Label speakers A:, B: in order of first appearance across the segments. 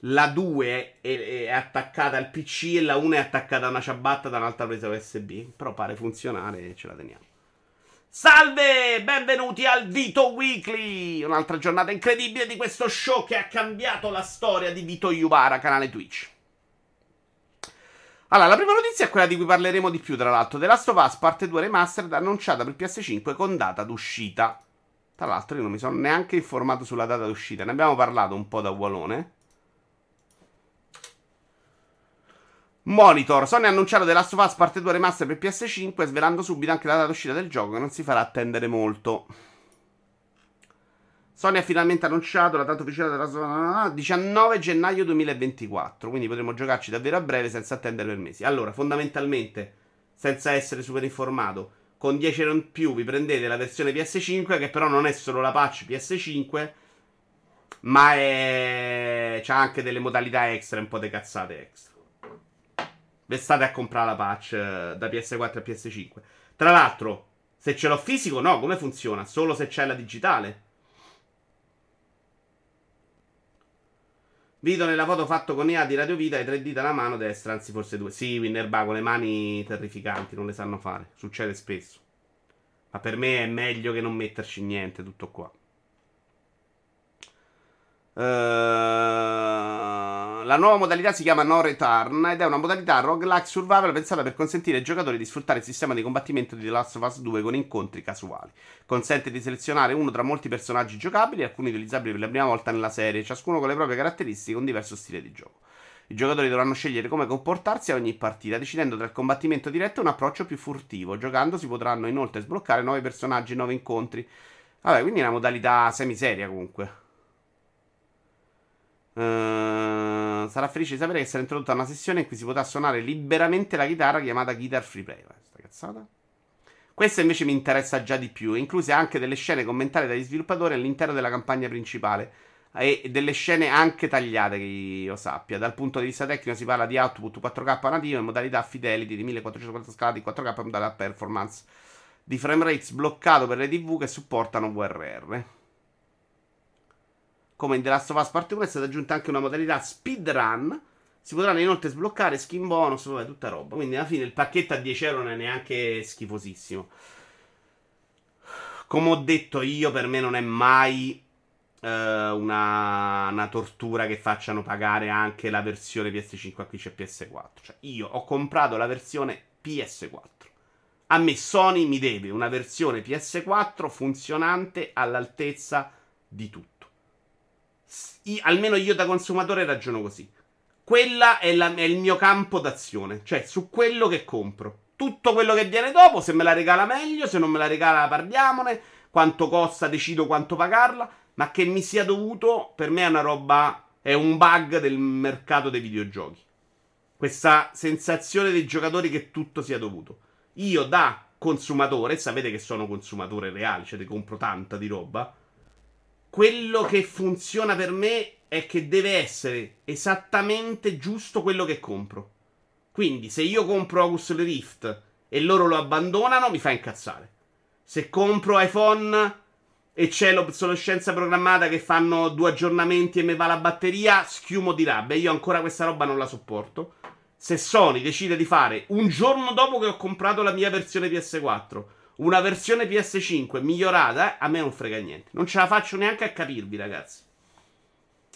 A: La 2 è, è attaccata al PC e la 1 è attaccata a una ciabatta da un'altra presa USB. Però pare funzionare e ce la teniamo. Salve! Benvenuti al Vito Weekly! Un'altra giornata incredibile di questo show che ha cambiato la storia di Vito Yubara, canale Twitch. Allora, la prima notizia è quella di cui parleremo di più, tra l'altro. The Last of Us Parte 2 Remastered annunciata per PS5 con data d'uscita. Tra l'altro io non mi sono neanche informato sulla data d'uscita, ne abbiamo parlato un po' da Walone. Monitor, Sony ha annunciato The Last of Us Parte 2 Remaster per PS5 svelando subito anche la data d'uscita del gioco che non si farà attendere molto. Sony ha finalmente annunciato la data ufficiale della sua 19 gennaio 2024, quindi potremo giocarci davvero a breve senza attendere per mesi. Allora, fondamentalmente, senza essere super informato, con 10 euro in più vi prendete la versione PS5 che però non è solo la patch PS5, ma è... c'ha anche delle modalità extra, un po' di cazzate extra. Vi state a comprare la patch eh, da PS4 a PS5. Tra l'altro, se ce l'ho fisico, no, come funziona? Solo se c'è la digitale. Vito nella foto fatto con EA di Radio Vita e tre dita alla mano destra, anzi forse due. Sì, Winnerba con le mani terrificanti, non le sanno fare. Succede spesso. Ma per me è meglio che non metterci niente, tutto qua. Uh, la nuova modalità si chiama No Return ed è una modalità roguelike survival pensata per consentire ai giocatori di sfruttare il sistema di combattimento di The Last of Us 2 con incontri casuali. Consente di selezionare uno tra molti personaggi giocabili, alcuni utilizzabili per la prima volta nella serie, ciascuno con le proprie caratteristiche e un diverso stile di gioco. I giocatori dovranno scegliere come comportarsi a ogni partita, decidendo tra il combattimento diretto e un approccio più furtivo. Giocando si potranno inoltre sbloccare nuovi personaggi e nuovi incontri. Vabbè, quindi è una modalità semiseria comunque. Uh, sarà felice di sapere che sarà introdotta una sessione in cui si potrà suonare liberamente la chitarra chiamata Guitar Free Play. Questa cazzata. Questa invece mi interessa già di più, incluse anche delle scene commentate dagli sviluppatori all'interno della campagna principale e delle scene anche tagliate che io sappia. Dal punto di vista tecnico si parla di output 4K nativo in modalità Fidelity di 1440 scalati 4K in modalità performance di frame rate sbloccato per le TV che supportano VRR. Come in The Last of Us Part 1 è stata aggiunta anche una modalità speedrun. Si potranno inoltre sbloccare skin bonus, vabbè, tutta roba. Quindi alla fine il pacchetto a 10 euro non è neanche schifosissimo. Come ho detto io, per me non è mai uh, una, una, tortura che facciano pagare anche la versione PS5 a qui c'è PS4. Cioè, io ho comprato la versione PS4. A me Sony mi deve una versione PS4 funzionante all'altezza di tutto io, almeno io da consumatore ragiono così. Quella è, la, è il mio campo d'azione, cioè su quello che compro. Tutto quello che viene dopo, se me la regala meglio, se non me la regala parliamone, quanto costa, decido quanto pagarla, ma che mi sia dovuto, per me è una roba, è un bug del mercato dei videogiochi. Questa sensazione dei giocatori che tutto sia dovuto. Io da consumatore, sapete che sono consumatore reale, cioè ti compro tanta di roba, quello che funziona per me è che deve essere esattamente giusto quello che compro. Quindi, se io compro Oculus Rift e loro lo abbandonano, mi fa incazzare. Se compro iPhone e c'è l'obsolescenza programmata che fanno due aggiornamenti e mi va la batteria, schiumo di rabbia. Io ancora questa roba non la sopporto. Se Sony decide di fare un giorno dopo che ho comprato la mia versione PS4 una versione PS5 migliorata, a me non frega niente. Non ce la faccio neanche a capirvi, ragazzi.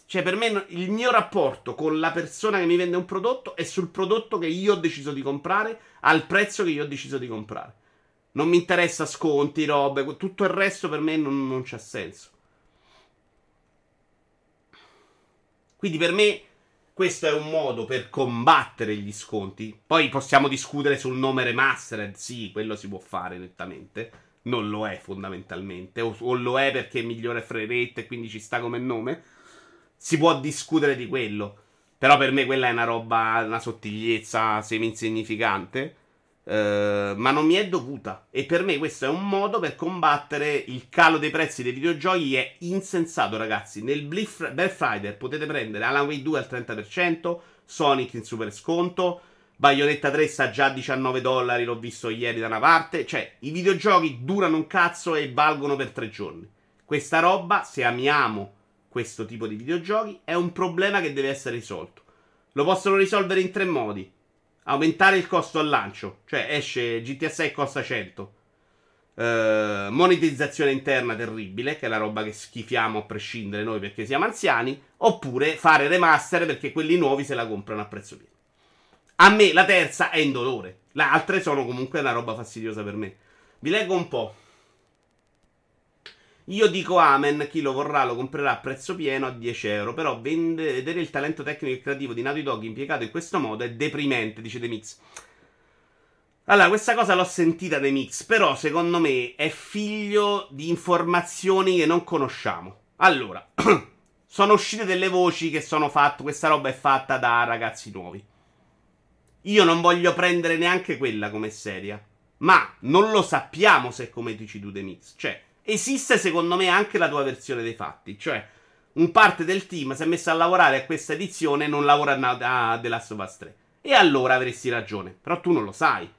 A: Cioè, per me il mio rapporto con la persona che mi vende un prodotto è sul prodotto che io ho deciso di comprare al prezzo che io ho deciso di comprare. Non mi interessa sconti, robe, tutto il resto per me non, non c'ha senso. Quindi per me questo è un modo per combattere gli sconti. Poi possiamo discutere sul nome remastered. Sì, quello si può fare nettamente. Non lo è fondamentalmente. O, o lo è perché è migliore frame rate e quindi ci sta come nome. Si può discutere di quello. Però per me quella è una roba, una sottigliezza semi-insignificante. Uh, ma non mi è dovuta. E per me questo è un modo per combattere il calo dei prezzi dei videogiochi. È insensato, ragazzi. Nel Black Friday potete prendere Alan Wake 2 al 30%, Sonic in super sconto. Bayonetta 3 sta già a 19 dollari, l'ho visto ieri da una parte. Cioè, i videogiochi durano un cazzo e valgono per tre giorni. Questa roba, se amiamo questo tipo di videogiochi, è un problema che deve essere risolto. Lo possono risolvere in tre modi. Aumentare il costo al lancio, cioè esce GTA 6 costa 100. Uh, monetizzazione interna terribile, che è la roba che schifiamo a prescindere noi perché siamo anziani, oppure fare remaster perché quelli nuovi se la comprano a prezzo pieno. A me la terza è indolore, le altre sono comunque una roba fastidiosa per me. Vi leggo un po'. Io dico amen, chi lo vorrà lo comprerà a prezzo pieno a 10 euro, però vedere il talento tecnico e creativo di Naughty Dog impiegato in questo modo è deprimente, dice The Mix. Allora, questa cosa l'ho sentita dai mix, però secondo me è figlio di informazioni che non conosciamo. Allora, sono uscite delle voci che sono fatte, questa roba è fatta da ragazzi nuovi. Io non voglio prendere neanche quella come seria, ma non lo sappiamo se è come dici tu The Mix. Cioè, esiste secondo me anche la tua versione dei fatti, cioè un parte del team si è messo a lavorare a questa edizione e non lavora a The Last of Us 3. E allora avresti ragione, però tu non lo sai.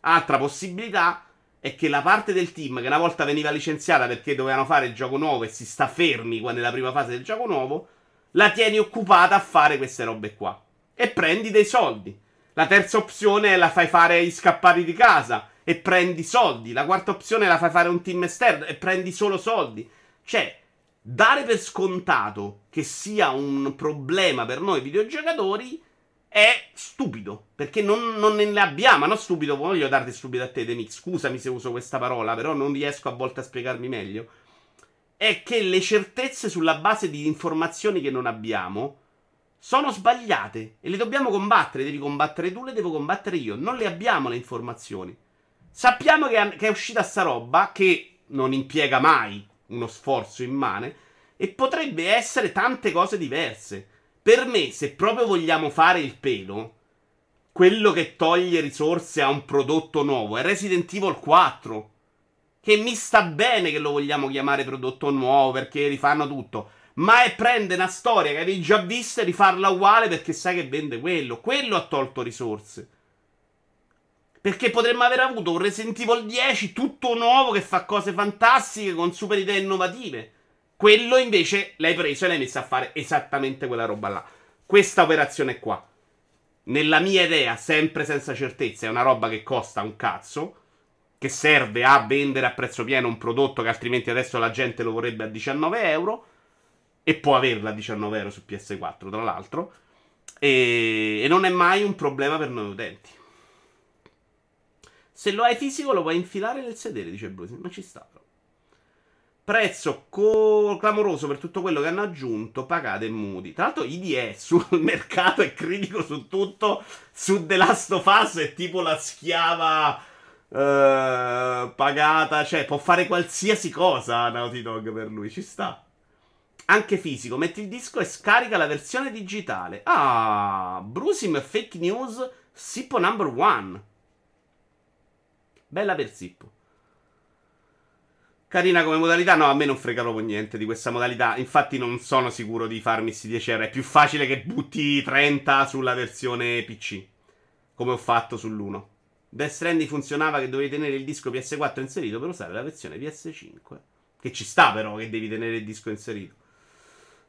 A: Altra possibilità è che la parte del team che una volta veniva licenziata perché dovevano fare il gioco nuovo e si sta fermi nella prima fase del gioco nuovo, la tieni occupata a fare queste robe qua. E prendi dei soldi. La terza opzione è la fai fare gli scappati di casa e prendi soldi. La quarta opzione la fai fare un team esterno e prendi solo soldi. Cioè, dare per scontato che sia un problema per noi videogiocatori è stupido. Perché non, non ne abbiamo. Non stupido, voglio darti stupido a te, Demix. Scusami se uso questa parola, però non riesco a volte a spiegarmi meglio. È che le certezze sulla base di informazioni che non abbiamo sono sbagliate e le dobbiamo combattere. Devi combattere tu, le devo combattere io. Non le abbiamo le informazioni. Sappiamo che, è uscita sta roba che non impiega mai uno sforzo immane e potrebbe essere tante cose diverse. Per me, se proprio vogliamo fare il pelo, quello che toglie risorse a un prodotto nuovo è Resident Evil 4. Che mi sta bene che lo vogliamo chiamare prodotto nuovo perché rifanno tutto. Ma è prendere una storia che avevi già vista e rifarla uguale perché sai che vende quello. Quello ha tolto risorse. Perché potremmo aver avuto un Resident Evil 10 tutto nuovo che fa cose fantastiche con super idee innovative. Quello invece l'hai preso e l'hai messo a fare esattamente quella roba là. Questa operazione qua, nella mia idea, sempre senza certezza, è una roba che costa un cazzo. Che serve a vendere a prezzo pieno un prodotto che altrimenti adesso la gente lo vorrebbe a 19 euro. E può averla a 19 euro su PS4, tra l'altro. E, e non è mai un problema per noi utenti. Se lo hai fisico lo puoi infilare nel sedere, dice Bruce. Ma ci sta però. Prezzo co- clamoroso per tutto quello che hanno aggiunto. Pagate e mudi. Tra l'altro, IDE sul mercato è critico su tutto. Su The Last of Us è tipo la schiava uh, pagata. Cioè, può fare qualsiasi cosa Naughty Dog per lui. Ci sta. Anche fisico. Metti il disco e scarica la versione digitale. Ah, Brusim fake news. Sippo number one. Bella per Sippo. Carina come modalità, no, a me non frega proprio niente di questa modalità. Infatti, non sono sicuro di farmi sti 10 euro. È più facile che butti 30 sulla versione PC, come ho fatto sull'1. Death Stranding funzionava che dovevi tenere il disco PS4 inserito per usare la versione PS5. Che ci sta, però, che devi tenere il disco inserito.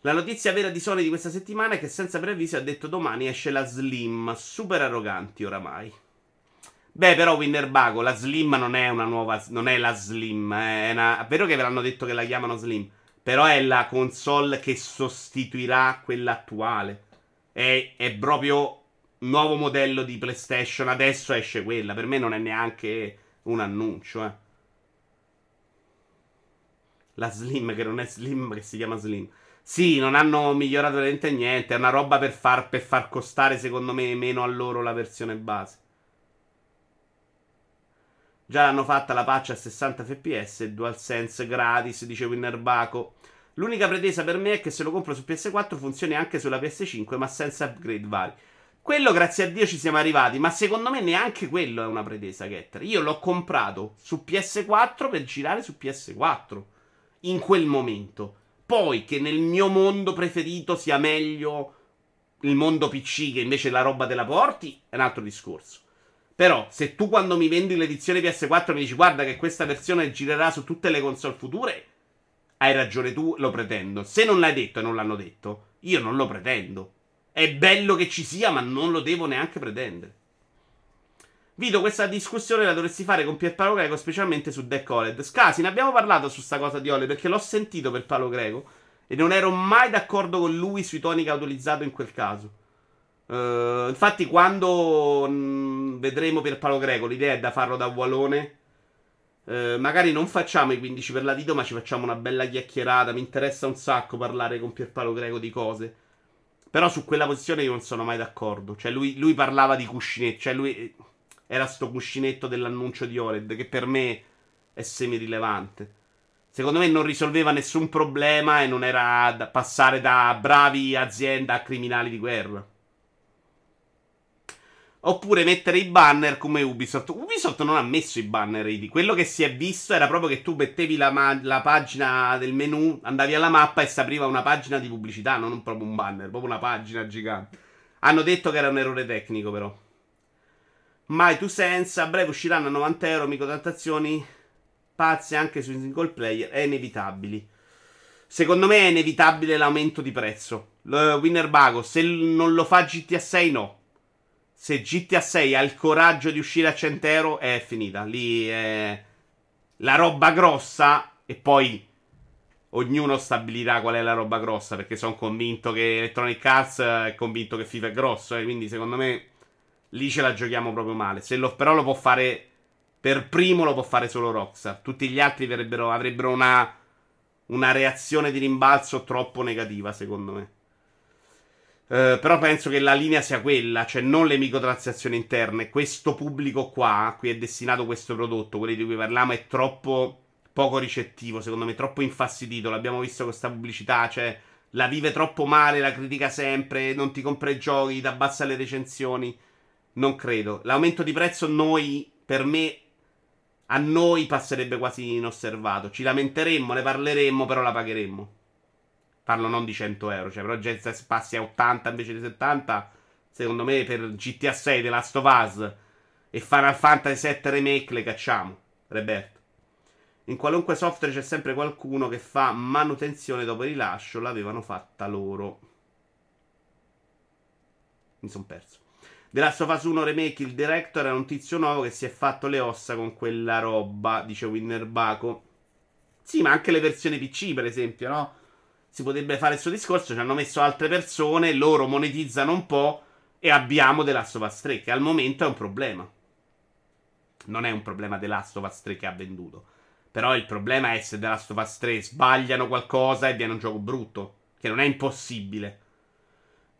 A: La notizia vera di Sony di questa settimana è che senza preavviso ha detto domani esce la Slim. Super arroganti oramai. Beh, però Winnerbago, la Slim non è una nuova. Non è la Slim. È una, è vero che ve l'hanno detto che la chiamano Slim. Però è la console che sostituirà quella attuale. È, è proprio nuovo modello di PlayStation. Adesso esce quella. Per me non è neanche un annuncio. Eh. La Slim, che non è Slim, che si chiama Slim. Sì, non hanno migliorato niente. È una roba per far, per far costare, secondo me, meno a loro la versione base. Già l'hanno fatta la patch a 60 fps e DualSense gratis, dice Winnerbaco. L'unica pretesa per me è che se lo compro su PS4 funzioni anche sulla PS5, ma senza upgrade vari. Quello, grazie a Dio, ci siamo arrivati, ma secondo me neanche quello è una pretesa, Getter. Io l'ho comprato su PS4 per girare su PS4 in quel momento. Poi che nel mio mondo preferito sia meglio il mondo PC che invece la roba della porti, è un altro discorso. Però, se tu quando mi vendi l'edizione PS4 mi dici guarda che questa versione girerà su tutte le console future, hai ragione tu, lo pretendo. Se non l'hai detto e non l'hanno detto, io non lo pretendo. È bello che ci sia, ma non lo devo neanche pretendere. Vito, questa discussione la dovresti fare con Pierpaolo Greco, specialmente su Deck OLED. Scasi, ne abbiamo parlato su sta cosa di OLED perché l'ho sentito per Paolo Greco e non ero mai d'accordo con lui sui toni che ha utilizzato in quel caso. Uh, infatti, quando mh, mm, vedremo Pierpaolo Greco, l'idea è da farlo da Wallone. Uh, magari non facciamo i 15 per la Vito, ma ci facciamo una bella chiacchierata. Mi interessa un sacco parlare con Pierpaolo Greco di cose. Però su quella posizione io non sono mai d'accordo. Cioè, lui, lui parlava di cuscinetti. Cioè, lui era sto cuscinetto dell'annuncio di OLED, che per me è semi-rilevante. Secondo me non risolveva nessun problema e non era da passare da bravi azienda a criminali di guerra. Oppure mettere i banner come Ubisoft. Ubisoft non ha messo i banner ID. Quello che si è visto era proprio che tu mettevi la, ma- la pagina del menu, andavi alla mappa e si apriva una pagina di pubblicità, non proprio un banner, proprio una pagina gigante. Hanno detto che era un errore tecnico, però. My Two Sense, a breve usciranno a 90 euro microtransazioni pazze anche sui single player, è inevitabili. Secondo me è inevitabile l'aumento di prezzo. Winner Bago, se non lo fa GTA 6 no. Se GTA 6 ha il coraggio di uscire a 100 euro è finita. Lì è la roba grossa e poi ognuno stabilirà qual è la roba grossa perché sono convinto che Electronic Arts è convinto che FIFA è grosso eh, quindi secondo me lì ce la giochiamo proprio male. Lo, però lo può fare. Per primo lo può fare solo Rockstar. Tutti gli altri avrebbero una, una reazione di rimbalzo troppo negativa, secondo me. Uh, però penso che la linea sia quella, cioè non le microtransazioni interne. Questo pubblico qua, a cui è destinato questo prodotto, quelli di cui parliamo, è troppo poco ricettivo, secondo me, troppo infastidito. L'abbiamo visto con questa pubblicità, cioè la vive troppo male, la critica sempre, non ti compra i giochi, ti abbassa le recensioni. Non credo. L'aumento di prezzo noi, per me, a noi passerebbe quasi inosservato. Ci lamenteremmo, ne parleremmo, però la pagheremmo. Parlo non di 100 euro, cioè, però già se passi a 80 invece di 70, secondo me per GTA 6, The Last of Us e Final Fantasy 7 Remake le cacciamo, Roberto. In qualunque software c'è sempre qualcuno che fa manutenzione dopo il rilascio, l'avevano fatta loro. Mi sono perso. The Last of Us 1 Remake, il director era un tizio nuovo che si è fatto le ossa con quella roba, dice Winner Baco. Sì, ma anche le versioni PC, per esempio, no? Si potrebbe fare suo discorso, ci hanno messo altre persone, loro monetizzano un po' e abbiamo The Last of Us 3, che al momento è un problema. Non è un problema The Last of Us 3 che ha venduto. Però il problema è se The Last of Us 3 sbagliano qualcosa e viene un gioco brutto, che non è impossibile.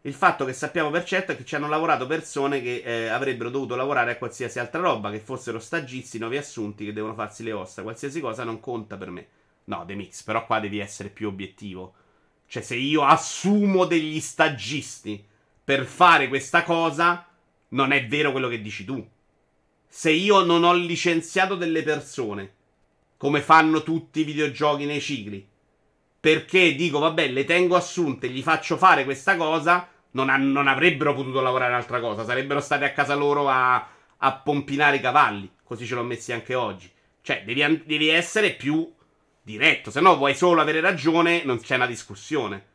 A: Il fatto che sappiamo per certo è che ci hanno lavorato persone che eh, avrebbero dovuto lavorare a qualsiasi altra roba, che fossero stagisti, nuovi assunti, che devono farsi le ossa. Qualsiasi cosa non conta per me. No, The Mix, però qua devi essere più obiettivo. Cioè, se io assumo degli stagisti per fare questa cosa, non è vero quello che dici tu. Se io non ho licenziato delle persone, come fanno tutti i videogiochi nei cicli, perché dico, vabbè, le tengo assunte, gli faccio fare questa cosa, non, ha, non avrebbero potuto lavorare un'altra cosa, sarebbero stati a casa loro a, a pompinare i cavalli, così ce l'ho messi anche oggi. Cioè, devi, devi essere più diretto, se no vuoi solo avere ragione, non c'è una discussione.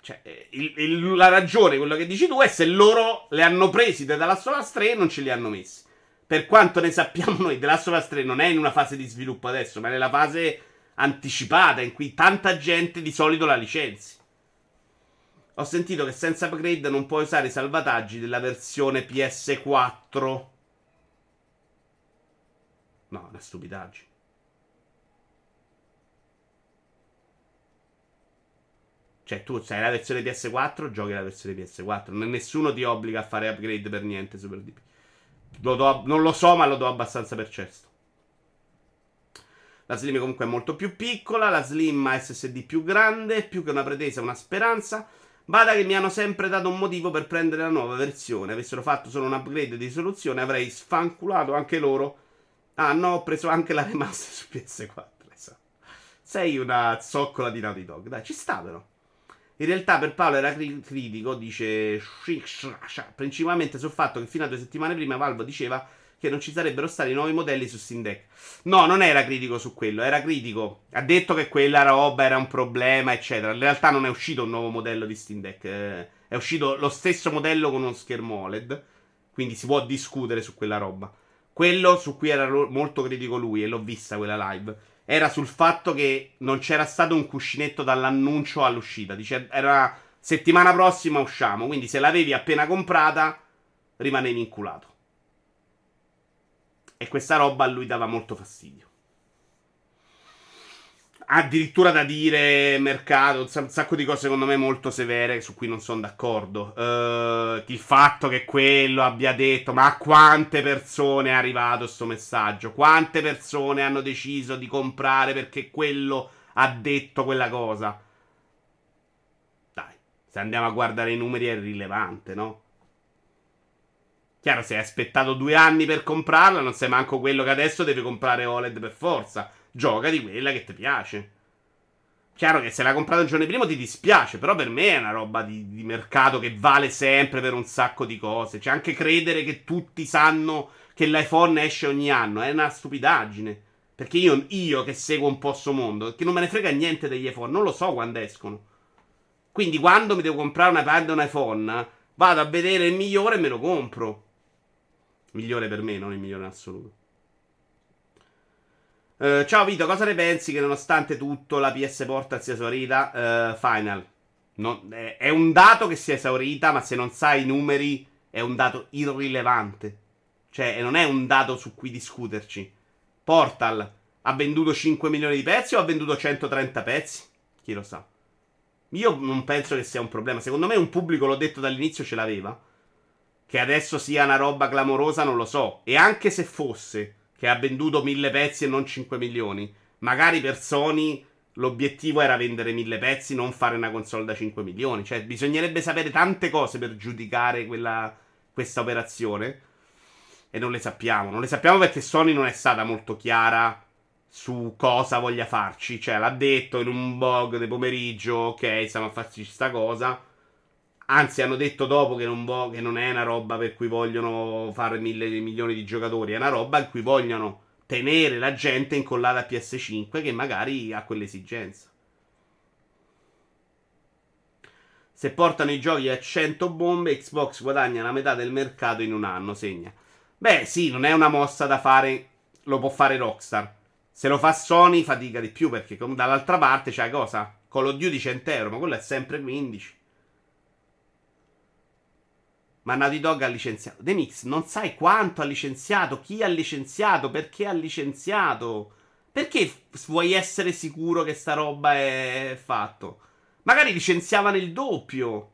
A: Cioè, eh, il, il, la ragione, quello che dici tu, è se loro le hanno presi dalla sola 3 e non ce li hanno messi. Per quanto ne sappiamo noi, The Last of Us 3 non è in una fase di sviluppo adesso, ma è nella fase anticipata in cui tanta gente di solito la licenzi. Ho sentito che senza upgrade non puoi usare i salvataggi della versione PS4. No, una stupidaggine. Cioè, tu sai la versione PS4, giochi la versione PS4. Nessuno ti obbliga a fare upgrade per niente Super DP. Lo do, non lo so, ma lo do abbastanza per cesto. La Slim comunque è molto più piccola, la Slim ha SSD più grande, più che una pretesa, una speranza. Bada che mi hanno sempre dato un motivo per prendere la nuova versione. Avessero fatto solo un upgrade di risoluzione, avrei sfanculato anche loro. Ah, no, ho preso anche la remaster su PS4. Sei una zoccola di Naughty Dog. Dai, ci sta però. In realtà per Paolo era cri- critico, dice principalmente sul fatto che fino a due settimane prima Valve diceva che non ci sarebbero stati nuovi modelli su Steam Deck. No, non era critico su quello, era critico. Ha detto che quella roba era un problema, eccetera. In realtà non è uscito un nuovo modello di Steam Deck. Eh, è uscito lo stesso modello con uno schermo OLED. Quindi si può discutere su quella roba. Quello su cui era molto critico lui, e l'ho vista quella live, era sul fatto che non c'era stato un cuscinetto dall'annuncio all'uscita. Dice, era settimana prossima usciamo. Quindi se l'avevi appena comprata, rimanevi inculato. E questa roba a lui dava molto fastidio. Addirittura da dire mercato, un sacco di cose secondo me molto severe su cui non sono d'accordo. Uh, il fatto che quello abbia detto, ma a quante persone è arrivato questo messaggio? Quante persone hanno deciso di comprare perché quello ha detto quella cosa? Dai, se andiamo a guardare i numeri è rilevante, no? Chiaro, se hai aspettato due anni per comprarla, non sei manco quello che adesso deve comprare OLED per forza. Gioca di quella che ti piace. Chiaro che se l'hai comprata il giorno prima ti dispiace, però per me è una roba di, di, mercato che vale sempre per un sacco di cose. C'è anche credere che tutti sanno che l'iPhone esce ogni anno, è una stupidaggine. Perché io, io che seguo un po' questo mondo, che non me ne frega niente degli iPhone, non lo so quando escono. Quindi quando mi devo comprare un iPad o un iPhone, vado a vedere il migliore e me lo compro. Migliore per me, non il migliore in assoluto. Uh, ciao Vito, cosa ne pensi che nonostante tutto la PS Portal sia esaurita? Uh, Final. Non, è, è, un dato che sia esaurita, ma se non sai i numeri è un dato irrilevante. Cioè, non è un dato su cui discuterci. Portal ha venduto 5 milioni di pezzi o ha venduto 130 pezzi? Chi lo sa. Io non penso che sia un problema. Secondo me un pubblico, l'ho detto dall'inizio, ce l'aveva. Che adesso sia una roba clamorosa non lo so. E anche se fosse che ha venduto mille pezzi e non 5 milioni, magari per Sony l'obiettivo era vendere mille pezzi, non fare una console da 5 milioni. Cioè, bisognerebbe sapere tante cose per giudicare quella, questa operazione. E non le sappiamo. Non le sappiamo perché Sony non è stata molto chiara su cosa voglia farci. Cioè, l'ha detto in un blog di pomeriggio, ok, stiamo a farci sta cosa Anzi, hanno detto dopo che non, vo- che non, è una roba per cui vogliono fare mille milioni di giocatori, è una roba in cui vogliono tenere la gente incollata a PS5 che magari ha quell'esigenza. Se portano i giochi a 100 bombe, Xbox guadagna la metà del mercato in un anno, segna. Beh, sì, non è una mossa da fare, lo può fare Rockstar. Se lo fa Sony fatica di più perché dall'altra parte c'è cosa? Call of Duty 100 euro, ma quello è sempre 15. Ma Naughty Dog ha licenziato. The Mix, non sai quanto ha licenziato, chi ha licenziato, perché ha licenziato. Perché vuoi essere sicuro che sta roba è fatto? Magari licenziavano il doppio.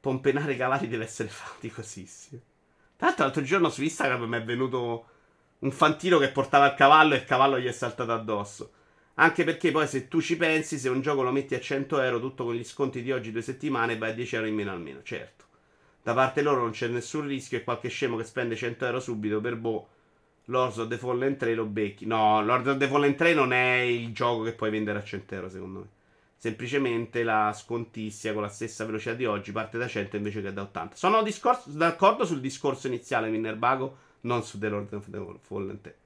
A: Pompenare i cavalli deve essere faticosissimo. Tra l'altro, l'altro giorno su Instagram mi è venuto un fantino che portava il cavallo e il cavallo gli è saltato addosso. Anche perché poi se tu ci pensi, se un gioco lo metti a 100 euro, tutto con gli sconti di oggi due settimane, vai a 10 euro in meno almeno, certo. Da parte loro non c'è nessun rischio e qualche scemo che spende 100 euro subito per boh. Lords of the Fallen 3 lo becchi. No, Lords of the Fallen 3 non è il gioco che puoi vendere a 100 euro secondo me. Semplicemente la scontizia con la stessa velocità di oggi parte da 100 invece che da 80. Sono discorso, d'accordo sul discorso iniziale, Winnerbago, non su The Lord of the Fallen 3.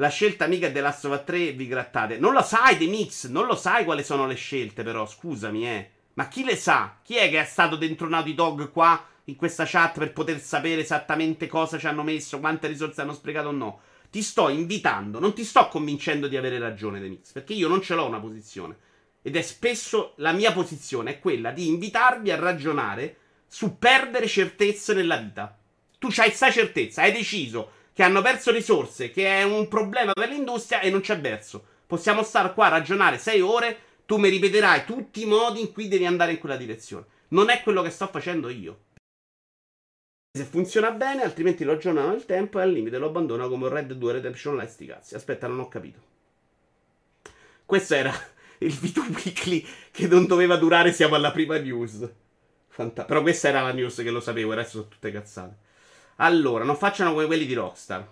A: La scelta mica è The Last of Us 3 vi grattate. Non lo sai, The Mix. Non lo sai quali sono le scelte, però. Scusami, eh. Ma chi le sa? Chi è che è stato dentro Naughty Dog qua in questa chat per poter sapere esattamente cosa ci hanno messo, quante risorse hanno sprecato o no? Ti sto invitando, non ti sto convincendo di avere ragione, The Mix, perché io non ce l'ho una posizione. Ed è spesso la mia posizione è quella di invitarvi a ragionare su perdere certezze nella vita. Tu c'hai questa certezza, hai deciso che hanno perso risorse, che è un problema per l'industria e non c'è verso. Possiamo stare qua a ragionare sei ore, tu mi ripeterai tutti i modi in cui devi andare in quella direzione. Non è quello che sto facendo io. Se funziona bene, altrimenti lo aggiornano nel tempo e al limite lo abbandono come un Red 2 Redemption Online sti cazzi. Aspetta, non ho capito. Questo era il V2 Weekly che non doveva durare, siamo alla prima news. Fanta- Però questa era la news che lo sapevo, adesso sono tutte cazzate. Allora, non facciano come quelli di Rockstar.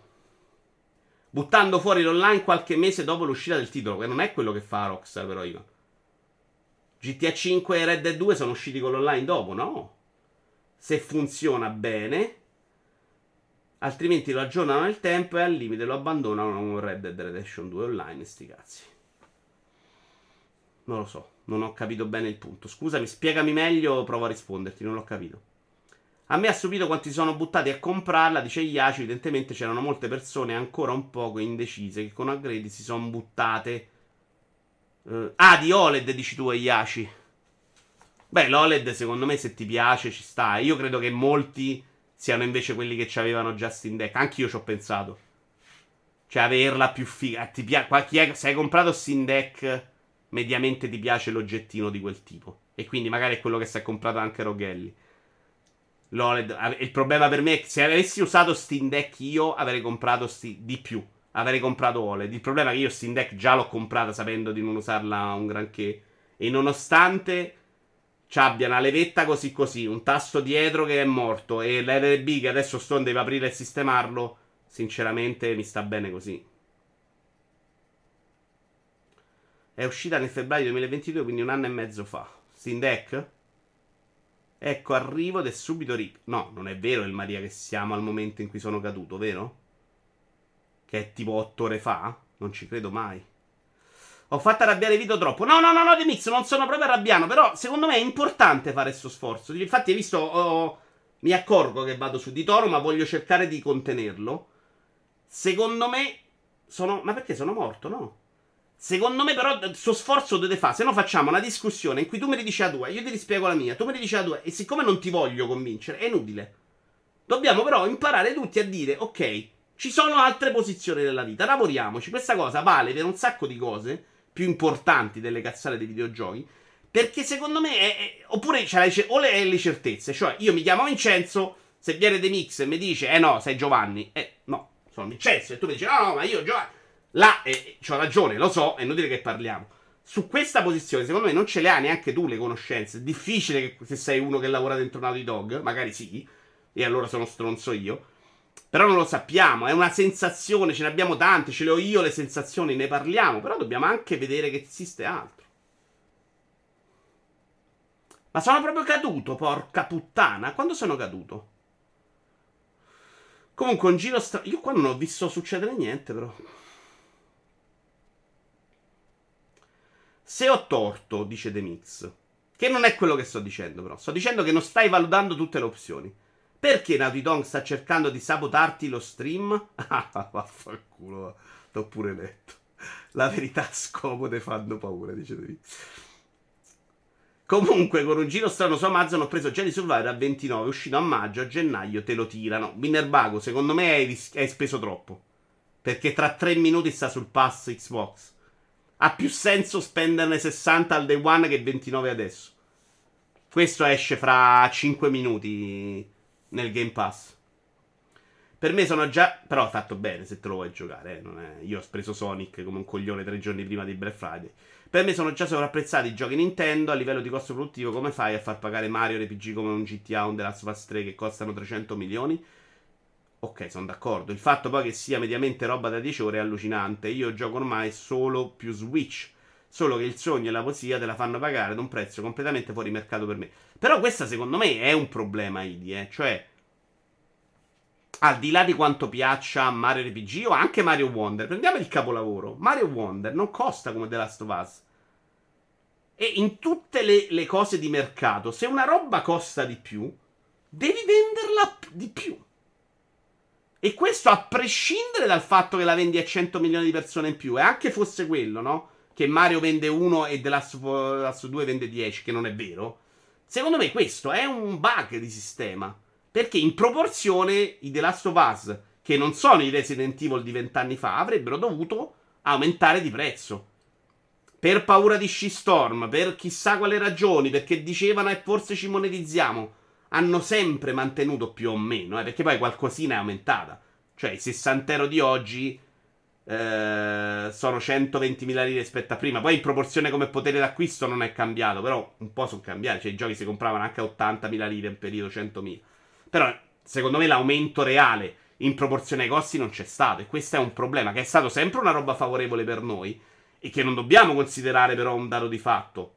A: Buttando fuori l'online qualche mese dopo l'uscita del titolo, che non è quello che fa Rockstar, però io. GTA 5 e Red Dead 2 sono usciti con l'online dopo, no? se funziona bene. Altrimenti lo aggiornano nel tempo e al limite lo abbandonano con Red Dead Redemption 2 online. Sti cazzi. Non lo so, non ho capito bene il punto. Scusami, spiegami meglio, provo a risponderti, non l'ho capito. A me ha stupito quanti sono buttati a comprarla, dice Iaci. Evidentemente c'erano molte persone ancora un poco indecise che con upgrade si sono buttate. Uh, ah, di OLED dici tu, Iaci. Beh, l'OLED secondo me se ti piace ci sta. Io credo che molti siano invece quelli che ci avevano già Steam Deck. Anche io ci ho pensato. Cioè, averla più figa. Ti pia- è- se hai comprato Steam Deck, mediamente ti piace l'oggettino di quel tipo. E quindi magari è quello che si è comprato anche Roghelli. L'OLED. Il problema per me è che se avessi usato Steam Deck io avrei comprato sti- di più. Avrei comprato OLED. Il problema è che io Steam Deck già l'ho comprata sapendo di non usarla un granché. E nonostante abbia una levetta così così, un tasto dietro che è morto e l'RB che adesso Stone deve aprire e sistemarlo, sinceramente mi sta bene così. È uscita nel febbraio 2022, quindi un anno e mezzo fa. Steam Deck? Ecco, arrivo ed è subito rip. No, non è vero il Maria che siamo al momento in cui sono caduto, vero? Che è tipo 8 ore fa? Non ci credo mai. Ho fatto arrabbiare Vito troppo. No, no, no, no, Demix, non sono proprio arrabbiano. Però secondo me è importante fare questo sforzo. Infatti, hai visto, oh, mi accorgo che vado su di Toro, ma voglio cercare di contenerlo. Secondo me sono... Ma perché sono morto, no? Secondo me, però, il suo sforzo deve fare. Se no, facciamo una discussione in cui tu mi ridici la tua, io ti rispiego la mia, tu mi ridici la tua, e siccome non ti voglio convincere, è inutile. Dobbiamo però imparare tutti a dire, ok, ci sono altre posizioni nella vita, lavoriamoci. Questa cosa vale per un sacco di cose più importanti delle cazzate dei videogiochi. Perché secondo me è, è, oppure c'è la, o le, le certezze. Cioè, io mi chiamo Vincenzo. Se viene De Mix e mi dice, eh no, sei Giovanni. Eh no, sono Vincenzo. E tu mi dici, no, no, ma io Giovanni. Là, eh, ho ragione, lo so, è inutile che parliamo. Su questa posizione, secondo me, non ce le hai neanche tu le conoscenze. È difficile che se sei uno che lavora dentro Naughty Dog, magari sì, e allora sono stronzo io. Però non lo sappiamo, è una sensazione, ce ne abbiamo tante, ce le ho io le sensazioni, ne parliamo, però dobbiamo anche vedere che esiste altro. Ma sono proprio caduto, porca puttana. Quando sono caduto? Comunque un giro strano. Io qua non ho visto succedere niente, però. Se ho torto, dice The Mix. Che non è quello che sto dicendo, però. Sto dicendo che non stai valutando tutte le opzioni. Perché Naughty Dog sta cercando di sabotarti lo stream? Ah, vaffanculo, l'ho pure letto. La verità scomode fanno paura, dice Devi. Comunque, con un giro strano su Amazon ho preso Jedi Survivor a 29, è uscito a maggio, a gennaio te lo tirano. Winnerbago, secondo me hai, ris- hai speso troppo. Perché tra 3 minuti sta sul pass Xbox. Ha più senso spenderne 60 al day one che 29 adesso. Questo esce fra 5 minuti nel Game Pass. Per me sono già. Però ha fatto bene se te lo vuoi giocare. Eh? È... Io ho preso Sonic come un coglione tre giorni prima di Black Friday. Per me sono già sovrapprezzati i giochi Nintendo a livello di costo produttivo. Come fai a far pagare Mario RPG come un GTA o un The Last of Us 3 che costano 300 milioni? Ok, sono d'accordo. Il fatto poi che sia mediamente roba da 10 ore è allucinante. Io gioco ormai solo più Switch. Solo che il sogno e la poesia te la fanno pagare ad un prezzo completamente fuori mercato per me. Però questa secondo me è un problema, Idi, eh. Cioè, al di là di quanto piaccia Mario RPG o anche Mario Wonder, prendiamo il capolavoro. Mario Wonder non costa come The Last of Us. E in tutte le, le cose di mercato, se una roba costa di più, devi venderla di più. E questo a prescindere dal fatto che la vendi a 100 milioni di persone in più. E anche fosse quello, no? Che Mario vende 1 e The Last of Us 2 vende 10, che non è vero. Secondo me questo è un bug di sistema. Perché in proporzione i The Last of Us, che non sono i Resident Evil di vent'anni fa, avrebbero dovuto aumentare di prezzo. Per paura di shitstorm, per chissà quale ragioni, perché dicevano e forse ci monetizziamo. Hanno sempre mantenuto più o meno, eh, perché poi qualcosina è aumentata. Cioè, i 60 euro di oggi eh, sono 120.000 lire rispetto a prima. Poi in proporzione come potere d'acquisto non è cambiato, però un po' sono cambiati. Cioè, i giochi si compravano anche a 80.000 lire in periodo 100.000. Però, secondo me, l'aumento reale in proporzione ai costi non c'è stato. E questo è un problema che è stato sempre una roba favorevole per noi e che non dobbiamo considerare però un dato di fatto.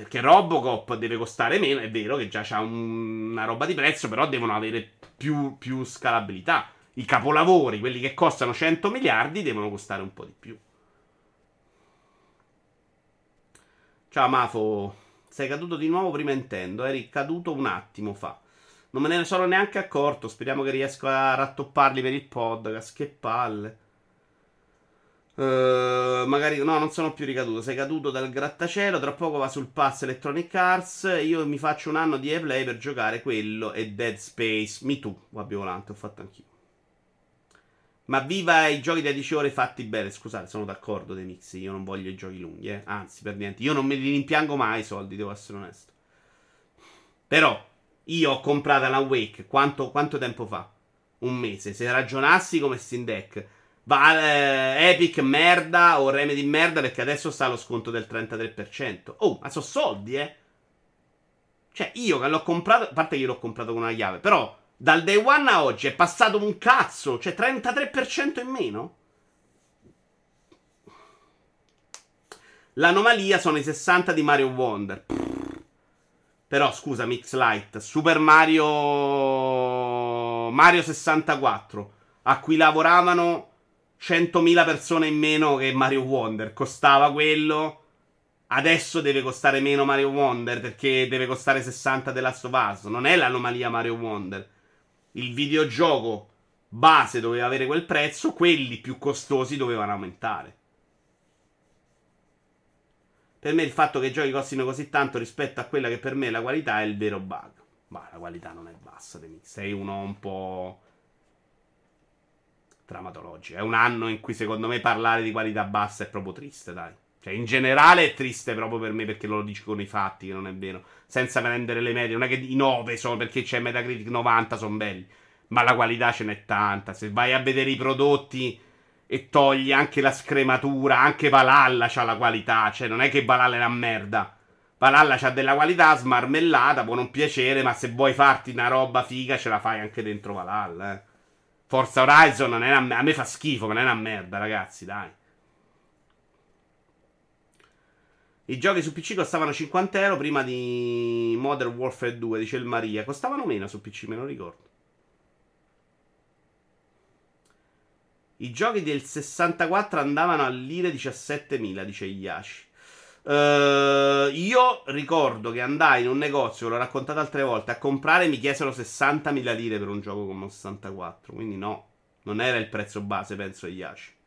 A: Perché Robocop deve costare meno, è vero che già c'ha un, una roba di prezzo, però devono avere più, più scalabilità. I capolavori, quelli che costano 100 miliardi, devono costare un po' di più. Ciao Mafo, sei caduto di nuovo prima intendo, eri caduto un attimo fa. Non me ne sono neanche accorto, speriamo che riesco a rattopparli per il podcast, che palle. Uh, magari no, non sono più ricaduto. Sei caduto dal grattacielo. Tra poco va sul pass Electronic Arts. Io mi faccio un anno di e-play per giocare quello e Dead Space. Mi tu, Guabbi Volante, ho fatto anch'io. Ma viva i giochi da 10 ore fatti bene. Scusate, sono d'accordo dei mix. Io non voglio i giochi lunghi, eh. Anzi, per niente. Io non me li rimpiango mai i soldi, devo essere onesto. Però, io ho comprato la Wake quanto, quanto tempo fa? Un mese. Se ragionassi come Steam Deck, va, eh, Epic merda o Remedy merda perché adesso sta lo sconto del 33%. Oh, ma sono soldi, eh. Cioè, io che l'ho comprato, a parte che io l'ho comprato con una chiave, però dal day one a oggi è passato un cazzo, cioè 33% in meno. L'anomalia sono i 60 di Mario Wonder. Però scusa, Mix Light, Super Mario Mario 64, a cui lavoravano 100.000 persone in meno che Mario Wonder, costava quello. Adesso deve costare meno Mario Wonder perché deve costare 60 della Last of Us. Non è l'anomalia Mario Wonder il videogioco base doveva avere quel prezzo, quelli più costosi dovevano aumentare. Per me il fatto che i giochi costino così tanto rispetto a quella che per me è la qualità è il vero bug. Ma la qualità non è bassa. Sei uno un po' dramatologico. È un anno in cui secondo me parlare di qualità bassa è proprio triste, dai. Cioè, in generale è triste proprio per me perché lo dici con i fatti, che non è vero. Senza prendere le medie. Non è che i 9 sono perché c'è Metacritic 90, sono belli. Ma la qualità ce n'è tanta. Se vai a vedere i prodotti e togli anche la scrematura, anche Valhalla c'ha la qualità. Cioè, non è che Valhalla è una merda. Valhalla c'ha della qualità smarmellata, può non piacere, ma se vuoi farti una roba figa ce la fai anche dentro Valhalla, eh. Forza Horizon non è una, a me fa schifo, ma non è una merda, ragazzi, dai. I giochi su PC costavano 50 euro prima di Modern Warfare 2, dice il Maria. Costavano meno su PC, me lo ricordo. I giochi del 64 andavano a lire 17.000, dice Yashi. Uh, io ricordo che andai in un negozio, l'ho raccontato altre volte, a comprare mi chiesero 60.000 lire per un gioco come 64. Quindi no, non era il prezzo base, penso Yashi.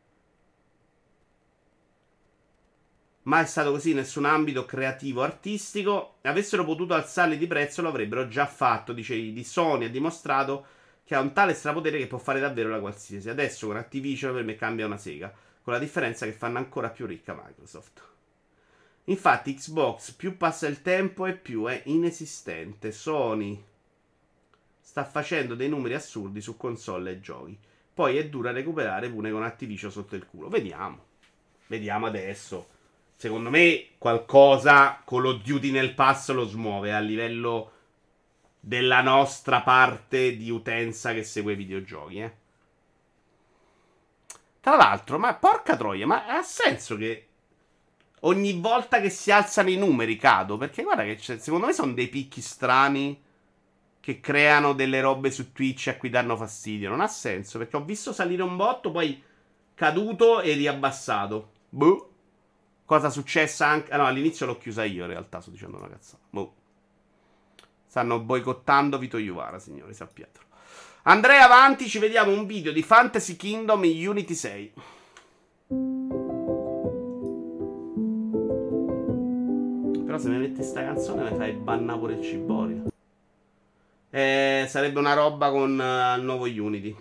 A: Mai stato così in nessun ambito creativo artistico. Avessero potuto alzarli di prezzo, lo avrebbero già fatto. Dice di Sony ha dimostrato che ha un tale strapotere che può fare davvero la qualsiasi. Adesso con Activision per me cambia una sega. Con la differenza che fanno ancora più ricca Microsoft. Infatti, Xbox più passa il tempo e più è inesistente. Sony sta facendo dei numeri assurdi su console e giochi. Poi è dura recuperare pure con Activision sotto il culo. Vediamo. Vediamo adesso secondo me qualcosa Call of Duty nel pass lo smuove a livello della nostra parte di utenza che segue i videogiochi, eh. Tra l'altro, ma porca troia, ma ha senso che ogni volta che si alzano i numeri cado? Perché guarda che secondo me sono dei picchi strani che creano delle robe su Twitch a cui danno fastidio. Non ha senso, perché ho visto salire un botto, poi caduto e riabbassato. Boh. Cosa successa anche. Ah, no, all'inizio l'ho chiusa io, in realtà, sto dicendo una cazzata. Boh. Stanno boicottando Vito Iuvara, signori, sappiatelo. Andrea avanti, ci vediamo un video di Fantasy Kingdom in Unity 6. Però se mi metti sta canzone mi fai banna pure il ciborio. Eh, sarebbe una roba con uh, il nuovo Unity.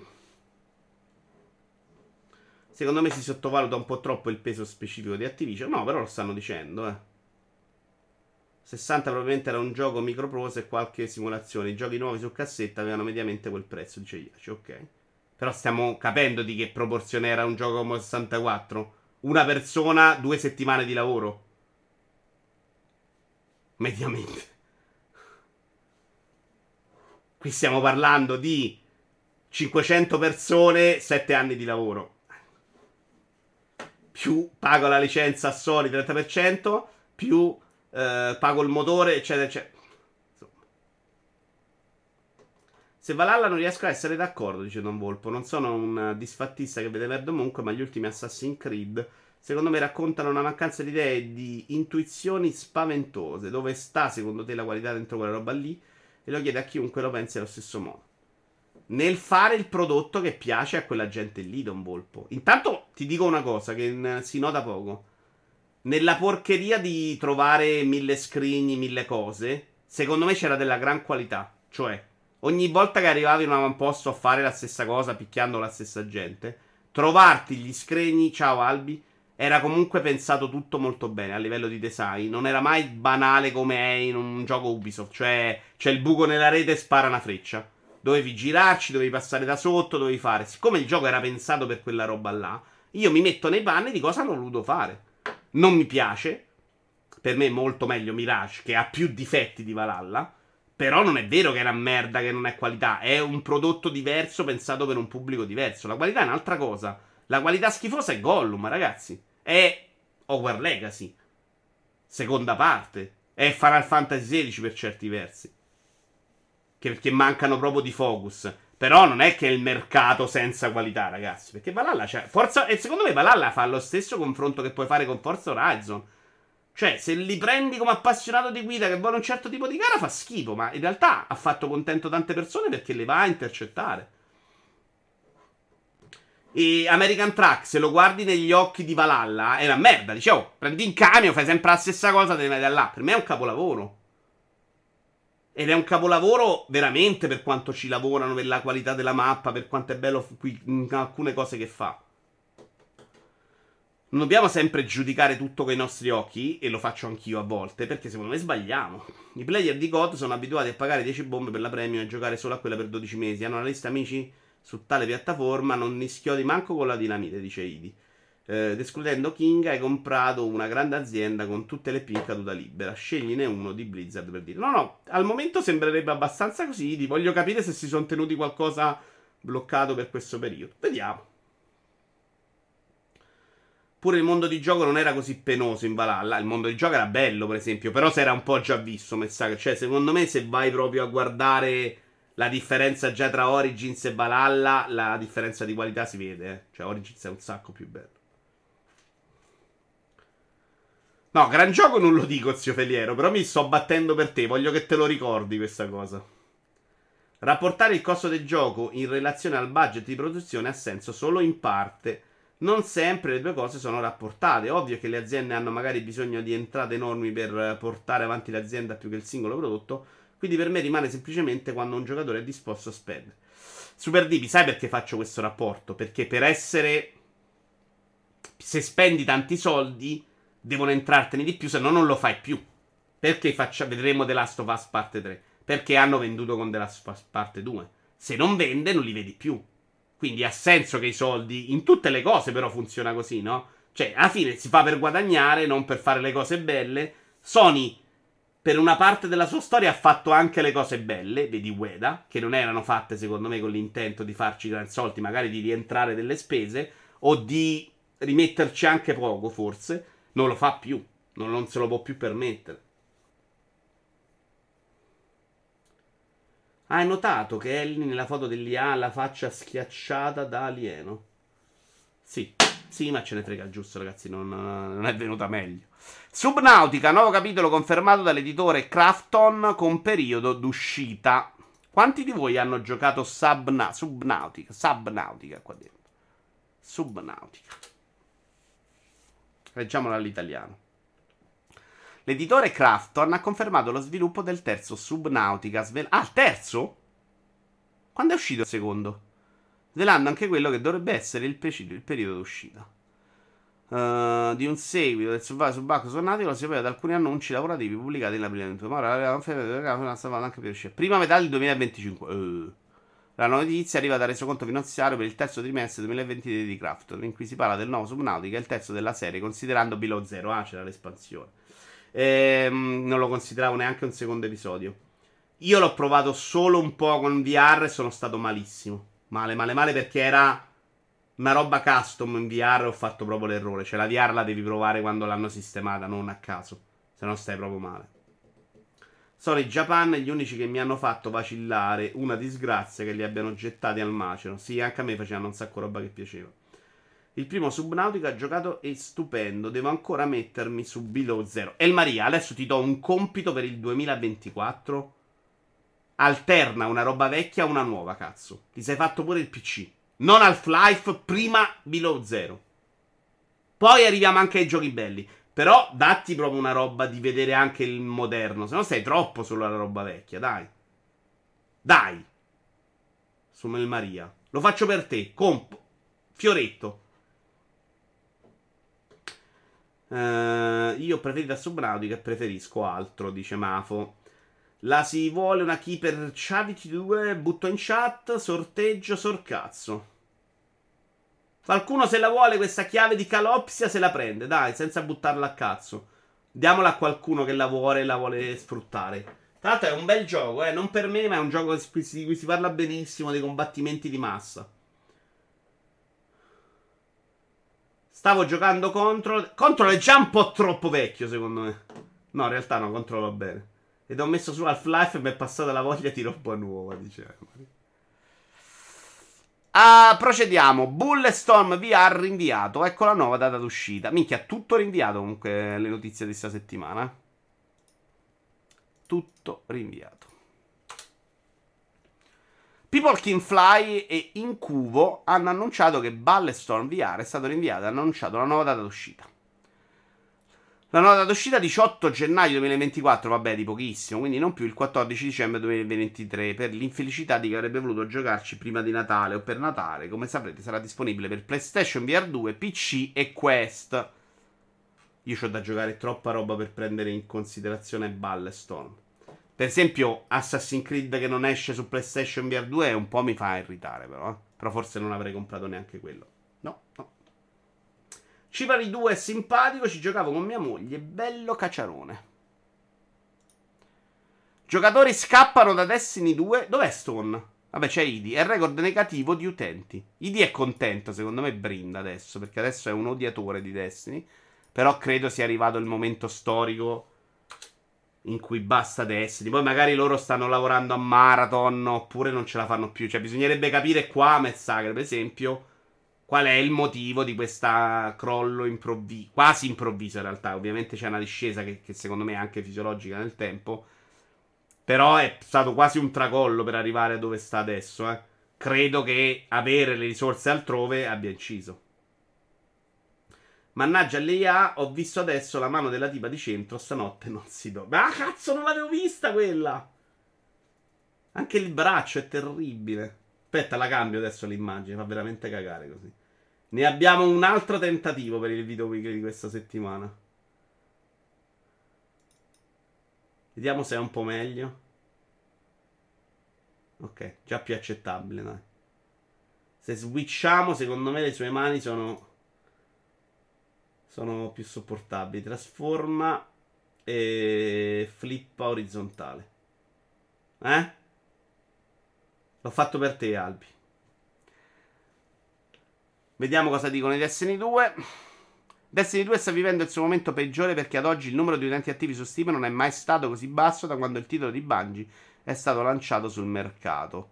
A: Secondo me si sottovaluta un po' troppo il peso specifico di Activision. No, però lo stanno dicendo, eh. 60 probabilmente era un gioco microprose e qualche simulazione. I giochi nuovi su cassetta avevano mediamente quel prezzo, dice Iaci, ok. Però stiamo capendo di che proporzione era un gioco come 64. Una persona, due settimane di lavoro. Mediamente. Qui stiamo parlando di 500 persone, 7 anni di lavoro più pago la licenza a Sony 30%, più eh, pago il motore, eccetera, eccetera. Se Valhalla non riesco a essere d'accordo, dice Don Volpo. Non sono un disfattista che vede verde ovunque, ma gli ultimi Assassin's Creed, secondo me, raccontano una mancanza di idee e di intuizioni spaventose. Dove sta, secondo te, la qualità dentro quella roba lì? E lo chiede a chiunque lo pensi allo stesso modo. Nel fare il prodotto che piace a quella gente lì, Don Volpo. Intanto ti dico una cosa che si nota poco. Nella porcheria di trovare mille screen, mille cose, secondo me c'era della gran qualità. Cioè, ogni volta che arrivavi in un avamposto a fare la stessa cosa, picchiando la stessa gente, trovarti gli screen, ciao Albi, era comunque pensato tutto molto bene a livello di design. Non era mai banale come è in un gioco Ubisoft. Cioè, c'è il buco nella rete e spara una freccia. Dovevi girarci, dovevi passare da sotto, dovevi fare. Siccome il gioco era pensato per quella roba là, io mi metto nei panni di cosa hanno voluto fare. Non mi piace. Per me è molto meglio Mirage, che ha più difetti di Valhalla. Però non è vero che è una merda, che non è qualità. È un prodotto diverso pensato per un pubblico diverso. La qualità è un'altra cosa. La qualità schifosa è Gollum, ragazzi. È Hogwarts Legacy. Seconda parte. È Final Fantasy XVI per certi versi. Che, perché mancano proprio di focus. Però non è che è il mercato senza qualità, ragazzi. Perché Valhalla c'è. Forza. E secondo me Valhalla fa lo stesso confronto che puoi fare con Forza Horizon. Cioè, se li prendi come appassionato di guida che vuole un certo tipo di gara, fa schifo. Ma in realtà ha fatto contento tante persone perché le va a intercettare. E American Truck, se lo guardi negli occhi di Valhalla, è una merda. Dice, oh, prendi in camion, fai sempre la stessa cosa, te ne vai da là. Per me è un capolavoro. Ed è un capolavoro veramente per quanto ci lavorano, per la qualità della mappa, per quanto è bello qui, in alcune cose che fa. Non dobbiamo sempre giudicare tutto con i nostri occhi, e lo faccio anch'io a volte, perché secondo me sbagliamo. I player di God sono abituati a pagare 10 bombe per la premium e giocare solo a quella per 12 mesi. Hanno una lista amici su tale piattaforma, non nischiodi manco con la dinamite, dice Idi. Eh, escludendo King, hai comprato una grande azienda con tutte le P in caduta libera. Scegliene uno di Blizzard per dire. No, no, al momento sembrerebbe abbastanza così. Idi. Voglio capire se si sono tenuti qualcosa bloccato per questo periodo. Vediamo. Pure il mondo di gioco non era così penoso in Valhalla. Il mondo di gioco era bello, per esempio. Però si era un po' già visto, messaggio. Cioè, secondo me, se vai proprio a guardare la differenza già tra Origins e Valhalla, la differenza di qualità si vede. Eh. Cioè, Origins è un sacco più bello. No, gran gioco non lo dico, zio Feliero. Però mi sto battendo per te. Voglio che te lo ricordi questa cosa. Rapportare il costo del gioco in relazione al budget di produzione ha senso solo in parte non sempre le due cose sono rapportate. Ovvio che le aziende hanno magari bisogno di entrate enormi per portare avanti l'azienda più che il singolo prodotto. Quindi per me rimane semplicemente quando un giocatore è disposto a spendere. Super DB, sai perché faccio questo rapporto? Perché per essere. Se spendi tanti soldi, devono entrartene di più, se no non lo fai più. Perché faccia... vedremo The Last of Us parte 3? Perché hanno venduto con The Last of Us parte 2. Se non vende, non li vedi più. Quindi ha senso che i soldi, in tutte le cose però funziona così, no? Cioè, alla fine si fa per guadagnare, non per fare le cose belle. Sony, per una parte della sua storia, ha fatto anche le cose belle, vedi Ueda, che non erano fatte secondo me con l'intento di farci gran soldi, magari di rientrare delle spese, o di rimetterci anche poco, forse. Non lo fa più, non, non se lo può più permettere. Hai notato che Ellie nella foto dell'IA ha la faccia schiacciata da alieno? Sì, sì, ma ce ne frega giusto, ragazzi. Non, non, è venuta meglio. Subnautica, nuovo capitolo confermato dall'editore Crafton con periodo d'uscita. Quanti di voi hanno giocato Subna- Subnautica? Subnautica qua dentro. Subnautica. Leggiamola all'italiano. L'editore Crafton ha confermato lo sviluppo del terzo Subnautica. Svel- ah, il terzo? Quando è uscito il secondo? Svelando anche quello che dovrebbe essere il, preciso, il periodo d'uscita. Uh, di un seguito del Subacqueo Subnautica lo si sapeva da alcuni annunci lavorativi pubblicati nella prima metà. Ma anche per uscire. Prima metà del 2025. Uh. La notizia arriva dal resoconto finanziario per il terzo trimestre 2023 di Crafton, in cui si parla del nuovo Subnautica, il terzo della serie, considerando Below Zero. Ah, c'era l'espansione. Ehm, non lo consideravo neanche un secondo episodio. Io l'ho provato solo un po' con VR e sono stato malissimo. Male, male, male perché era una roba custom in VR ho fatto proprio l'errore. Cioè la VR la devi provare quando l'hanno sistemata, non a caso. Se no stai proprio male. Sono i Japan gli unici che mi hanno fatto vacillare. Una disgrazia che li abbiano gettati al macero. Sì, anche a me facevano un sacco roba che piaceva. Il primo Subnautica giocato è stupendo. Devo ancora mettermi su Below Zero. El Maria, adesso ti do un compito per il 2024. Alterna una roba vecchia a una nuova, cazzo. Ti sei fatto pure il PC. Non Half-Life, prima Below Zero. Poi arriviamo anche ai giochi belli. Però datti proprio una roba di vedere anche il moderno. Se no sei troppo sulla roba vecchia, dai. Dai. Su Mel Maria. Lo faccio per te. Comp. Fioretto. Uh, io preferito Subnautica e preferisco altro, dice Mafo. La si vuole una key per Charity 2, butto in chat, sorteggio, sorcazzo. Qualcuno se la vuole questa chiave di calopsia se la prende, dai, senza buttarla a cazzo. Diamola a qualcuno che la vuole e la vuole sfruttare. Tra l'altro è un bel gioco, eh, non per me, ma è un gioco di cui si parla benissimo, dei combattimenti di massa. Stavo giocando Control. Control è già un po' troppo vecchio, secondo me. No, in realtà no, controllo bene. Ed ho messo su Half-Life e mi è passata la voglia di roba nuova, dice. Uh, procediamo. Bulletstorm VR rinviato. Ecco la nuova data d'uscita. Minchia, tutto rinviato comunque le notizie di questa settimana. Tutto rinviato. People Can Fly e Incuvo hanno annunciato che Bulletstorm VR è stato rinviato e hanno annunciato la nuova data d'uscita. La nota d'uscita 18 gennaio 2024, vabbè, di pochissimo, quindi non più il 14 dicembre 2023, per l'infelicità di chi avrebbe voluto giocarci prima di Natale o per Natale. Come saprete sarà disponibile per PlayStation VR 2, PC e Quest. Io ho da giocare troppa roba per prendere in considerazione Ballestorm. Per esempio, Assassin's Creed che non esce su PlayStation VR 2 un po' mi fa irritare, però. Eh? Però forse non avrei comprato neanche quello. No, no. Cipari 2 è simpatico, ci giocavo con mia moglie, bello cacciarone. Giocatori scappano da Destiny 2. Dov'è Stone? Vabbè, c'è Idi. È record negativo di utenti. Idi è contento, secondo me brinda adesso, perché adesso è un odiatore di Destiny. Però credo sia arrivato il momento storico in cui basta Destiny. Poi magari loro stanno lavorando a marathon oppure non ce la fanno più. Cioè, bisognerebbe capire qua, Mezzager, per esempio qual è il motivo di questo crollo improvviso, quasi improvviso in realtà, ovviamente c'è una discesa che, che, secondo me è anche fisiologica nel tempo, però è stato quasi un tracollo per arrivare a dove sta adesso, eh. credo che avere le risorse altrove abbia inciso. Mannaggia l'EA, ho visto adesso la mano della tipa di centro, stanotte non si do. Ma cazzo, non l'avevo vista quella! Anche il braccio è terribile. Aspetta, la cambio adesso l'immagine. Fa veramente cagare così. Ne abbiamo un altro tentativo per il video weekly di questa settimana. Vediamo se è un po' meglio. Ok, già più accettabile, dai. Se switchiamo, secondo me le sue mani sono sono più sopportabili. Trasforma e flippa orizzontale. Eh? L'ho fatto per te, Albi. Vediamo cosa dicono i Destiny 2. Destiny 2 sta vivendo il suo momento peggiore perché ad oggi il numero di utenti attivi su Steam non è mai stato così basso da quando il titolo di Bungie è stato lanciato sul mercato.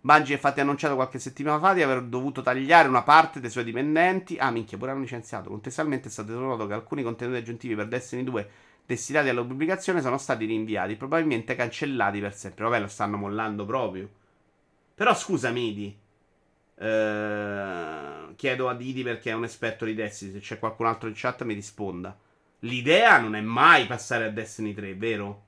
A: Bungie infatti ha annunciato qualche settimana fa di aver dovuto tagliare una parte dei suoi dipendenti. Ah, minchia, pure hanno licenziato. Contestualmente è stato notato che alcuni contenuti aggiuntivi per Destiny 2 destinati alla pubblicazione sono stati rinviati, probabilmente cancellati per sempre. Vabbè, lo stanno mollando proprio. Però scusami, Idi. Uh, chiedo a Didi perché è un esperto di Destiny. Se c'è qualcun altro in chat mi risponda. L'idea non è mai passare a Destiny 3, vero?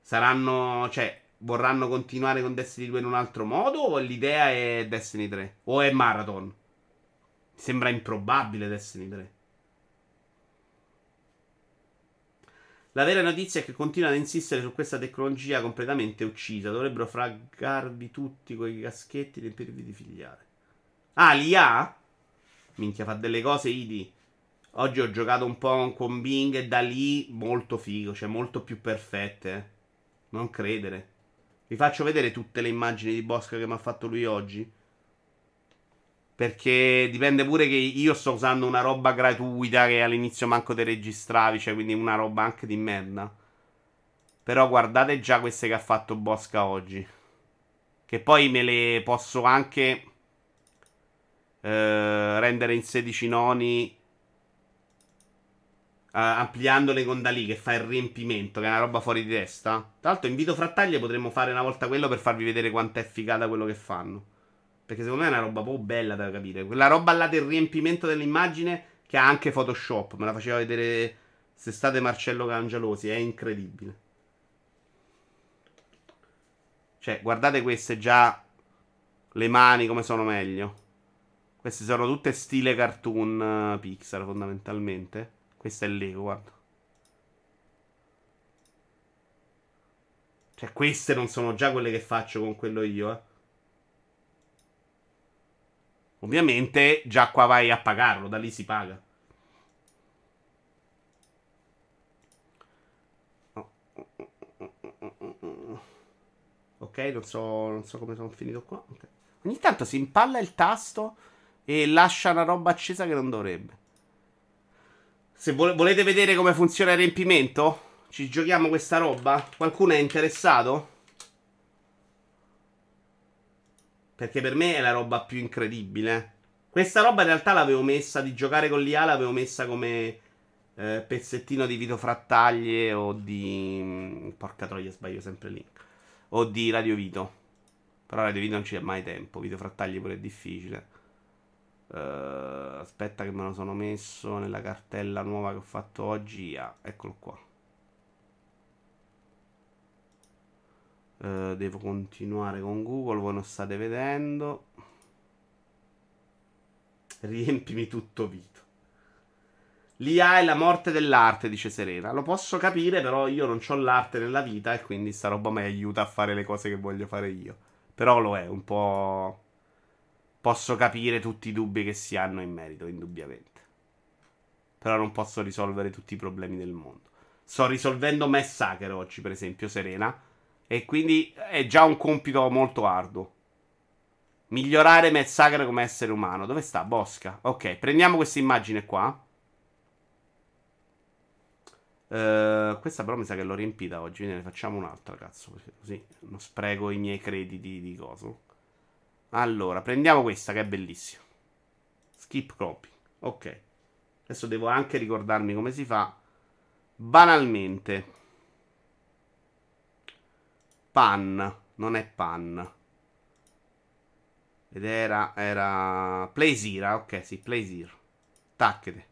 A: Saranno. Cioè, vorranno continuare con Destiny 2 in un altro modo? O l'idea è Destiny 3? O è Marathon? Sembra improbabile Destiny 3. La vera notizia è che continuano ad insistere su questa tecnologia completamente uccisa. Dovrebbero fraggarvi tutti coi caschetti e riempirvi di figliare. Ah, l'IA? Minchia, fa delle cose idi. Oggi ho giocato un po' con Bing e da lì molto figo, cioè molto più perfette. Eh. Non credere. Vi faccio vedere tutte le immagini di Bosca che mi ha fatto lui oggi. Perché dipende pure che io sto usando una roba gratuita che all'inizio manco te registravi, cioè quindi una roba anche di merda. Però guardate già queste che ha fatto Bosca oggi. Che poi me le posso anche eh, rendere in 16 noni. Uh, ampliandole con da lì che fa il riempimento, che è una roba fuori di testa. Tra l'altro, in video frattaglie potremmo fare una volta quello per farvi vedere quanto è figata quello che fanno. Perché secondo me è una roba proprio bella da capire. Quella roba là del riempimento dell'immagine che ha anche Photoshop. Me la faceva vedere quest'estate Marcello Cangialosi. È incredibile. Cioè, guardate queste già. Le mani come sono meglio. Queste sono tutte stile cartoon uh, Pixar fondamentalmente. Questo è Lego, guarda. Cioè, queste non sono già quelle che faccio con quello io, eh. Ovviamente già qua vai a pagarlo, da lì si paga. Ok, non so, non so come sono finito qua. Okay. Ogni tanto si impalla il tasto e lascia una roba accesa che non dovrebbe. Se vo- volete vedere come funziona il riempimento, ci giochiamo questa roba? Qualcuno è interessato? Perché per me è la roba più incredibile. Questa roba in realtà l'avevo messa di giocare con l'IA, l'avevo messa come eh, pezzettino di Vito Frattaglie o di... Mm, porca troia, sbaglio sempre lì. O di Radio Vito. Però Radio Vito non c'è mai tempo, Vito Frattaglie pure è difficile. Uh, aspetta che me lo sono messo nella cartella nuova che ho fatto oggi. Ah, eccolo qua. Uh, devo continuare con Google, voi non state vedendo. Riempimi tutto Vito. L'IA è la morte dell'arte, dice Serena. Lo posso capire, però io non ho l'arte nella vita e quindi sta roba mi aiuta a fare le cose che voglio fare io. Però lo è, un po'... Posso capire tutti i dubbi che si hanno in merito, indubbiamente. Però non posso risolvere tutti i problemi del mondo. Sto risolvendo Massacre oggi, per esempio, Serena e quindi è già un compito molto arduo. Migliorare Matt come essere umano. Dove sta? Bosca. Ok, prendiamo questa immagine qua. Uh, questa però mi sa che l'ho riempita oggi. Quindi ne facciamo un'altra, cazzo. Così non spreco i miei crediti di coso. Allora, prendiamo questa che è bellissima. Skip cropping. Ok. Adesso devo anche ricordarmi come si fa. Banalmente. Pan, non è pan. Ed era, era Plaisir, ok, sì, Plaisir. Tacchete.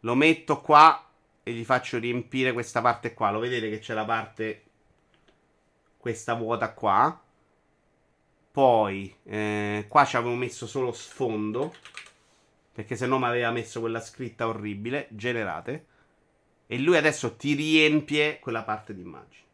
A: Lo metto qua e gli faccio riempire questa parte qua. Lo vedete che c'è la parte, questa vuota qua. Poi, eh, qua ci avevo messo solo sfondo. Perché se no mi aveva messo quella scritta orribile. Generate. E lui adesso ti riempie quella parte d'immagine.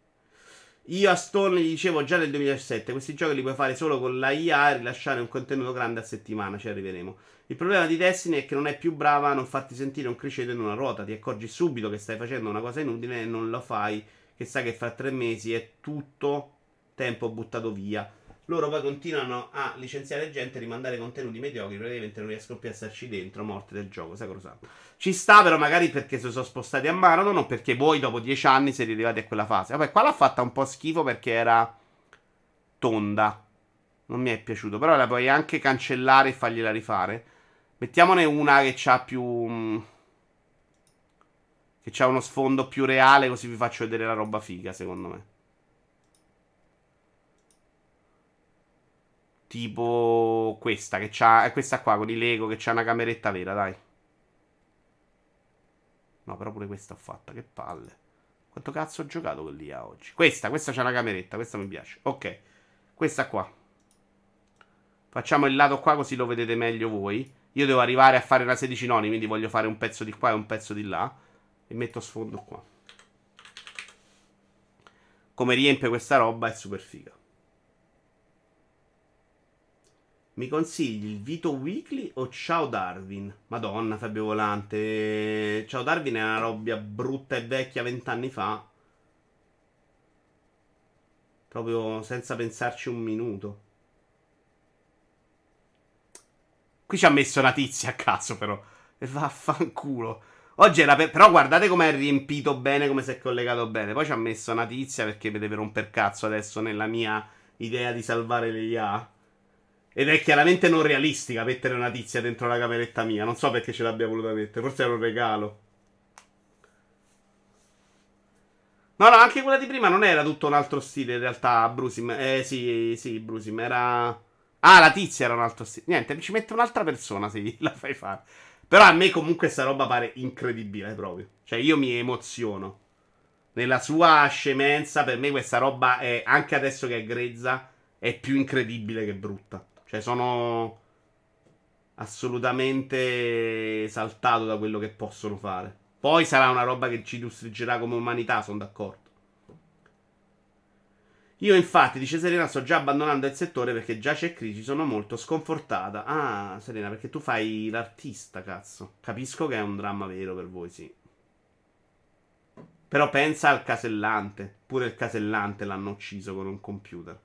A: Io a Stone gli dicevo già nel 2007, questi giochi li puoi fare solo con la IA e rilasciare un contenuto grande a settimana, ci arriveremo. Il problema di Destiny è che non è più brava a non farti sentire un criceto in una ruota, ti accorgi subito che stai facendo una cosa inutile e non lo fai, che sai che fra tre mesi è tutto tempo buttato via. Loro poi continuano a licenziare gente, rimandare contenuti mediocri, praticamente non riescono più a starci dentro, morte del gioco, sai cosa santo. Ci sta però magari perché si sono spostati a Marathon o perché voi dopo dieci anni siete arrivati a quella fase. Vabbè, qua l'ha fatta un po' schifo perché era tonda. Non mi è piaciuto, però la puoi anche cancellare e fargliela rifare. Mettiamone una che ha più... Mm, che ha uno sfondo più reale così vi faccio vedere la roba figa, secondo me. Tipo questa che c'ha. È questa qua con i Lego che c'ha una cameretta vera, dai. No, però pure questa ho fatta, che palle. Quanto cazzo ho giocato con l'IA oggi? Questa, questa c'ha una cameretta, questa mi piace. Ok, questa qua. Facciamo il lato qua così lo vedete meglio voi. Io devo arrivare a fare una 16 noni, quindi voglio fare un pezzo di qua e un pezzo di là. E metto sfondo qua. Come riempie questa roba è super figa. Mi consigli il Vito Weekly o Ciao Darwin? Madonna, Fabio Volante. Ciao Darwin è una roba brutta e vecchia vent'anni fa. Proprio senza pensarci un minuto. Qui ci ha messo una tizia a caso, però. E vaffanculo. Oggi era per... Però guardate come è riempito bene, come si è collegato bene. Poi ci ha messo una tizia perché mi deve romper cazzo adesso nella mia idea di salvare le IA. Ed è chiaramente non realistica mettere una tizia dentro la cameretta mia. Non so perché ce l'abbia voluta mettere. Forse era un regalo. No, no, anche quella di prima non era tutto un altro stile in realtà, Brusim. Eh, sì, sì, Brusim, era... Ah, la tizia era un altro stile. Niente, ci mette un'altra persona se la fai fare. Però a me comunque sta roba pare incredibile proprio. Cioè io mi emoziono. Nella sua scemenza, per me questa roba è, anche adesso che è grezza, è più incredibile che brutta. Cioè sono assolutamente esaltato da quello che possono fare. Poi sarà una roba che ci distruggerà come umanità, sono d'accordo. Io infatti, dice Serena, sto già abbandonando il settore perché già c'è crisi, sono molto sconfortata. Ah, Serena, perché tu fai l'artista, cazzo. Capisco che è un dramma vero per voi, sì. Però pensa al casellante. Pure il casellante l'hanno ucciso con un computer.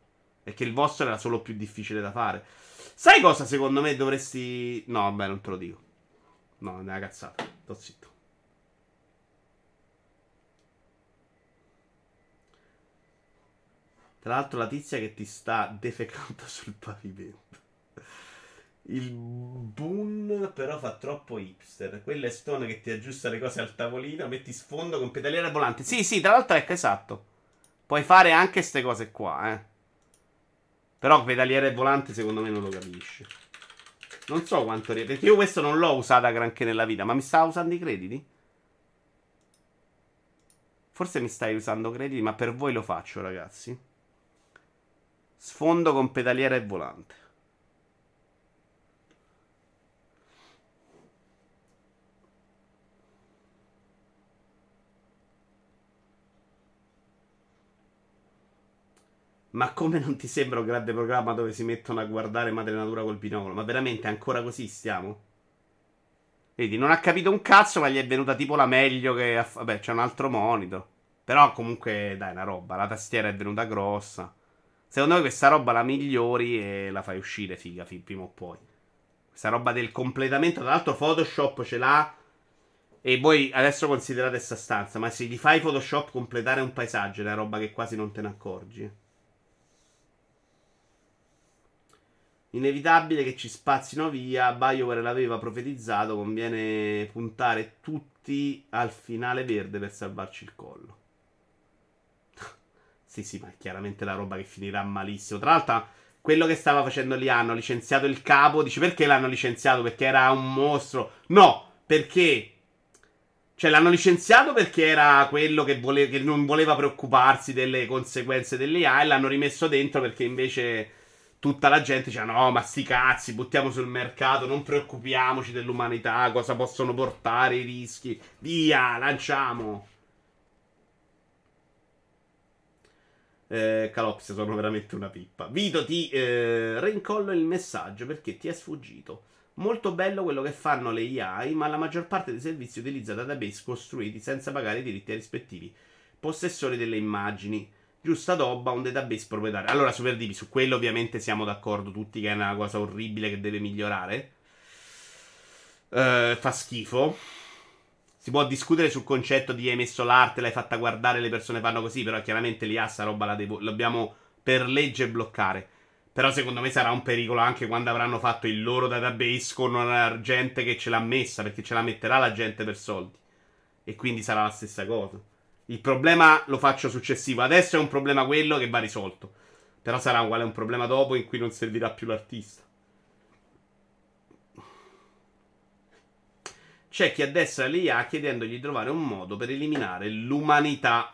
A: E che il vostro era solo più difficile da fare. Sai cosa secondo me dovresti... No, vabbè, non te lo dico. No, è una cazzata. Sto zitto. Tra l'altro la tizia che ti sta defecando sul pavimento. Il Boon però fa troppo hipster. Quella è Stone che ti aggiusta le cose al tavolino, metti sfondo con pedaliera volante. Sì, sì, tra l'altro ecco, esatto. Puoi fare anche queste cose qua, eh. Però pedaliera e volante secondo me non lo capisci. Non so quanto... Perché io questo non l'ho usata granché nella vita, ma mi stava usando i crediti? Forse mi stai usando crediti, ma per voi lo faccio, ragazzi. Sfondo con pedaliera e volante. Ma come non ti sembra un grande programma dove si mettono a guardare madre natura col binocolo? Ma veramente ancora così stiamo? Vedi, non ha capito un cazzo, ma gli è venuta tipo la meglio che... Vabbè, c'è un altro monitor. Però comunque, dai, una roba. La tastiera è venuta grossa. Secondo me questa roba la migliori e la fai uscire, figa, prima o poi. Questa roba del completamento, tra l'altro Photoshop ce l'ha. E voi adesso considerate questa stanza, ma se gli fai Photoshop completare un paesaggio è una roba che quasi non te ne accorgi. Inevitabile che ci spazzino via. BioWare l'aveva profetizzato. Conviene puntare tutti al finale verde per salvarci il collo. Sì, sì, ma è chiaramente la roba che finirà malissimo. Tra l'altro, quello che stava facendo lì hanno licenziato il capo. Dici perché l'hanno licenziato? Perché era un mostro. No, perché. Cioè, l'hanno licenziato perché era quello che, vole- che non voleva preoccuparsi delle conseguenze dell'IA e l'hanno rimesso dentro perché invece tutta la gente dice no, ma sti cazzi, buttiamo sul mercato, non preoccupiamoci dell'umanità, cosa possono portare i rischi. Via, lanciamo. Eh, Calopsia sono veramente una pippa. Vito ti eh, rincollo il messaggio perché ti è sfuggito. Molto bello quello che fanno le AI, ma la maggior parte dei servizi utilizza database costruiti senza pagare i diritti ai rispettivi possessori delle immagini. Giusta dobba un database proprietario. Allora, Super Divi, su quello ovviamente siamo d'accordo tutti che è una cosa orribile che deve migliorare. Uh, fa schifo. Si può discutere sul concetto di hai messo l'arte, l'hai fatta guardare, le persone fanno così, però chiaramente lì a sta roba la devo, l'abbiamo per legge bloccare. Però secondo me sarà un pericolo anche quando avranno fatto il loro database con una gente che ce l'ha messa, perché ce la metterà la gente per soldi. E quindi sarà la stessa cosa. Il problema lo faccio successivo. Adesso è un problema quello che va risolto. Però sarà uguale un problema dopo in cui non servirà più l'artista. C'è chi addestra l'IA chiedendogli di trovare un modo per eliminare l'umanità.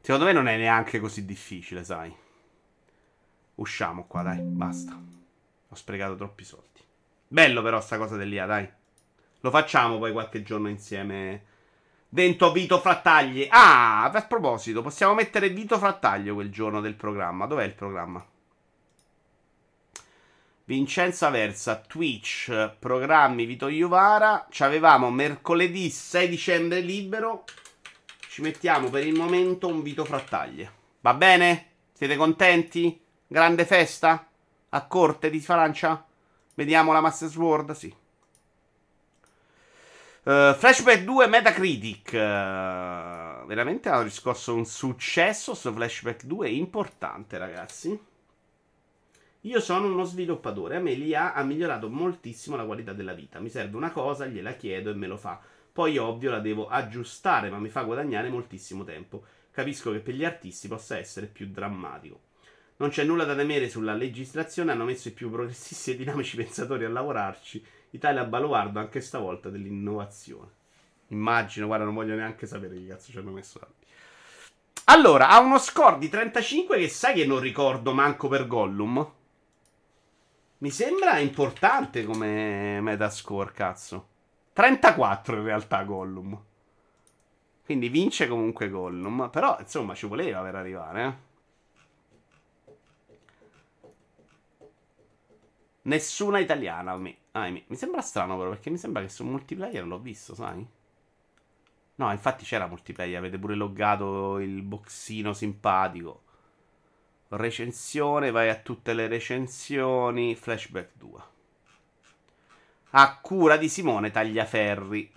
A: Secondo me non è neanche così difficile, sai. Usciamo qua, dai, basta. Ho sprecato troppi soldi. Bello però sta cosa dell'IA, dai. Lo facciamo poi qualche giorno insieme. Dentro Vito Frattaglie. Ah, a proposito, possiamo mettere Vito Frattaglio quel giorno del programma. Dov'è il programma? Vincenza Versa, Twitch, programmi Vito Iuvara. Ci avevamo mercoledì 6 dicembre libero. Ci mettiamo per il momento un Vito Frattaglie. Va bene? Siete contenti? Grande festa? A corte di Francia? Vediamo la Master Sword, sì. Uh, Flashback 2 Metacritic. Uh, veramente hanno riscosso un successo su Flashback 2 importante, ragazzi. Io sono uno sviluppatore, a me l'IA ha migliorato moltissimo la qualità della vita. Mi serve una cosa, gliela chiedo e me lo fa. Poi ovvio la devo aggiustare, ma mi fa guadagnare moltissimo tempo. Capisco che per gli artisti possa essere più drammatico. Non c'è nulla da temere sulla legislazione, hanno messo i più progressisti e dinamici pensatori a lavorarci. Italia baluardo anche stavolta dell'innovazione. Immagino, guarda, non voglio neanche sapere che cazzo ci hanno messo. Allora, ha uno score di 35 che sai che non ricordo manco per Gollum. Mi sembra importante come metascore, cazzo. 34 in realtà Gollum. Quindi vince comunque Gollum. Però, insomma, ci voleva per arrivare, eh. Nessuna italiana, ahimè. Ahimè. Mi sembra strano però, perché mi sembra che su multiplayer l'ho visto, sai? No, infatti c'era multiplayer, avete pure loggato il boxino simpatico. Recensione, vai a tutte le recensioni. Flashback 2. A cura di Simone Tagliaferri.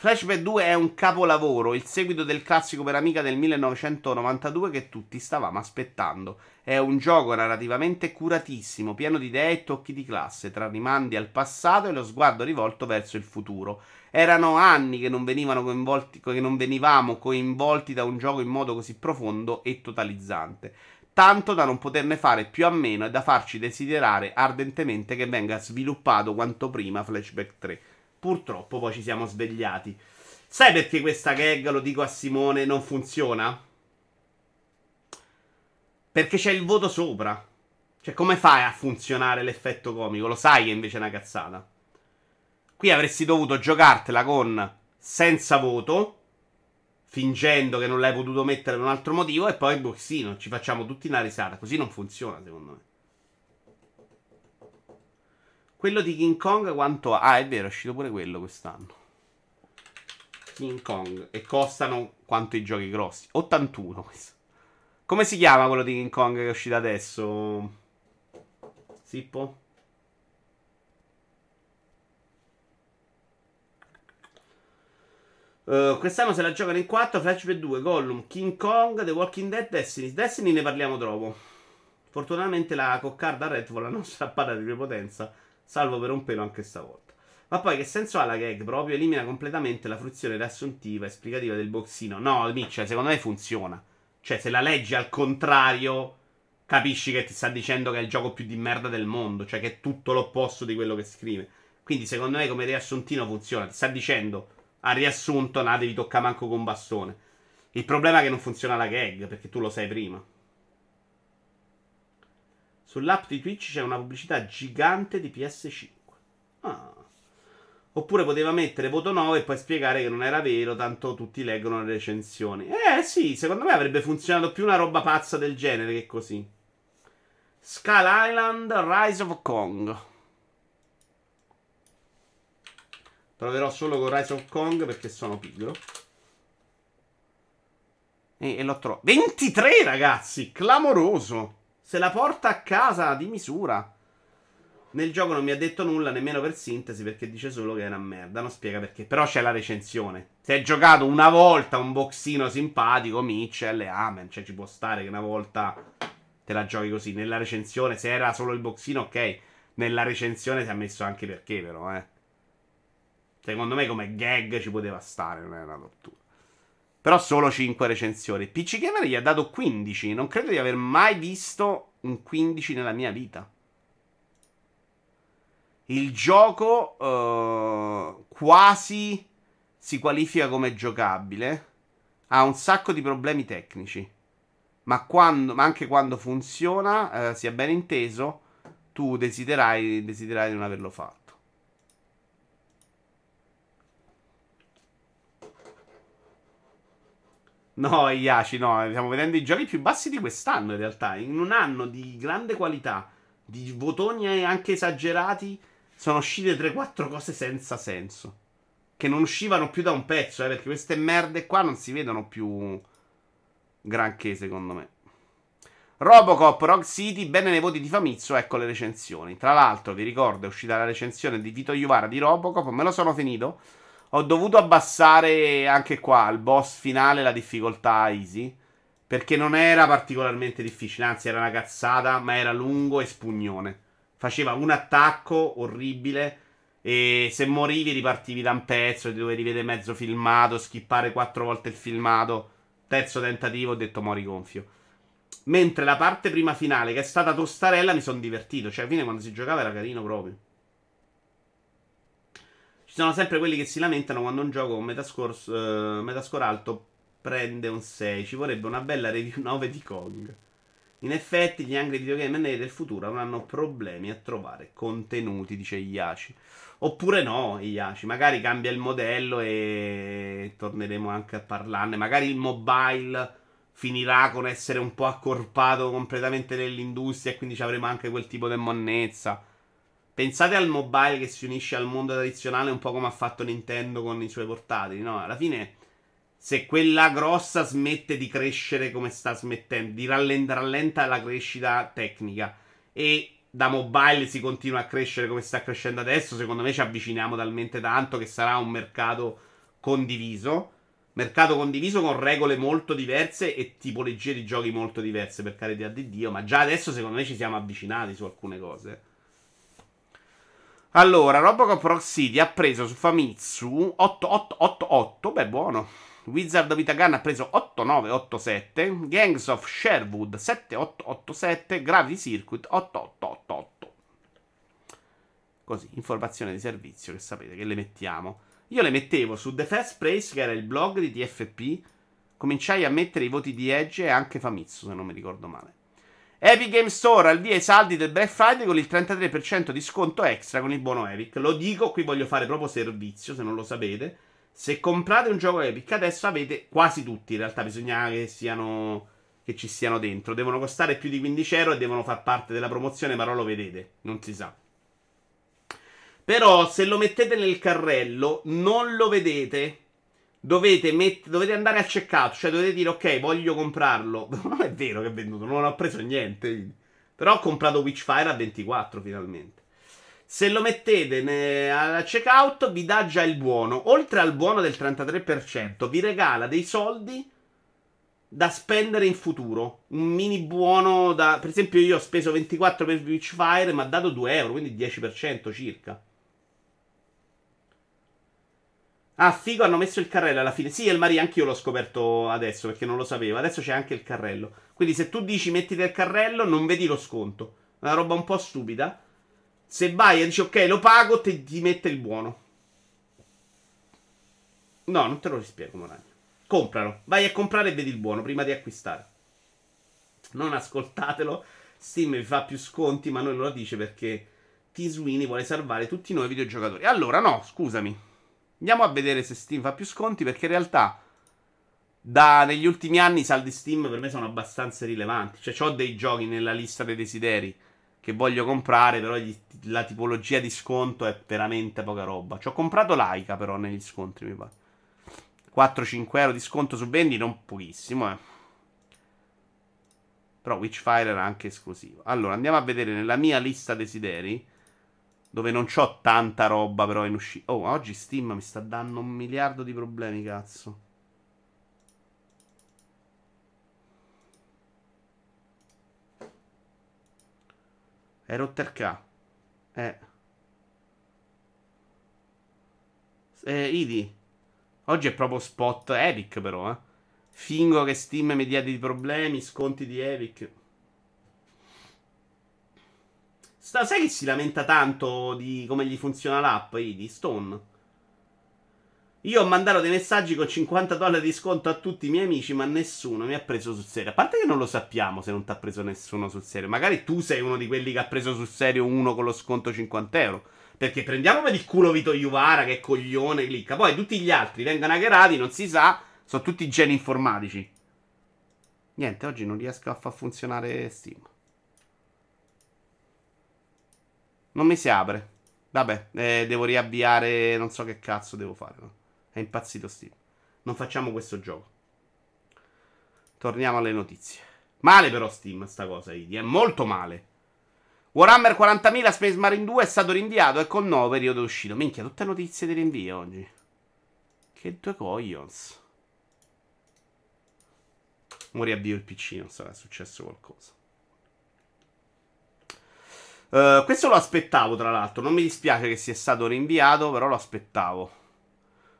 A: Flashback 2 è un capolavoro, il seguito del classico per Amica del 1992 che tutti stavamo aspettando. È un gioco narrativamente curatissimo, pieno di idee e tocchi di classe, tra rimandi al passato e lo sguardo rivolto verso il futuro. Erano anni che non, che non venivamo coinvolti da un gioco in modo così profondo e totalizzante tanto da non poterne fare più a meno e da farci desiderare ardentemente che venga sviluppato quanto prima Flashback 3. Purtroppo poi ci siamo svegliati. Sai perché questa gag, lo dico a Simone, non funziona? Perché c'è il voto sopra. Cioè, come fai a funzionare l'effetto comico? Lo sai che invece è una cazzata. Qui avresti dovuto giocartela con senza voto, fingendo che non l'hai potuto mettere per un altro motivo, e poi boxino, ci facciamo tutti una risata. Così non funziona, secondo me. Quello di King Kong quanto ha? Ah, è vero, è uscito pure quello quest'anno. King Kong. E costano quanto i giochi grossi. 81 questo. Come si chiama quello di King Kong che è uscito adesso? Sippo? Uh, quest'anno se la giocano in 4, Flashback 2, Gollum, King Kong, The Walking Dead, Destiny. Destiny ne parliamo troppo. Fortunatamente la coccarda Redfall l'hanno strappata di prepotenza salvo per un pelo anche stavolta. Ma poi che senso ha la gag? Proprio elimina completamente la fruizione riassuntiva esplicativa del boxino. No, Mitchell, secondo me funziona. Cioè, se la leggi al contrario, capisci che ti sta dicendo che è il gioco più di merda del mondo. Cioè, che è tutto l'opposto di quello che scrive. Quindi, secondo me, come riassuntino funziona. Ti sta dicendo, a riassunto, no, devi toccare manco con bastone. Il problema è che non funziona la gag, perché tu lo sai prima. Sull'app di Twitch c'è una pubblicità gigante di PS5. Ah. Oppure poteva mettere voto 9 e poi spiegare che non era vero, tanto tutti leggono le recensioni. Eh sì, secondo me avrebbe funzionato più una roba pazza del genere che così. Skull Island Rise of Kong. Proverò solo con Rise of Kong perché sono pigro. E, e l'ho trovato. 23 ragazzi, clamoroso. Se la porta a casa di misura. Nel gioco non mi ha detto nulla nemmeno per sintesi perché dice solo che è una merda. Non spiega perché. Però c'è la recensione. Se hai giocato una volta un boxino simpatico, Mitchell, amen. Cioè ci può stare che una volta te la giochi così. Nella recensione, se era solo il boxino, ok. Nella recensione si è messo anche perché, però, eh. Secondo me come gag ci poteva stare, non è una tortura. Però solo 5 recensioni. PC Gamer gli ha dato 15. Non credo di aver mai visto un 15 nella mia vita. Il gioco uh, quasi si qualifica come giocabile. Ha un sacco di problemi tecnici. Ma, quando, ma anche quando funziona, uh, sia ben inteso, tu desiderai, desiderai di non averlo fatto. No, Iaci, no, stiamo vedendo i giochi più bassi di quest'anno in realtà. In un anno di grande qualità, di votoni anche esagerati, sono uscite 3-4 cose senza senso. Che non uscivano più da un pezzo, eh, perché queste merde qua non si vedono più granché, secondo me. Robocop, Rock City, bene nei voti di Famitsu, ecco le recensioni. Tra l'altro, vi ricordo, è uscita la recensione di Vito Iuvara di Robocop, me lo sono finito. Ho dovuto abbassare anche qua al boss finale la difficoltà easy. Perché non era particolarmente difficile, anzi era una cazzata, ma era lungo e spugnone. Faceva un attacco orribile e se morivi ripartivi da un pezzo, ti dovevi rivedere mezzo filmato, skippare quattro volte il filmato. Terzo tentativo, ho detto mori gonfio. Mentre la parte prima finale, che è stata tostarella, mi sono divertito. Cioè, alla fine quando si giocava era carino proprio. Ci sono sempre quelli che si lamentano quando un gioco con metascore, uh, metascore alto prende un 6. Ci vorrebbe una bella review 9 di Kong. In effetti, gli angry videogame del futuro avranno problemi a trovare contenuti, dice Iaci. Oppure no, Iaci. Magari cambia il modello e torneremo anche a parlarne. Magari il mobile finirà con essere un po' accorpato completamente nell'industria e quindi avremo anche quel tipo di monnezza. Pensate al mobile che si unisce al mondo tradizionale un po' come ha fatto Nintendo con i suoi portatili, no? Alla fine, se quella grossa smette di crescere come sta smettendo, di rallenta, rallenta la crescita tecnica e da mobile si continua a crescere come sta crescendo adesso, secondo me ci avviciniamo talmente tanto che sarà un mercato condiviso. Mercato condiviso con regole molto diverse e tipologie di giochi molto diverse, per carità di Dio, ma già adesso secondo me ci siamo avvicinati su alcune cose. Allora, Robocop Rock City ha preso su Famitsu 8888, beh buono. Wizard of Itagan ha preso 8987, Gangs of Sherwood 7887, Gravity Circuit 8888. Così, informazione di servizio che sapete che le mettiamo. Io le mettevo su The Fast Place, che era il blog di TFP. Cominciai a mettere i voti di Edge e anche Famitsu, se non mi ricordo male. Epic Game Store al via i saldi del Black Friday con il 33% di sconto extra con il buono Epic. Lo dico, qui voglio fare proprio servizio, se non lo sapete. Se comprate un gioco Epic adesso avete quasi tutti, in realtà bisogna che siano che ci siano dentro. Devono costare più di 15 euro e devono far parte della promozione, ma lo vedete, non si sa. Però se lo mettete nel carrello, non lo vedete Dovete, met- dovete andare al checkout, cioè dovete dire ok, voglio comprarlo. non è vero che è venduto, non ho preso niente. Però ho comprato Witchfire a 24 finalmente. Se lo mettete ne- al checkout vi dà già il buono. Oltre al buono del 33%, vi regala dei soldi da spendere in futuro. Un mini buono da... Per esempio io ho speso 24 per Witchfire, ma ha dato 2 euro, quindi 10% circa. Ah, figo, hanno messo il carrello alla fine. Sì, El Maria, anch'io l'ho scoperto adesso perché non lo sapevo. Adesso c'è anche il carrello. Quindi se tu dici mettiti il carrello, non vedi lo sconto. Una roba un po' stupida. Se vai e dici ok, lo pago, ti, ti mette il buono. No, non te lo rispiego, Moragno. Compralo. Vai a comprare e vedi il buono prima di acquistare. Non ascoltatelo. Steam vi fa più sconti, ma non lo dice perché T. Sweeney vuole salvare tutti noi videogiocatori. Allora, no, scusami. Andiamo a vedere se Steam fa più sconti perché in realtà da, negli ultimi anni i saldi Steam per me sono abbastanza rilevanti. Cioè ho dei giochi nella lista dei desideri che voglio comprare, però gli, la tipologia di sconto è veramente poca roba. Ci ho comprato Laika però negli scontri, mi pare. 4-5 euro di sconto su vendi, non pochissimo, eh. Però Witchfire era anche esclusivo. Allora, andiamo a vedere nella mia lista desideri dove non c'ho tanta roba però in uscita. Oh, oggi Steam mi sta dando un miliardo di problemi, cazzo. È Rotterk. Eh. Eh, Idi. Oggi è proprio spot Epic però, eh. Fingo che Steam mi dia dei problemi, sconti di Epic. Sta, sai che si lamenta tanto di come gli funziona l'app di Stone? Io ho mandato dei messaggi con 50 dollari di sconto a tutti i miei amici, ma nessuno mi ha preso sul serio. A parte che non lo sappiamo se non ti ha preso nessuno sul serio. Magari tu sei uno di quelli che ha preso sul serio uno con lo sconto 50 euro. Perché prendiamo per il culo Vito Iuvara, che coglione, clicca. Poi tutti gli altri vengono hackerati, non si sa, sono tutti geni informatici. Niente, oggi non riesco a far funzionare Steam. Non mi si apre. Vabbè, eh, devo riavviare. Non so che cazzo devo fare. No? È impazzito Steve. Non facciamo questo gioco. Torniamo alle notizie. Male però Steam sta cosa, Idi, è molto male. Warhammer 40.000 Space Marine 2 è stato rinviato e con nuovo periodo uscito. Minchia, tutte notizie di rinvio oggi. Che due coglions. Mo riavvio il PC, non è successo qualcosa. Uh, questo lo aspettavo, tra l'altro. Non mi dispiace che sia stato rinviato, però lo aspettavo.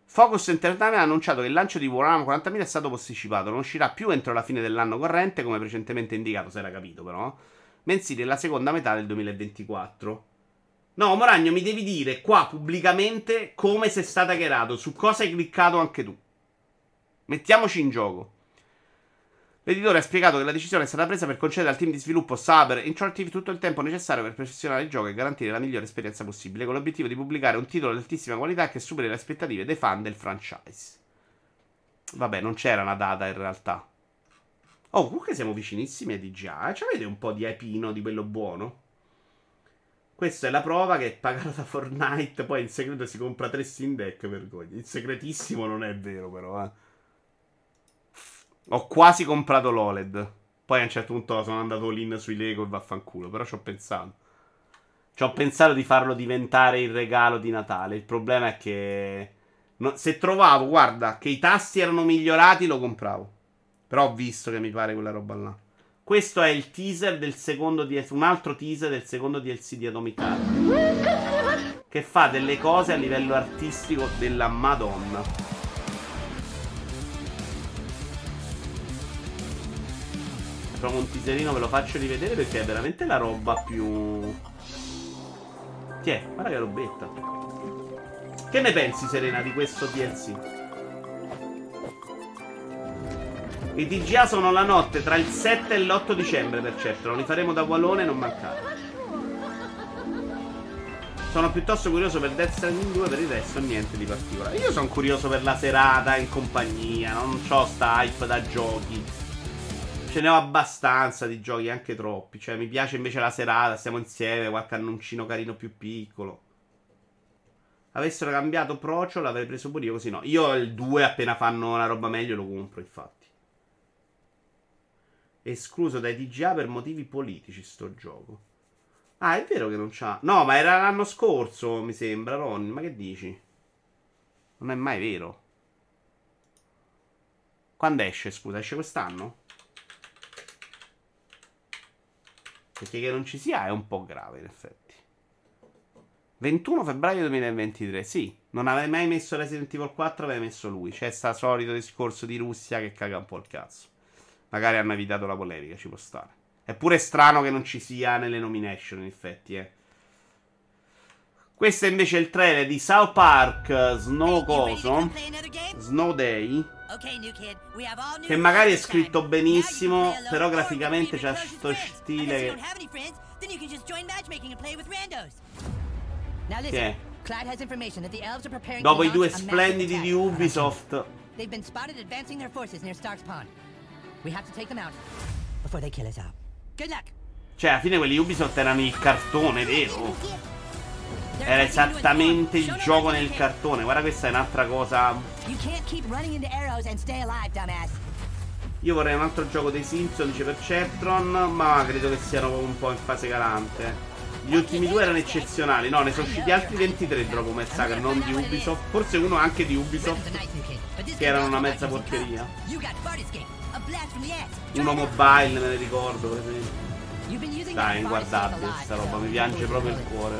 A: Focus Entertainment ha annunciato che il lancio di Warhammer 40.000 è stato posticipato. Non uscirà più entro la fine dell'anno corrente, come precedentemente indicato, se era capito, però. Bensì nella seconda metà del 2024. No, Moragno, mi devi dire qua pubblicamente come sei stata chiarato, su cosa hai cliccato anche tu. Mettiamoci in gioco. L'editore ha spiegato che la decisione è stata presa per concedere al team di sviluppo Saber Interactive tutto il tempo necessario per perfezionare il gioco e garantire la migliore esperienza possibile, con l'obiettivo di pubblicare un titolo di altissima qualità che superi le aspettative dei fan del franchise. Vabbè, non c'era una data in realtà. Oh, comunque siamo vicinissimi a DGA. Eh? Ci avete un po' di epino di quello buono? Questa è la prova che è pagato da Fortnite, poi in segreto si compra tre Steam Deck, vergogna. Il segretissimo non è vero, però, eh. Ho quasi comprato l'OLED. Poi a un certo punto sono andato lì sui Lego e vaffanculo. Però ci ho pensato. Ci ho pensato di farlo diventare il regalo di Natale. Il problema è che. No, se trovavo, guarda, che i tasti erano migliorati, lo compravo. Però ho visto che mi pare quella roba là. Questo è il teaser del secondo DLC. Un altro teaser del secondo DLC di Atomic Heart. Che fa delle cose a livello artistico della Madonna. Provo un teaserino, ve lo faccio rivedere perché è veramente la roba più... Tiè, guarda che robetta. Che ne pensi, Serena, di questo DLC? I TGA sono la notte tra il 7 e l'8 dicembre, per certo. Li faremo da Wallone non mancare. Sono piuttosto curioso per Death Stranding 2, per il resto niente di particolare. Io sono curioso per la serata in compagnia, non ho sta hype da giochi. Ce ne ho abbastanza di giochi, anche troppi. Cioè, mi piace invece la serata, stiamo insieme, qualche annuncino carino più piccolo. Avessero cambiato Procio, l'avrei preso pure io così no. Io il 2 appena fanno una roba meglio lo compro, infatti. Escluso dai TGA per motivi politici sto gioco. Ah, è vero che non c'ha. No, ma era l'anno scorso, mi sembra, Ron. Ma che dici? Non è mai vero. Quando esce, scusa? Esce quest'anno? Perché che non ci sia è un po' grave, in effetti. 21 febbraio 2023, sì. Non avevi mai messo Resident Evil 4, avevi messo lui. C'è sta solito discorso di Russia che caga un po' il cazzo. Magari hanno evitato la polemica, ci può stare. È pure strano che non ci sia nelle nomination, in effetti, eh. Questo è invece il trailer di South Park Snow Coso. Snow Day. Che magari è scritto benissimo, però graficamente c'ha sto stile che... Che Dopo i due splendidi di Ubisoft. They've been spotted advancing their forces near Stark's Pond. We have to take them out before they kill us out. Good luck. Cioè, alla fine quelli Ubisoft erano il cartone, vero? Era esattamente il gioco nel cartone. Guarda, questa è un'altra cosa. Io vorrei un altro gioco dei Simpson, dice per Cetron, ma credo che siano un po' in fase calante. Gli ultimi due erano eccezionali. No, ne sono usciti altri 23 dopo Massacre, non di Ubisoft. Forse uno anche di Ubisoft, che erano una mezza porcheria. Uno mobile, me ne ricordo, per esempio. Dai, inguardabile sta roba, mi piange proprio il cuore.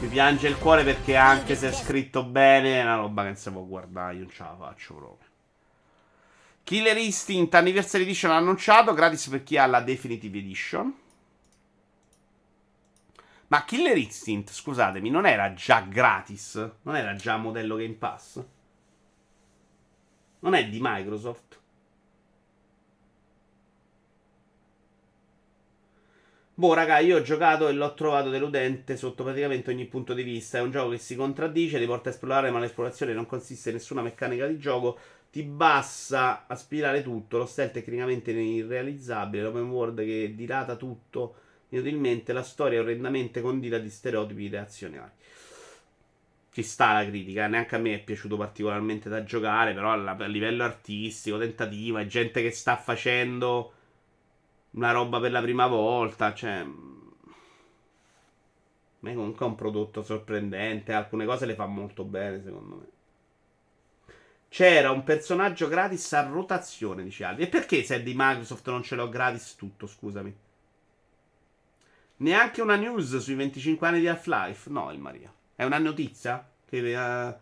A: Mi piange il cuore perché anche se è scritto bene è una roba che non si può guardare, io non ce la faccio proprio. Killer Instinct Anniversary Edition annunciato, gratis per chi ha la Definitive Edition. Ma Killer Instinct, scusatemi, non era già gratis? Non era già modello Game Pass? Non è di Microsoft? Boh, raga, io ho giocato e l'ho trovato deludente sotto praticamente ogni punto di vista. È un gioco che si contraddice, ti porta a esplorare, ma l'esplorazione non consiste in nessuna meccanica di gioco. Ti basta aspirare tutto. Lo stealth tecnicamente irrealizzabile. L'open world che dilata tutto inutilmente. La storia è orrendamente condita di stereotipi reazionari. ci sta la critica, neanche a me è piaciuto particolarmente da giocare, però a livello artistico, tentativo, è gente che sta facendo una roba per la prima volta, cioè... Ma comunque è un prodotto sorprendente, alcune cose le fa molto bene secondo me. C'era un personaggio gratis a rotazione, dice Aldi. E perché se è di Microsoft non ce l'ho gratis tutto, scusami? Neanche una news sui 25 anni di Half-Life? No, il Maria. È una notizia che, uh,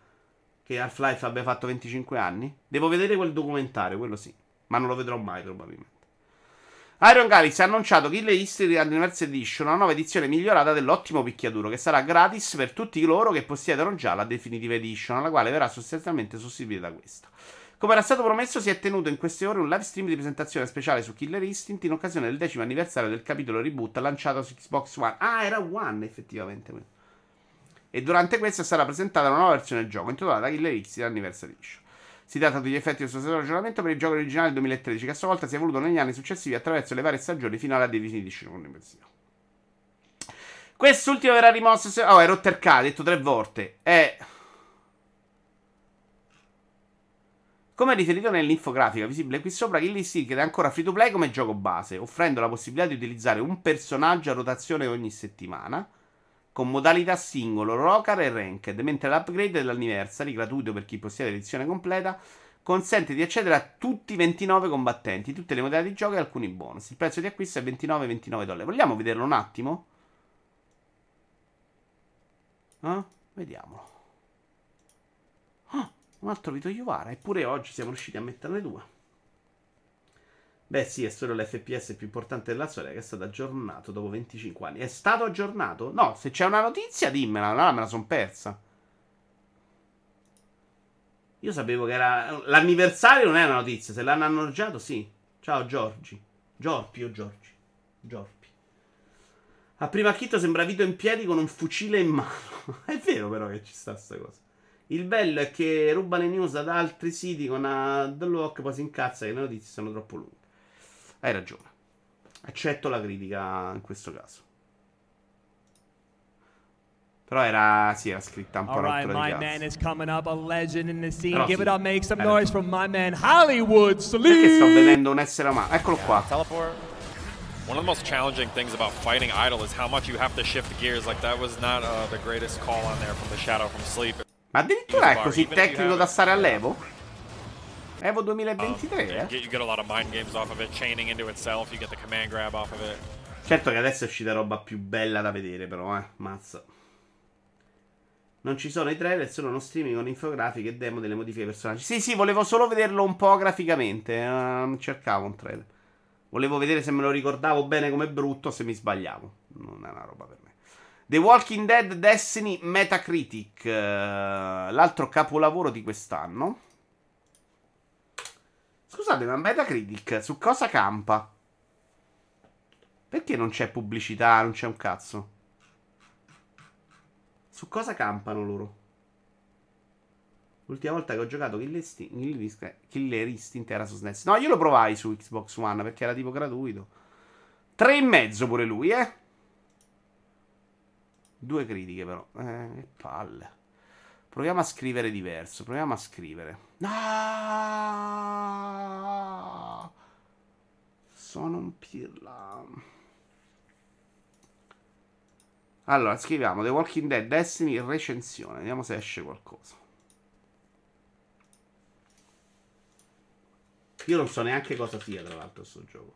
A: che Half-Life abbia fatto 25 anni? Devo vedere quel documentario, quello sì. Ma non lo vedrò mai probabilmente. Iron Galaxy ha annunciato Killer History Anniversary Edition, una nuova edizione migliorata dell'ottimo picchiaduro che sarà gratis per tutti coloro che possiedono già la Definitive Edition, alla quale verrà sostanzialmente sostituita da questa. Come era stato promesso, si è tenuto in queste ore un live stream di presentazione speciale su Killer Instinct in occasione del decimo anniversario del capitolo reboot lanciato su Xbox One. Ah, era One effettivamente e durante questa sarà presentata una nuova versione del gioco intitolata Killer X Anniversary Edition. Si tratta degli effetti del suo stesso ragionamento per il gioco originale del 2013, che a sua volta si è evoluto negli anni successivi attraverso le varie stagioni fino alla Definitive Edition. Quest'ultimo verrà rimosso. Se... Oh, è Rotterk, detto tre volte. È. Come riferito nell'infografica visibile qui sopra, Kill Instinct è ancora free to play come gioco base, offrendo la possibilità di utilizzare un personaggio a rotazione ogni settimana con modalità singolo, Rocar e Ranked, mentre l'upgrade dell'anniversary, gratuito per chi possiede l'edizione completa, consente di accedere a tutti i 29 combattenti, tutte le modalità di gioco e alcuni bonus. Il prezzo di acquisto è 29,29 dollari. Vogliamo vederlo un attimo? Eh? Vediamolo. Ah, un altro Vito Iuvara. Eppure oggi siamo riusciti a metterne due. Beh, sì, è solo l'FPS più importante della storia che è stato aggiornato dopo 25 anni. È stato aggiornato? No, se c'è una notizia dimmela, allora me la sono persa. Io sapevo che era. L'anniversario non è una notizia, se l'hanno annunciato, sì. Ciao Giorgi. Giorpi o Giorgi? Giorpi. A prima acchito sembra Vito in piedi con un fucile in mano. è vero, però, che ci sta sta cosa. Il bello è che ruba le news da altri siti con uh, The Lock, poi si incazza che le notizie sono troppo lunghe. Hai ragione. Accetto la critica in questo caso. Però era, sì, era scritta un po' right, my man is coming up, a legend in the scene. Però Give sì, it up, make some noise from my man Hollywood Sleep. Perché sto vedendo un essere umano? Eccolo yeah, qua. Teleport.
B: One of the most challenging things about fighting Idol is how much you have to shift gears. Like that was not uh, the greatest call on there from the Shadow from Sleep.
A: Ma addirittura è così tecnico da stare all'Evo? Evo 2023, um, eh? You get a lot of mind games off of it, chaining into itself, you get the command grab off of it. Certo che adesso è uscita roba più bella da vedere, però, eh. Mazza. Non ci sono i trailer, sono uno streaming con infografiche e demo delle modifiche personaggi. Sì, sì, volevo solo vederlo un po' graficamente. Non cercavo un trailer. Volevo vedere se me lo ricordavo bene come brutto, se mi sbagliavo. Non è una roba per me. The Walking Dead Destiny Metacritic, uh, l'altro capolavoro di quest'anno. Scusate, ma Metacritic su cosa campa? Perché non c'è pubblicità, non c'è un cazzo? Su cosa campano loro? L'ultima volta che ho giocato Killer Instinct, era su SNES. No, io lo provai su Xbox One perché era tipo gratuito. Tre e mezzo pure lui, eh? Due critiche però. Eh, che palle. Proviamo a scrivere diverso. Proviamo a scrivere. Ah! Sono un pirla. Allora, scriviamo The Walking Dead Destiny recensione. Vediamo se esce qualcosa. Io non so neanche cosa sia, tra l'altro, questo gioco.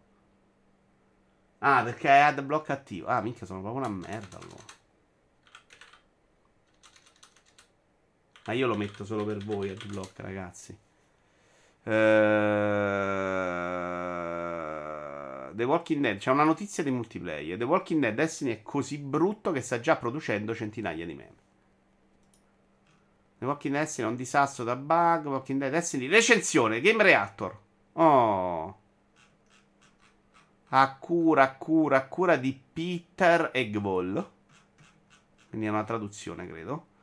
A: Ah, perché è adblock attivo. Ah, minchia, sono proprio una merda allora. Ma io lo metto solo per voi Adblock, ragazzi. Uh, The Walking Dead, c'è una notizia di multiplayer. The Walking Dead Destiny è così brutto che sta già producendo centinaia di meme. The Walking Dead Destiny è un disastro da bug. Walking Dead Destiny recensione Game Reactor. Oh. A cura, a cura, a cura di Peter Eggwall. Quindi è una traduzione, credo.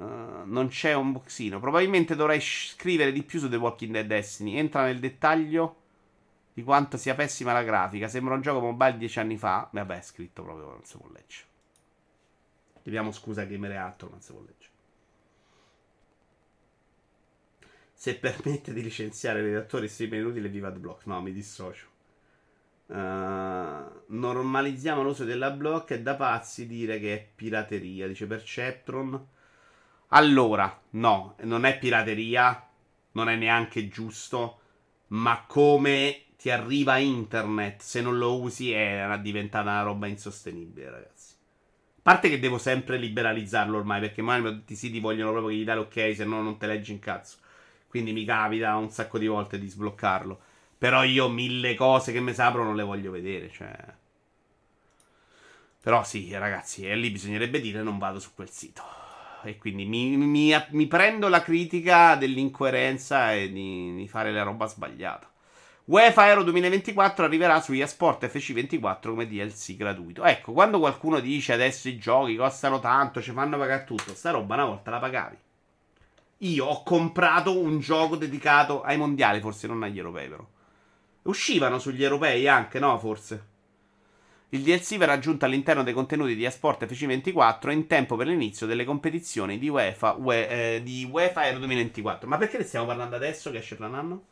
A: Uh, non c'è un boxino. Probabilmente dovrai scrivere di più su The Walking Dead Destiny. Entra nel dettaglio di quanto sia pessima la grafica. Sembra un gioco mobile dieci anni fa. Vabbè, è scritto proprio, non si può leggere. Chiediamo scusa a Gamer e altro, ma se vuole leggere. Se permette di licenziare i redattori 6 minuti le viva block. No, mi dissocio. Uh, normalizziamo l'uso della block. È da pazzi dire che è pirateria, dice Perceptron. Allora, no, non è pirateria, non è neanche giusto, ma come ti arriva internet se non lo usi è diventata una roba insostenibile, ragazzi. A parte che devo sempre liberalizzarlo ormai, perché magari tutti i siti vogliono proprio che gli dai l'ok, se no non te leggi in cazzo. Quindi mi capita un sacco di volte di sbloccarlo. Però io mille cose che mi saprono non le voglio vedere, cioè... Però sì, ragazzi, e lì bisognerebbe dire non vado su quel sito. E quindi mi, mi, mi prendo la critica dell'incoerenza e di, di, fare la roba sbagliata. UEFA Euro 2024 arriverà su eSport FC24 come DLC gratuito. Ecco, quando qualcuno dice adesso i giochi costano tanto, ci fanno pagare tutto, sta roba una volta la pagavi. Io ho comprato un gioco dedicato ai mondiali, forse non agli europei però. Uscivano sugli europei anche, no? Forse. Il DLC verrà aggiunto all'interno dei contenuti di Esport FC24 in tempo per l'inizio delle competizioni di UEFA, UE, eh, di UEFA Euro 2024. Ma perché ne stiamo parlando adesso che esce tra un anno?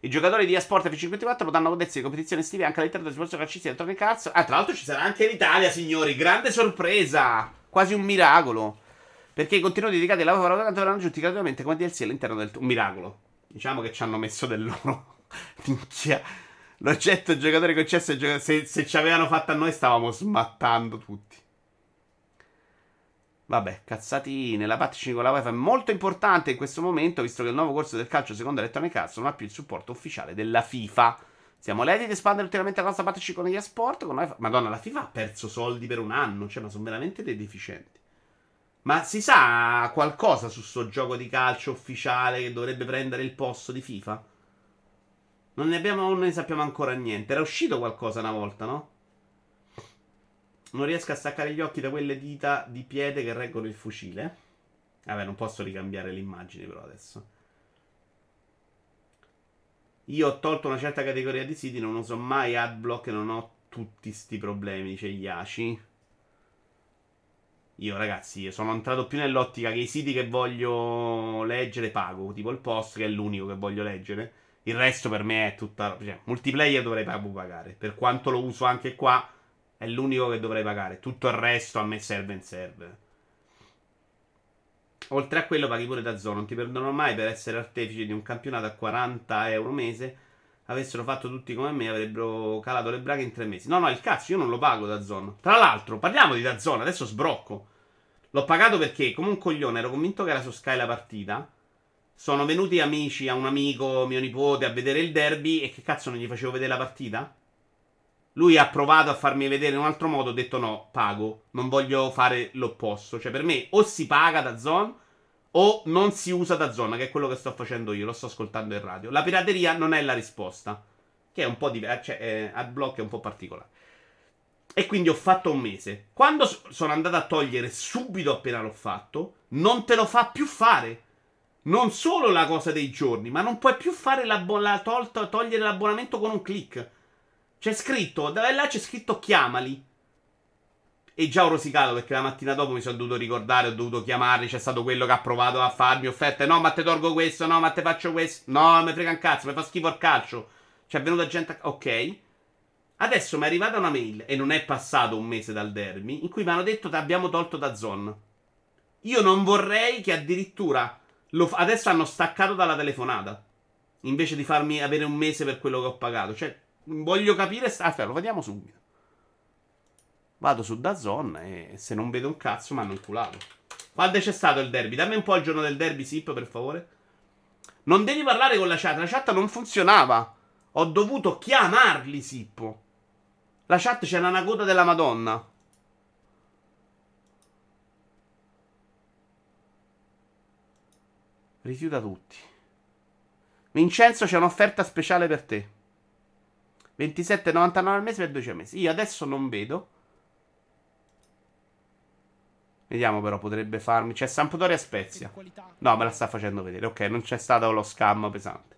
A: I giocatori di Esport F54 potranno godersi di competizioni estive anche all'interno del sponsor calcistico Electronic Arts. Ah, tra l'altro ci sarà anche in Italia, signori. Grande sorpresa! Quasi un miracolo. Perché i contenuti dedicati alla lavoro verranno aggiunti gratuitamente come DLC all'interno del... Un miracolo. Diciamo che ci hanno messo del loro... Minchia. L'oggetto giocatore concesso se, se ci avevano fatto a noi stavamo smattando tutti. Vabbè, cazzati nella patch con la wifi è molto importante in questo momento, visto che il nuovo corso del calcio secondo Electronic Arts non ha più il supporto ufficiale della FIFA. Siamo lieti di espandere ulteriormente la nostra patch con gli esport. Con wifi. Madonna, la FIFA ha perso soldi per un anno, cioè, ma sono veramente dei deficienti. Ma si sa qualcosa su sto gioco di calcio ufficiale che dovrebbe prendere il posto di FIFA? Non ne, abbiamo, non ne sappiamo ancora niente. Era uscito qualcosa una volta, no? Non riesco a staccare gli occhi da quelle dita di piede che reggono il fucile. Vabbè, non posso ricambiare l'immagine però adesso. Io ho tolto una certa categoria di siti, non uso mai adblock e non ho tutti sti problemi, dice Yashi. Io ragazzi, io sono entrato più nell'ottica che i siti che voglio leggere pago, tipo il post che è l'unico che voglio leggere. Il resto per me è tutta... Cioè, multiplayer dovrei pagare. Per quanto lo uso anche qua, è l'unico che dovrei pagare. Tutto il resto a me serve in serve. Oltre a quello paghi pure da zona. Non ti perdono mai per essere artefice di un campionato a 40 euro mese. Avessero fatto tutti come me, avrebbero calato le braghe in tre mesi. No, no, il cazzo, io non lo pago da zona. Tra l'altro, parliamo di da zona, adesso sbrocco. L'ho pagato perché, come un coglione, ero convinto che era su Sky la partita. Sono venuti amici a un amico, mio nipote, a vedere il derby e che cazzo non gli facevo vedere la partita? Lui ha provato a farmi vedere in un altro modo, ho detto no, pago, non voglio fare l'opposto. Cioè per me o si paga da Zone o non si usa da Zone, che è quello che sto facendo io, lo sto ascoltando in radio. La pirateria non è la risposta, che è un po' diverso, cioè eh, adblock è un po' particolare. E quindi ho fatto un mese. Quando sono andato a togliere subito appena l'ho fatto, non te lo fa più fare. Non solo la cosa dei giorni, ma non puoi più fare la, la tolta, togliere l'abbonamento con un click. C'è scritto, da là c'è scritto chiamali. E già ho rosicato perché la mattina dopo mi sono dovuto ricordare, ho dovuto chiamarli. C'è stato quello che ha provato a farmi offerte. No, ma te tolgo questo, no, ma te faccio questo. No, mi frega un cazzo, mi fa schifo il calcio. C'è venuta gente. A... Ok. Adesso mi è arrivata una mail, e non è passato un mese dal derby, in cui mi hanno detto che abbiamo tolto da Zone. Io non vorrei che addirittura. Lo... Adesso hanno staccato dalla telefonata. Invece di farmi avere un mese per quello che ho pagato. Cioè, Voglio capire. Aspetta, lo vediamo subito. Vado su Dazon e se non vedo un cazzo mi hanno inculato. Quando c'è stato il derby? Dammi un po' il giorno del derby, Sip, per favore. Non devi parlare con la chat. La chat non funzionava. Ho dovuto chiamarli, Sippo. La chat c'era una coda della Madonna. Rifiuta tutti. Vincenzo c'è un'offerta speciale per te. 27,99 al mese per 12 mesi. Io adesso non vedo. Vediamo però, potrebbe farmi. C'è Sampdoria Spezia. No, me la sta facendo vedere. Ok, non c'è stato lo scam pesante.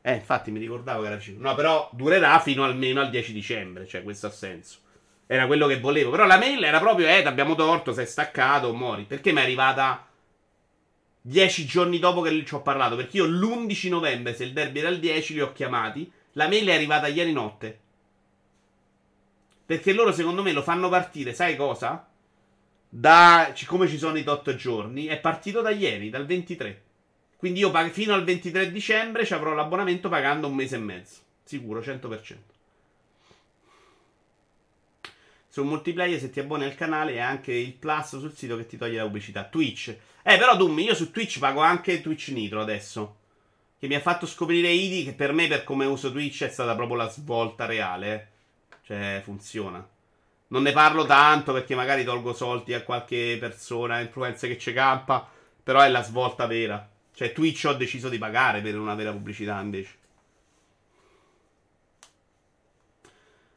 A: Eh, infatti mi ricordavo che era 5. No, però durerà fino almeno al 10 dicembre, cioè questo ha senso. Era quello che volevo. Però la mail era proprio, eh, abbiamo torto, sei staccato, muori. Perché mi è arrivata 10 giorni dopo che ci ho parlato? Perché io l'11 novembre, se il derby era il 10, li ho chiamati. La mail è arrivata ieri notte. Perché loro secondo me lo fanno partire, sai cosa? Da, come ci sono i tot giorni, è partito da ieri, dal 23. Quindi io fino al 23 dicembre ci avrò l'abbonamento pagando un mese e mezzo. Sicuro, 100%. Sul multiplayer se ti abboni al canale è anche il plus sul sito che ti toglie la pubblicità. Twitch. Eh, però Doom, io su Twitch pago anche Twitch Nitro adesso. Che mi ha fatto scoprire Idi, che per me, per come uso Twitch, è stata proprio la svolta reale. Eh. Cioè, funziona. Non ne parlo tanto perché magari tolgo soldi a qualche persona, influenza che ci campa. Però è la svolta vera. Cioè, Twitch ho deciso di pagare per una vera pubblicità invece.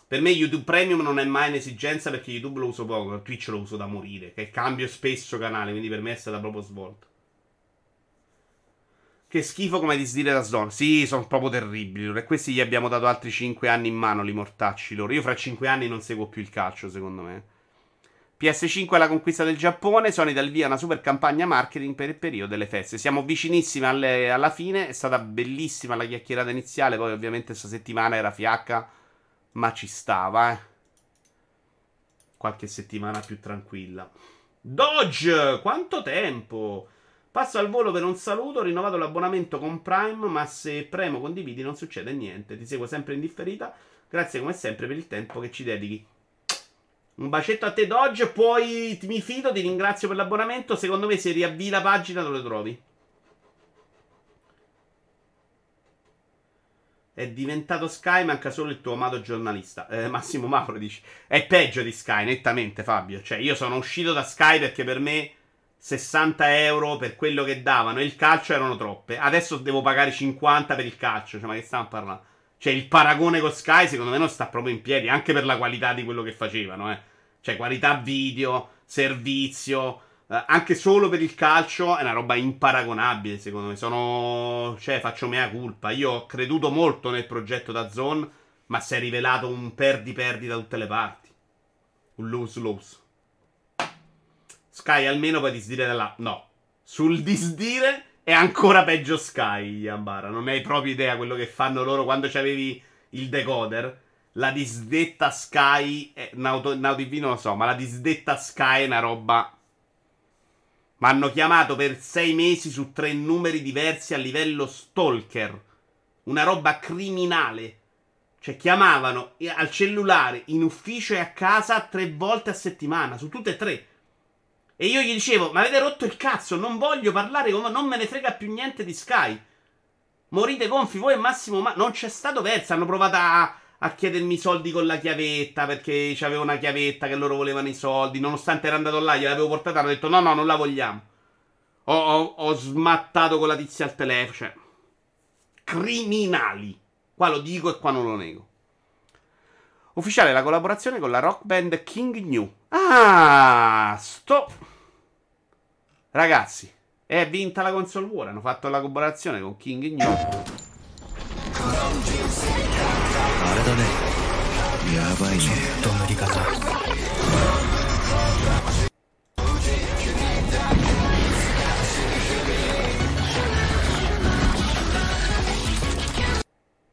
A: Per me YouTube Premium non è mai un'esigenza perché YouTube lo uso poco, Twitch lo uso da morire, che cambio spesso canale, quindi per me è stata proprio svolta. Che schifo come disdire da Zone. Sì, sono proprio terribili. E questi gli abbiamo dato altri 5 anni in mano, li mortacci loro. Io fra 5 anni non seguo più il calcio, secondo me. PS5 è la conquista del Giappone. Sony dal via una super campagna marketing per il periodo delle feste. Siamo vicinissimi alle, alla fine. È stata bellissima la chiacchierata iniziale. Poi, ovviamente, questa settimana era fiacca. Ma ci stava, eh. Qualche settimana più tranquilla. Dodge! Quanto tempo! Passo al volo per un saluto, ho rinnovato l'abbonamento con Prime, ma se premo condividi non succede niente. Ti seguo sempre in differita. Grazie come sempre per il tempo che ci dedichi. Un bacetto a te Dodge, poi mi fido, ti ringrazio per l'abbonamento. Secondo me se riavvii la pagina dove lo trovi. È diventato Sky, manca solo il tuo amato giornalista. Eh, Massimo Mauro dice. È peggio di Sky, nettamente Fabio. Cioè io sono uscito da Sky perché per me 60 euro per quello che davano e il calcio erano troppe. Adesso devo pagare 50 per il calcio. Cioè, ma che stiamo parlando? Cioè, il paragone con Sky, secondo me, non sta proprio in piedi, anche per la qualità di quello che facevano, eh. Cioè, qualità video, servizio, eh, anche solo per il calcio è una roba imparagonabile, secondo me. Sono. Cioè, faccio mea culpa. Io ho creduto molto nel progetto da Zone, ma si è rivelato un perdi-perdi da tutte le parti. Un lose-lose. Sky almeno puoi disdire là. No. Sul disdire è ancora peggio Sky, Yambara. Non hai proprio idea quello che fanno loro quando c'avevi il decoder. La disdetta Sky. Eh, Nauto, NauTV non lo so, ma la disdetta Sky è una roba. Mi hanno chiamato per sei mesi su tre numeri diversi a livello stalker. Una roba criminale. Cioè, chiamavano al cellulare, in ufficio e a casa tre volte a settimana, su tutte e tre. E io gli dicevo, ma avete rotto il cazzo, non voglio parlare non me ne frega più niente di Sky. Morite gonfi, voi e Massimo, ma non c'è stato verso. Hanno provato a, a chiedermi i soldi con la chiavetta, perché c'avevo una chiavetta che loro volevano i soldi. Nonostante era andato là, gliel'avevo portata, hanno detto no, no, non la vogliamo. Ho, ho, ho smattato con la tizia al telefono, cioè... Criminali. Qua lo dico e qua non lo nego. Ufficiale la collaborazione con la rock band King New. Ah, sto. Ragazzi, è vinta la console war. Hanno fatto la collaborazione con King New. あ
C: れだね。やばいね。ちょっとり方。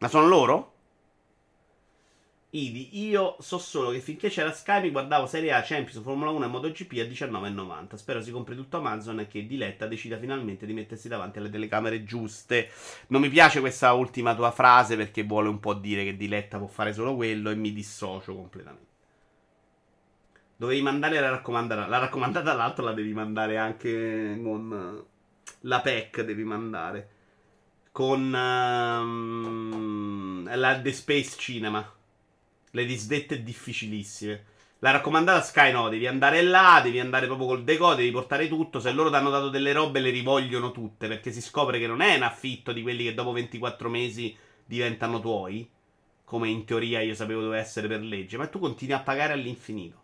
A: ま sono loro? Idi, io so solo che finché c'era Sky mi guardavo Serie A, Champions, Formula 1 e MotoGP a 19,90. Spero si compri tutto Amazon e che Diletta decida finalmente di mettersi davanti alle telecamere giuste. Non mi piace questa ultima tua frase perché vuole un po' dire che Diletta può fare solo quello e mi dissocio completamente. Dovevi mandare la raccomandata. La raccomandata dall'altro la devi mandare anche con la PEC, devi mandare. Con um, la The Space Cinema. Le disdette difficilissime. La raccomandata Sky no, devi andare là, devi andare proprio col deco, devi portare tutto. Se loro ti hanno dato delle robe le rivogliono tutte, perché si scopre che non è un affitto di quelli che dopo 24 mesi diventano tuoi, come in teoria io sapevo doveva essere per legge, ma tu continui a pagare all'infinito.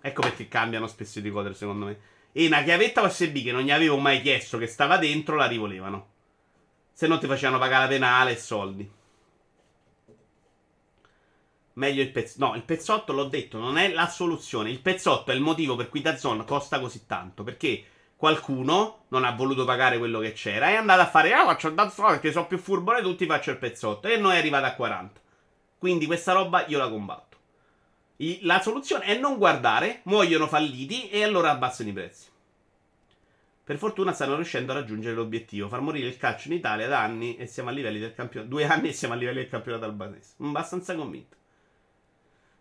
A: Ecco perché cambiano spesso i decoder secondo me. E una chiavetta USB che non gli avevo mai chiesto che stava dentro la rivolevano. Se non ti facevano pagare la penale e soldi. Meglio il pezzotto. No, il pezzotto l'ho detto, non è la soluzione. Il pezzotto è il motivo per cui Dazon costa così tanto. Perché qualcuno non ha voluto pagare quello che c'era. È andato a fare, ah, faccio il Dazon perché sono più furbo di tutti, faccio il pezzotto. E noi è arrivato a 40. Quindi questa roba io la combatto. La soluzione è non guardare, muoiono falliti e allora abbassano i prezzi. Per fortuna stanno riuscendo a raggiungere l'obiettivo, far morire il calcio in Italia da anni e siamo a livelli del campionato. Due anni e siamo a livelli del campionato albanese. Abbastanza convinto.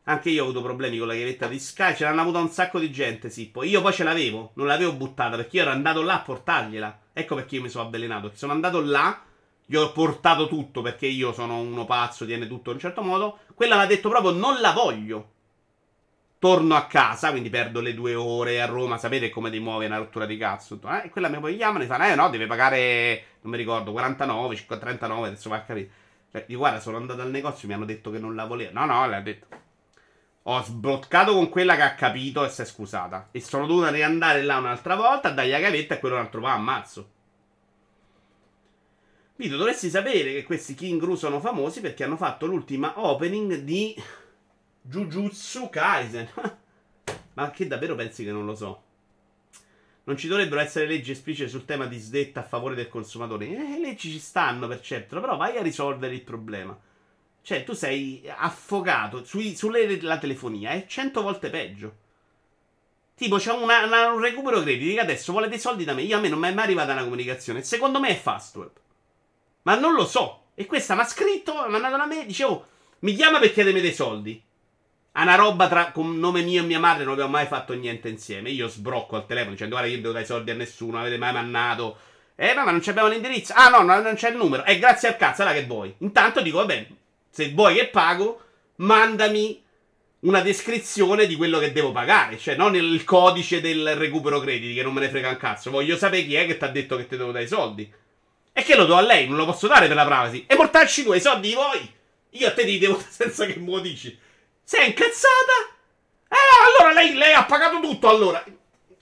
A: Anche io ho avuto problemi con la chiavetta di Sky. Ce l'hanno avuta un sacco di gente, Sippo. Io poi ce l'avevo, non l'avevo buttata perché io ero andato là a portargliela. Ecco perché io mi sono avvelenato. Sono andato là, gli ho portato tutto perché io sono uno pazzo, tiene tutto in un certo modo. Quella mi ha detto proprio non la voglio. Torno a casa, quindi perdo le due ore a Roma. Sapete come ti muove una rottura di cazzo. Eh? E quella mi poi chiamano e fanno, eh no, deve pagare, non mi ricordo, 49, 39, adesso va a capire. Cioè, io guarda, sono andato al negozio, mi hanno detto che non la voleva. No, no, le ha detto. Ho sbloccato con quella che ha capito e si è scusata. E sono dovuta riandare là un'altra volta a dargli la gavetta e quello un altro va ammazzo. Vito, dovresti sapere che questi King Gru sono famosi perché hanno fatto l'ultima opening di Jujutsu Kaisen. Ma che davvero pensi che non lo so? Non ci dovrebbero essere leggi esplicite sul tema di sdetta a favore del consumatore. Eh, le leggi ci stanno per certo, però vai a risolvere il problema. Cioè, tu sei affogato sui, sulla telefonia, è cento volte peggio. Tipo, c'è una, una, un recupero crediti che adesso vuole dei soldi da me. Io a me non mi è mai arrivata una comunicazione. Secondo me è Fastweb. Ma non lo so. E questa mi ha scritto, mi ha mandato a me, dicevo, oh, mi chiama per chiedermi dei soldi. Ha una roba tra, con nome mio e mia madre, non abbiamo mai fatto niente insieme. Io sbrocco al telefono dicendo, guarda, io devo dare soldi a nessuno, non avete mai mannato. Eh, ma non abbiamo l'indirizzo. Ah, no, no, non c'è il numero. Eh, grazie al cazzo, allora che vuoi. Intanto dico, va bene, se vuoi che pago, mandami una descrizione di quello che devo pagare. Cioè, non il codice del recupero crediti, che non me ne frega un cazzo. Voglio sapere chi è che ti ha detto che ti devo dare i soldi. E che lo do a lei, non lo posso dare per la privacy. E portarci tu i soldi di voi. Io a te ti devo senza che me lo dici. Sei incazzata? Eh, allora lei, lei ha pagato tutto, allora.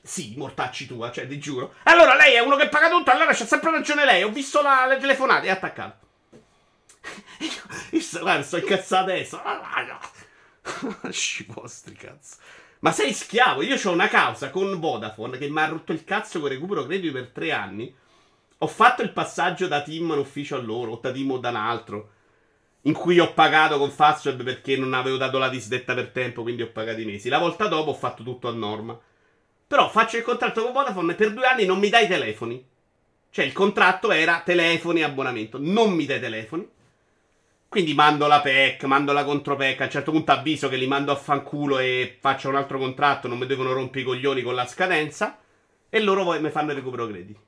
A: Sì, mortacci tua, cioè, ti giuro. Allora lei è uno che paga tutto, allora c'ha sempre ragione lei. Ho visto la, le telefonate, è attaccato. Io, guarda, sto incazzato adesso. Sci vostri cazzo. Ma sei schiavo? Io ho una causa con Vodafone che mi ha rotto il cazzo con recupero credito per tre anni. Ho fatto il passaggio da team in ufficio a loro, o da team o da un altro. In cui ho pagato con Fastweb perché non avevo dato la disdetta per tempo, quindi ho pagato i mesi. La volta dopo ho fatto tutto a norma. Però faccio il contratto con Vodafone e per due anni non mi dai telefoni. Cioè il contratto era telefoni e abbonamento. Non mi dai telefoni. Quindi mando la PEC, mando la contropec. A un certo punto avviso che li mando a fanculo e faccio un altro contratto. Non mi devono rompere i coglioni con la scadenza. E loro mi fanno il recupero crediti.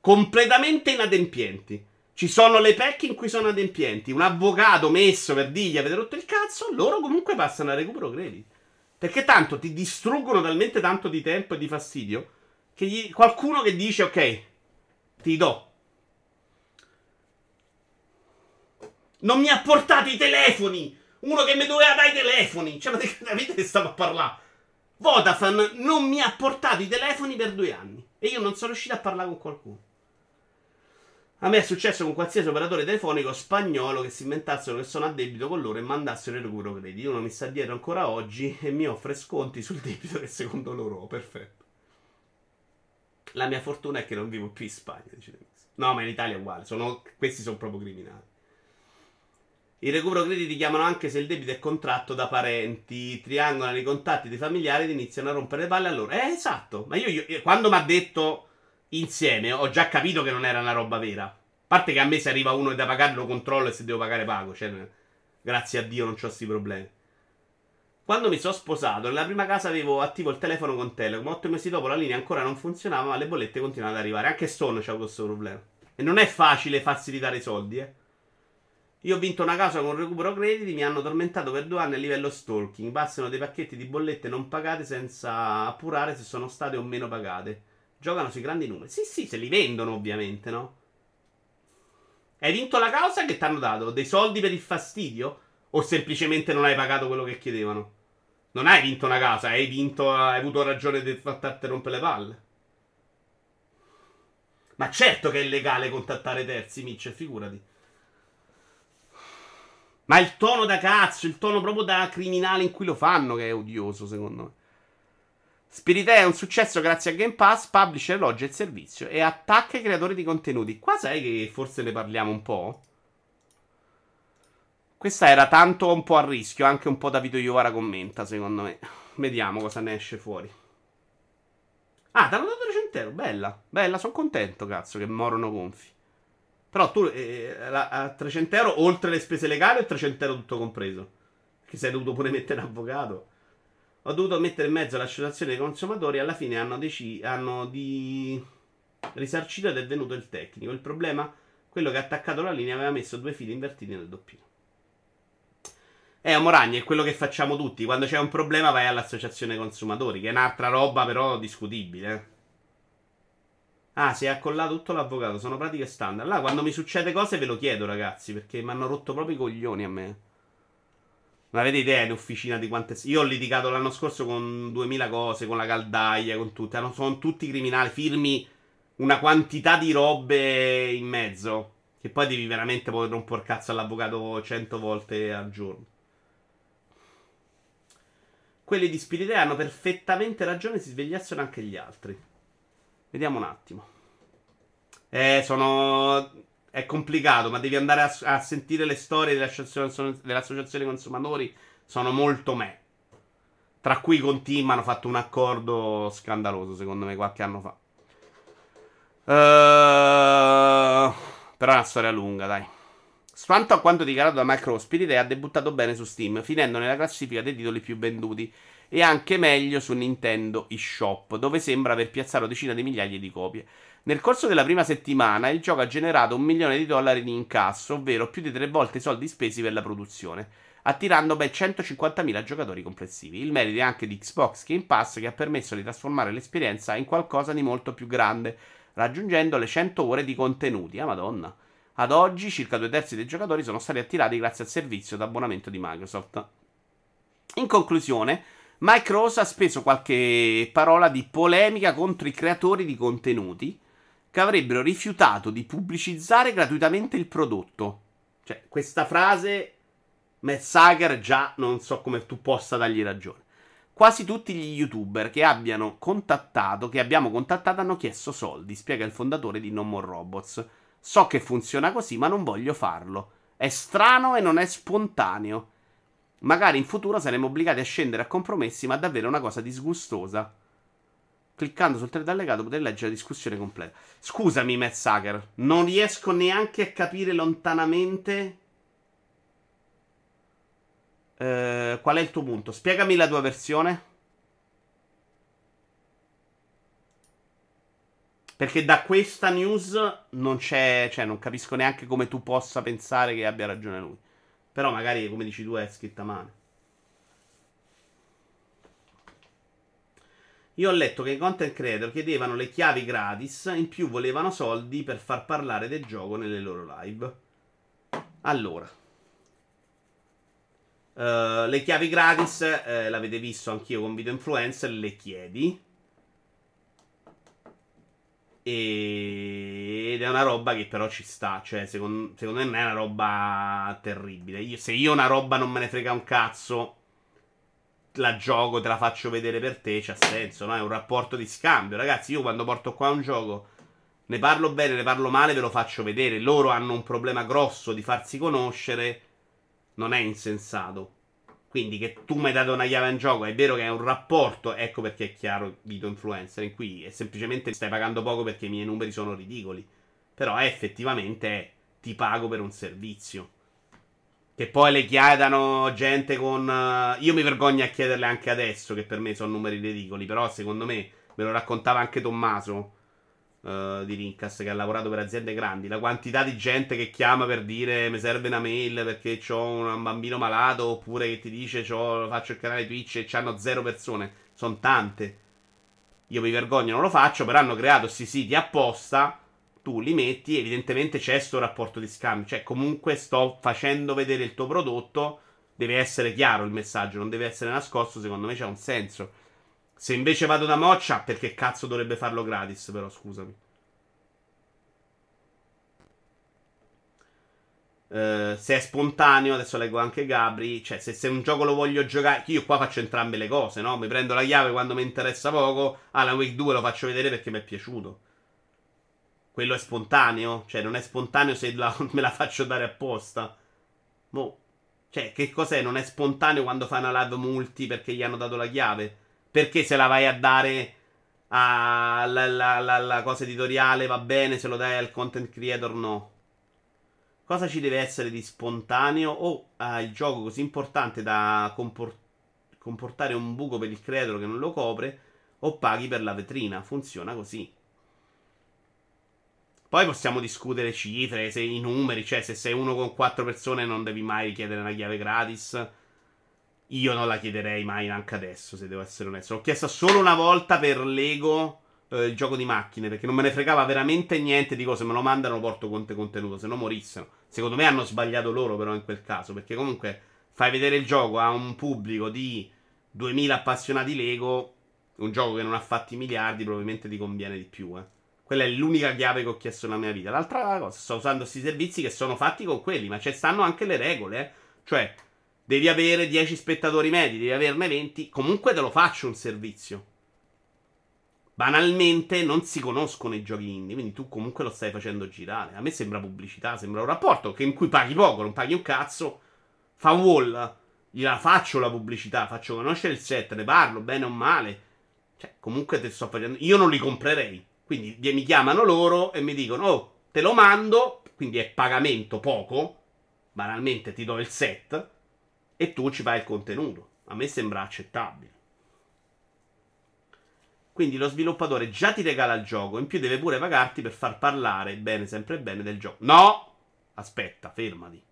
A: Completamente inadempienti. Ci sono le PEC in cui sono adempienti. Un avvocato messo per dirgli avete rotto il cazzo. Loro comunque passano al recupero crediti. Perché tanto ti distruggono talmente tanto di tempo e di fastidio. Che gli... qualcuno che dice ok, ti do Non mi ha portato i telefoni! Uno che mi doveva dare i telefoni! Cioè, ma capite che stavo a parlare? Vodafone non mi ha portato i telefoni per due anni. E io non sono riuscito a parlare con qualcuno. A me è successo con qualsiasi operatore telefonico spagnolo che si inventassero che sono a debito con loro e mandassero il recupero crediti. Uno mi sta dietro ancora oggi e mi offre sconti sul debito che secondo loro ho. Perfetto. La mia fortuna è che non vivo più in Spagna. No, ma in Italia è uguale. Sono, questi sono proprio criminali. Il recupero crediti chiamano anche se il debito è contratto da parenti, triangolano i contatti dei familiari ed iniziano a rompere le palle a loro. Eh, esatto. Ma io, io quando mi ha detto insieme, ho già capito che non era una roba vera. A parte che a me se arriva uno e da pagare lo controllo e se devo pagare pago. Cioè, grazie a Dio non ho questi problemi. Quando mi sono sposato, nella prima casa avevo attivo il telefono con Telecom. Otto mesi dopo la linea ancora non funzionava, ma le bollette continuavano ad arrivare. Anche Stone c'ha questo problema. E non è facile farsi ridare i soldi, eh. Io ho vinto una casa con recupero crediti, mi hanno tormentato per due anni a livello stalking. Passano dei pacchetti di bollette non pagate senza appurare se sono state o meno pagate. Giocano sui grandi numeri. Sì, sì, se li vendono ovviamente, no? Hai vinto la causa che ti hanno dato? Dei soldi per il fastidio? O semplicemente non hai pagato quello che chiedevano? Non hai vinto una casa, hai vinto, hai avuto ragione di farti rompere le palle. Ma certo che è illegale contattare terzi, Mitchell, figurati. Ma il tono da cazzo, il tono proprio da criminale in cui lo fanno che è odioso, secondo me. Spirit è un successo grazie a Game Pass, publisher elogia il servizio e attacca i creatori di contenuti. Qua sai che forse ne parliamo un po'? Questa era tanto un po' a rischio, anche un po' da Vito Iovara commenta, secondo me. Vediamo cosa ne esce fuori. Ah, ti hanno dato 300 euro, bella, bella, sono contento, cazzo, che morono gonfi. Però tu eh, a 300 euro oltre le spese legali o 300 euro tutto compreso? Che sei dovuto pure mettere un avvocato. Ho dovuto mettere in mezzo l'associazione dei consumatori. Alla fine hanno, deci- hanno di risarcito ed è venuto il tecnico. Il problema, quello che ha attaccato la linea, aveva messo due fili invertiti nel doppino. Eh, Moragni, è quello che facciamo tutti. Quando c'è un problema vai all'associazione consumatori, che è un'altra roba però discutibile. Ah, si è accollato tutto l'avvocato, sono pratiche standard. Là, quando mi succede cose ve lo chiedo, ragazzi, perché mi hanno rotto proprio i coglioni a me. Ma avete idea in officina di quante... Io ho litigato l'anno scorso con 2000 cose, con la caldaia, con tutte. Sono tutti criminali, firmi una quantità di robe in mezzo. Che poi devi veramente poter rompere cazzo all'avvocato 100 volte al giorno. Quelli di Spirit hanno perfettamente ragione, si svegliassero anche gli altri. Vediamo un attimo. Eh, sono è complicato, ma devi andare a, a sentire le storie dell'associazione, consumatori. Sono molto me. Tra cui con Team hanno fatto un accordo scandaloso, secondo me, qualche anno fa. Uh, però è una storia lunga, dai. Quanto a quanto dichiarato da Microsoft, Spirit ha debuttato bene su Steam, finendo nella classifica dei titoli più venduti e anche meglio su Nintendo eShop, dove sembra aver piazzato decine di migliaia di copie. Nel corso della prima settimana il gioco ha generato un milione di dollari di incasso, ovvero più di tre volte i soldi spesi per la produzione, attirando ben 150.000 giocatori complessivi. Il merito è anche di Xbox Game Pass che ha permesso di trasformare l'esperienza in qualcosa di molto più grande, raggiungendo le 100 ore di contenuti. Ah, madonna. Ad oggi circa due terzi dei giocatori sono stati attirati grazie al servizio d'abbonamento di Microsoft. In conclusione, Microsoft ha speso qualche parola di polemica contro i creatori di contenuti che avrebbero rifiutato di pubblicizzare gratuitamente il prodotto. Cioè, questa frase, Matt Sager già non so come tu possa dargli ragione. Quasi tutti gli youtuber che abbiano contattato, che abbiamo contattato, hanno chiesto soldi, spiega il fondatore di No More Robots. So che funziona così, ma non voglio farlo. È strano e non è spontaneo. Magari in futuro saremo obbligati a scendere a compromessi, ma davvero una cosa disgustosa. Cliccando sul thread allegato potete leggere la discussione completa. Scusami, Matt Sucker, non riesco neanche a capire lontanamente eh, qual è il tuo punto. Spiegami la tua versione. Perché da questa news non c'è, cioè non capisco neanche come tu possa pensare che abbia ragione lui. Però magari, come dici tu, è scritta male. Io ho letto che i content creator chiedevano le chiavi gratis, in più volevano soldi per far parlare del gioco nelle loro live. Allora, uh, le chiavi gratis, eh, l'avete visto anch'io con video influencer, le chiedi. Ed è una roba che però ci sta. Cioè, secondo, secondo me non è una roba terribile. Io, se io una roba non me ne frega un cazzo la gioco, te la faccio vedere per te, c'ha senso, no? È un rapporto di scambio. Ragazzi, io quando porto qua un gioco, ne parlo bene, ne parlo male, ve lo faccio vedere. Loro hanno un problema grosso di farsi conoscere, non è insensato. Quindi che tu mi hai dato una chiave in gioco, è vero che è un rapporto, ecco perché è chiaro Vito Influencer, in cui semplicemente stai pagando poco perché i miei numeri sono ridicoli. Però è effettivamente è, ti pago per un servizio. Che poi le chiedano gente con... Uh, io mi vergogno a chiederle anche adesso, che per me sono numeri ridicoli, però secondo me, me lo raccontava anche Tommaso uh, di Rincas, che ha lavorato per aziende grandi, la quantità di gente che chiama per dire mi serve una mail perché ho un bambino malato, oppure che ti dice faccio il canale Twitch e c'hanno zero persone, sono tante. Io mi vergogno, non lo faccio, però hanno creato questi siti apposta tu li metti, evidentemente c'è questo rapporto di scambio. Cioè, comunque sto facendo vedere il tuo prodotto. Deve essere chiaro il messaggio, non deve essere nascosto. Secondo me c'è un senso. Se invece vado da Moccia, perché cazzo dovrebbe farlo gratis, però scusami. Uh, se è spontaneo, adesso leggo anche Gabri. Cioè, se, se un gioco lo voglio giocare, io qua faccio entrambe le cose, no? Mi prendo la chiave quando mi interessa poco. Alan Wake 2 lo faccio vedere perché mi è piaciuto. Quello è spontaneo? Cioè, non è spontaneo se la, me la faccio dare apposta. Boh. Cioè, che cos'è? Non è spontaneo quando fa una live multi perché gli hanno dato la chiave? Perché se la vai a dare alla cosa editoriale va bene, se lo dai al content creator no? Cosa ci deve essere di spontaneo o ah, il gioco così importante da comport- comportare un buco per il creator che non lo copre o paghi per la vetrina? Funziona così. Poi possiamo discutere cifre, se i numeri, cioè se sei uno con quattro persone non devi mai richiedere una chiave gratis. Io non la chiederei mai neanche adesso, se devo essere onesto. L'ho chiesta solo una volta per Lego eh, il gioco di macchine, perché non me ne fregava veramente niente di cose, me lo mandano, porto conte contenuto, se no morissero. Secondo me hanno sbagliato loro però in quel caso, perché comunque fai vedere il gioco a un pubblico di 2000 appassionati Lego, un gioco che non ha fatti miliardi, probabilmente ti conviene di più, eh. Quella è l'unica chiave che ho chiesto nella mia vita. L'altra cosa, sto usando questi servizi che sono fatti con quelli, ma ci stanno anche le regole. Eh? Cioè, devi avere 10 spettatori medi, devi averne 20. Comunque te lo faccio un servizio. Banalmente non si conoscono i giochi indie, quindi tu comunque lo stai facendo girare. A me sembra pubblicità, sembra un rapporto in cui paghi poco, non paghi un cazzo. Fa wall, gliela faccio la pubblicità, faccio conoscere il set, ne parlo bene o male. Cioè, comunque te sto facendo. Io non li comprerei. Quindi mi chiamano loro e mi dicono: Oh, te lo mando. Quindi è pagamento poco. Banalmente ti do il set. E tu ci fai il contenuto. A me sembra accettabile. Quindi lo sviluppatore già ti regala il gioco. In più deve pure pagarti per far parlare bene, sempre bene del gioco. No! Aspetta, fermati.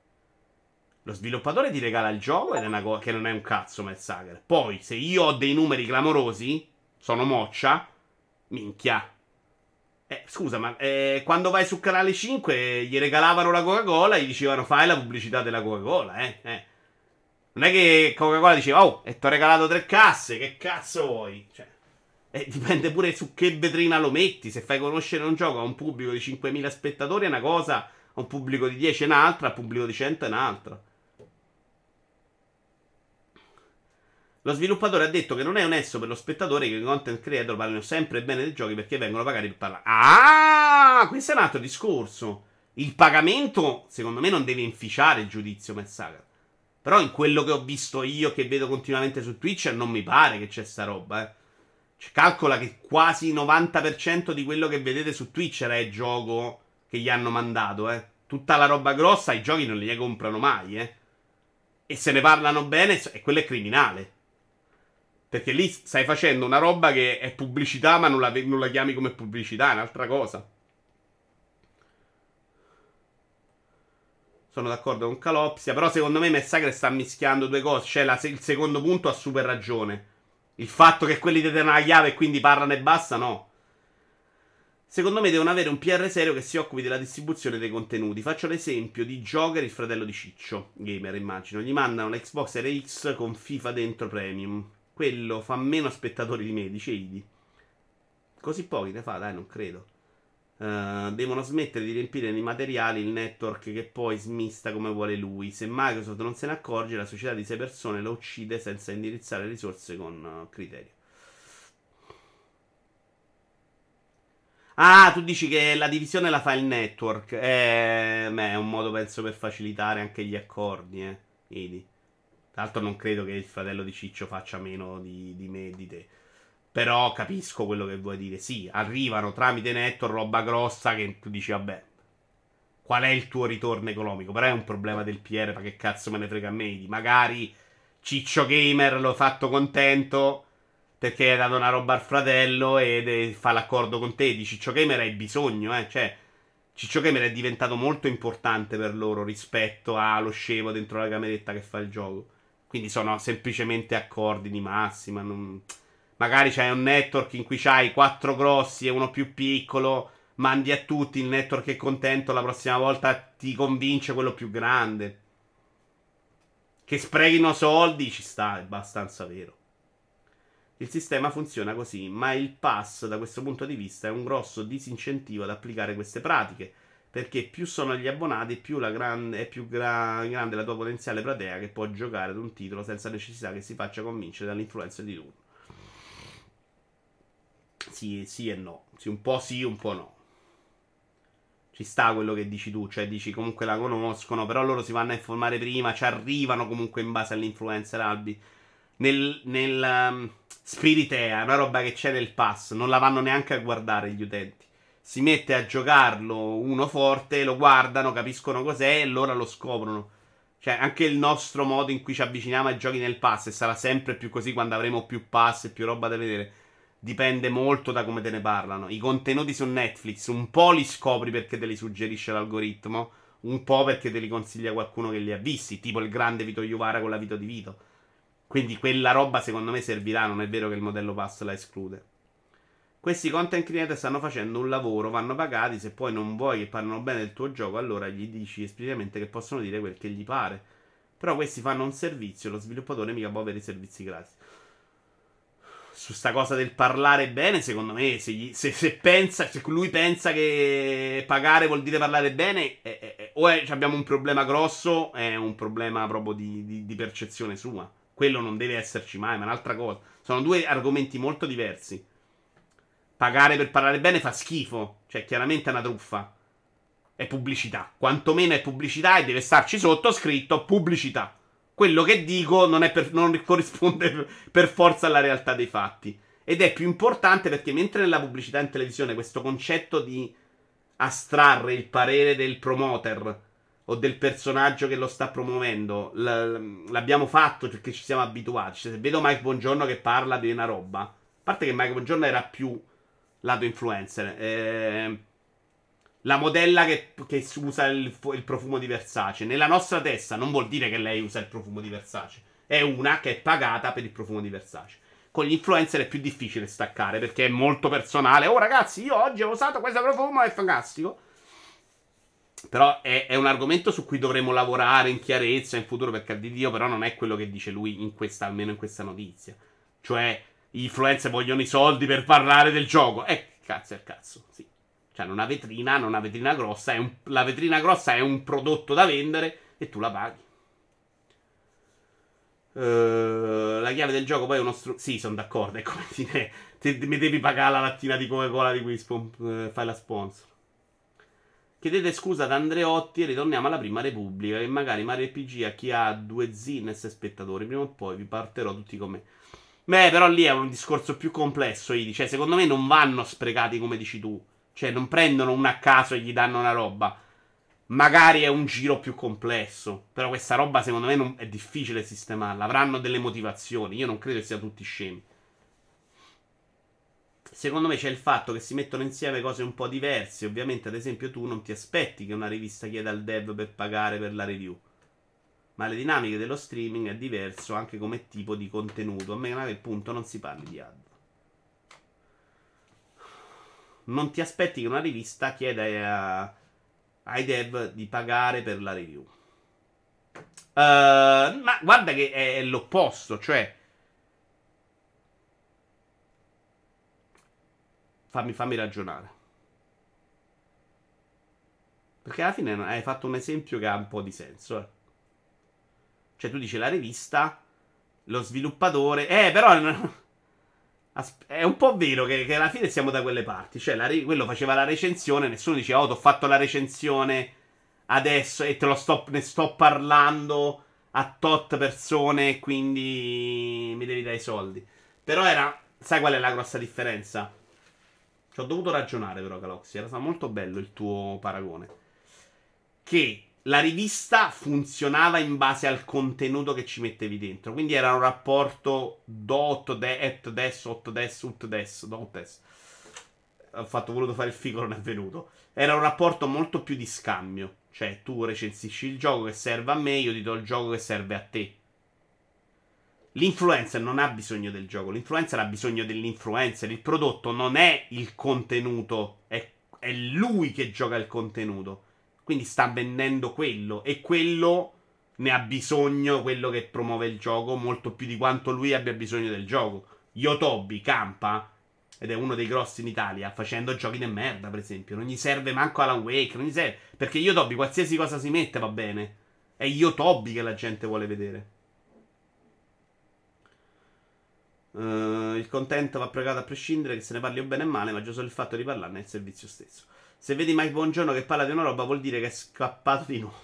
A: Lo sviluppatore ti regala il gioco ed è una cosa che non è un cazzo, Mezzager. Poi, se io ho dei numeri clamorosi, sono moccia, minchia. Eh, scusa, ma eh, quando vai su canale 5 gli regalavano la Coca-Cola e gli dicevano fai la pubblicità della Coca-Cola, eh, eh. Non è che Coca-Cola diceva, oh, e ti ho regalato tre casse, che cazzo vuoi? Cioè, eh, dipende pure su che vetrina lo metti. Se fai conoscere un gioco a un pubblico di 5.000 spettatori è una cosa, a un pubblico di 10 è un'altra, a un pubblico di 100 è un'altra. Lo sviluppatore ha detto che non è onesto per lo spettatore che i content creator parlino sempre bene dei giochi perché vengono pagati per parlare. Ah, questo è un altro discorso. Il pagamento, secondo me, non deve inficiare il giudizio Messager. Però in quello che ho visto io, che vedo continuamente su Twitch, non mi pare che c'è sta roba, eh. Cioè, calcola che quasi 90% di quello che vedete su Twitch era il gioco che gli hanno mandato, eh. Tutta la roba grossa, i giochi non li comprano mai, eh. E se ne parlano bene, e quello è criminale. Perché lì stai facendo una roba che è pubblicità, ma non la, non la chiami come pubblicità, è un'altra cosa. Sono d'accordo con Calopsia, però secondo me Messacre sta mischiando due cose. Cioè, la, il secondo punto ha super ragione. Il fatto che quelli danno la chiave e quindi parlano e basta, no. Secondo me devono avere un PR serio che si occupi della distribuzione dei contenuti. Faccio l'esempio di Joker, il fratello di Ciccio, gamer immagino. Gli mandano l'Xbox RX con FIFA dentro Premium quello fa meno spettatori di me, dice Idi. Così pochi ne fa, dai, non credo. Uh, devono smettere di riempire di materiali il network che poi smista come vuole lui. Se Microsoft non se ne accorge, la società di sei persone lo uccide senza indirizzare risorse con uh, criterio. Ah, tu dici che la divisione la fa il network. Eh, beh, è un modo, penso, per facilitare anche gli accordi, eh. Idi. Tra l'altro non credo che il fratello di Ciccio faccia meno di, di me e di te. Però capisco quello che vuoi dire. Sì, arrivano tramite network roba grossa che tu dici, vabbè, qual è il tuo ritorno economico? Però è un problema del PR, ma che cazzo me ne frega a me? Magari Ciccio Gamer l'ho fatto contento perché hai dato una roba al fratello e fa l'accordo con te. Di Ciccio Gamer hai bisogno, eh. Cioè, Ciccio Gamer è diventato molto importante per loro rispetto allo scemo dentro la cameretta che fa il gioco. Quindi sono semplicemente accordi di massima. Non... Magari c'hai un network in cui c'hai quattro grossi e uno più piccolo. Mandi a tutti, il network è contento, la prossima volta ti convince quello più grande. Che sprechino soldi ci sta, è abbastanza vero. Il sistema funziona così, ma il pass da questo punto di vista è un grosso disincentivo ad applicare queste pratiche Perché più sono gli abbonati, più grande, è più gra- grande la tua potenziale platea che può giocare ad un titolo senza necessità che si faccia convincere dall'influenza di turno. Sì, sì e no. Sì, un po' sì, un po' no. Ci sta quello che dici tu, cioè dici comunque la conoscono, però loro si vanno a informare prima, ci arrivano comunque in base all'influencer Albi. Nel, nel um, Spiritea, una roba che c'è nel pass, non la vanno neanche a guardare gli utenti. Si mette a giocarlo uno forte, lo guardano, capiscono cos'è e allora lo scoprono. Cioè, anche il nostro modo in cui ci avviciniamo ai giochi nel pass, e sarà sempre più così quando avremo più pass e più roba da vedere dipende molto da come te ne parlano. I contenuti su Netflix un po' li scopri perché te li suggerisce l'algoritmo, un po' perché te li consiglia qualcuno che li ha visti, tipo il grande Vito Iuvara con la Vito di Vito. Quindi quella roba secondo me servirà, non è vero che il modello pass la esclude. Questi content creator stanno facendo un lavoro, vanno pagati, se poi non vuoi che parlano bene del tuo gioco, allora gli dici esplicitamente che possono dire quel che gli pare. Però questi fanno un servizio, lo sviluppatore mica può avere i servizi gratis su sta cosa del parlare bene, secondo me, se, gli, se, se, pensa, se lui pensa che pagare vuol dire parlare bene, è, è, è, o abbiamo un problema grosso, è un problema proprio di, di, di, percezione sua. Quello non deve esserci mai, ma è un'altra cosa. Sono due argomenti molto diversi. Pagare per parlare bene fa schifo, cioè chiaramente è una truffa. È pubblicità. Quantomeno è pubblicità e deve starci sotto scritto pubblicità quello che dico non, per, non corrisponde per forza alla realtà dei fatti. Ed è più importante perché mentre nella pubblicità in televisione questo concetto di astrarre il parere del promoter o del personaggio che lo sta promuovendo l'abbiamo fatto perché ci siamo abituati. Cioè, se vedo Mike Buongiorno che parla di una roba, a parte che Mike Buongiorno era più lato influencer, eh, la modella che, che usa il, il, profumo di Versace. Nella nostra testa non vuol dire che lei usa il profumo di Versace. È una che è pagata per il profumo di Versace. Con gli influencer è più difficile staccare perché è molto personale. Oh ragazzi, io oggi ho usato questo profumo, è fantastico. Però è, è, un argomento su cui dovremo lavorare in chiarezza in futuro, perché di Dio, però non è quello che dice lui in questa, almeno in questa notizia. Cioè, gli influencer vogliono i soldi per parlare del gioco. Eh, cazzo è il cazzo, sì. Cioè, una vetrina, non una vetrina grossa. Un, la vetrina grossa è un prodotto da vendere e tu la paghi. Uh, la chiave del gioco poi è uno strumento. Sì, sono d'accordo. È come dire: te, mi devi pagare la lattina di Coca-Cola di cui spon- uh, fai la sponsor. Chiedete scusa ad Andreotti e ritorniamo alla prima Repubblica. Che magari Mario RPG a chi ha due Zines e spettatori. Prima o poi vi parterò tutti con me. Beh, però lì è un discorso più complesso. Cioè, secondo me non vanno sprecati come dici tu. Cioè, non prendono uno a caso e gli danno una roba. Magari è un giro più complesso. Però questa roba, secondo me, non, è difficile sistemarla. Avranno delle motivazioni. Io non credo che siano tutti scemi. Secondo me c'è il fatto che si mettono insieme cose un po' diverse. Ovviamente, ad esempio, tu non ti aspetti che una rivista chieda al dev per pagare per la review. Ma le dinamiche dello streaming è diverso anche come tipo di contenuto. A me a quel punto non si parli di ad non ti aspetti che una rivista chieda a, ai dev di pagare per la review. Uh, ma guarda che è, l'opposto, cioè... Fammi, fammi ragionare. Perché alla fine hai fatto un esempio che ha un po' di senso. Eh. Cioè tu dici la rivista, lo sviluppatore... Eh, però... È un po' vero che, che, alla fine siamo da quelle parti. Cioè, re- quello faceva la recensione, nessuno diceva, oh, ti ho fatto la recensione adesso e te lo sto, ne sto parlando a tot persone, quindi mi devi dare i soldi. Però era, sai qual è la grossa differenza? Ci ho dovuto ragionare però, Galoxy, era stato molto bello il tuo paragone. Che la rivista funzionava in base al contenuto che ci mettevi dentro. Quindi era un rapporto dot, de, et, des, ot, des, ut, des, dot, des. Ho fatto, voluto fare il figo, non è venuto. Era un rapporto molto più di scambio. Cioè, tu recensisci il gioco che serve a me, io ti do il gioco che serve a te. L'influencer non ha bisogno del gioco, l'influencer ha bisogno dell'influencer. Il prodotto non è il contenuto, è, è lui che gioca il contenuto. Quindi sta vendendo quello e quello ne ha bisogno, quello che promuove il gioco, molto più di quanto lui abbia bisogno del gioco. Yotobi campa ed è uno dei grossi in Italia, facendo giochi di merda, per esempio. Non gli serve manco Alan Wake, non gli serve. Perché io Toby, qualsiasi cosa si mette va bene. È io Toby che la gente vuole vedere. Uh, il content va pregato a prescindere che se ne parli o bene o male, ma già solo il fatto di parlarne è il servizio stesso. Se vedi Mike Buongiorno che parla di una roba, vuol dire che è scappato di nuovo.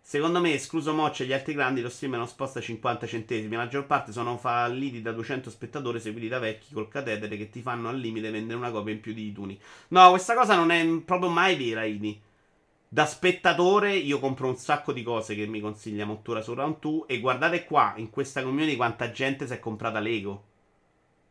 A: Secondo me, escluso Moccia e gli altri grandi, lo stream non sposta 50 centesimi. La maggior parte sono falliti da 200 spettatori seguiti da vecchi col catetere che ti fanno al limite vendere una copia in più di iTunes. No, questa cosa non è proprio mai vera, Idi. Da spettatore io compro un sacco di cose che mi consiglia Mottura su Round 2 e guardate qua, in questa community quanta gente si è comprata Lego.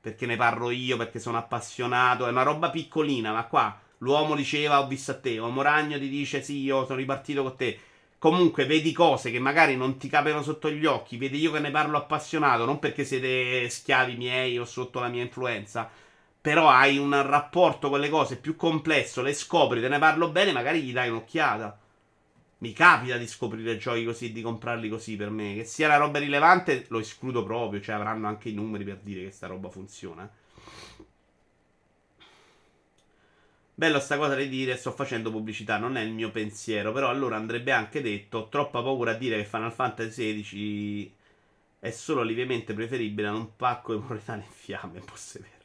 A: Perché ne parlo io, perché sono appassionato, è una roba piccolina, ma qua l'uomo diceva ho visto a te, Uomo Ragno ti dice sì, io sono ripartito con te comunque vedi cose che magari non ti capano sotto gli occhi, vedi io che ne parlo appassionato, non perché siete schiavi miei o sotto la mia influenza, però hai un rapporto con le cose più complesso, le scopri, te ne parlo bene, magari gli dai un'occhiata. Mi capita di scoprire giochi così, di comprarli così per me. Che sia la roba rilevante, lo escludo proprio, cioè avranno anche i numeri per dire che sta roba funziona. Bello sta cosa di dire sto facendo pubblicità, non è il mio pensiero, però allora andrebbe anche detto, ho troppa paura a dire che Final Fantasy XVI è solo lievemente preferibile a un pacco di moretane in fiamme, un po' severo.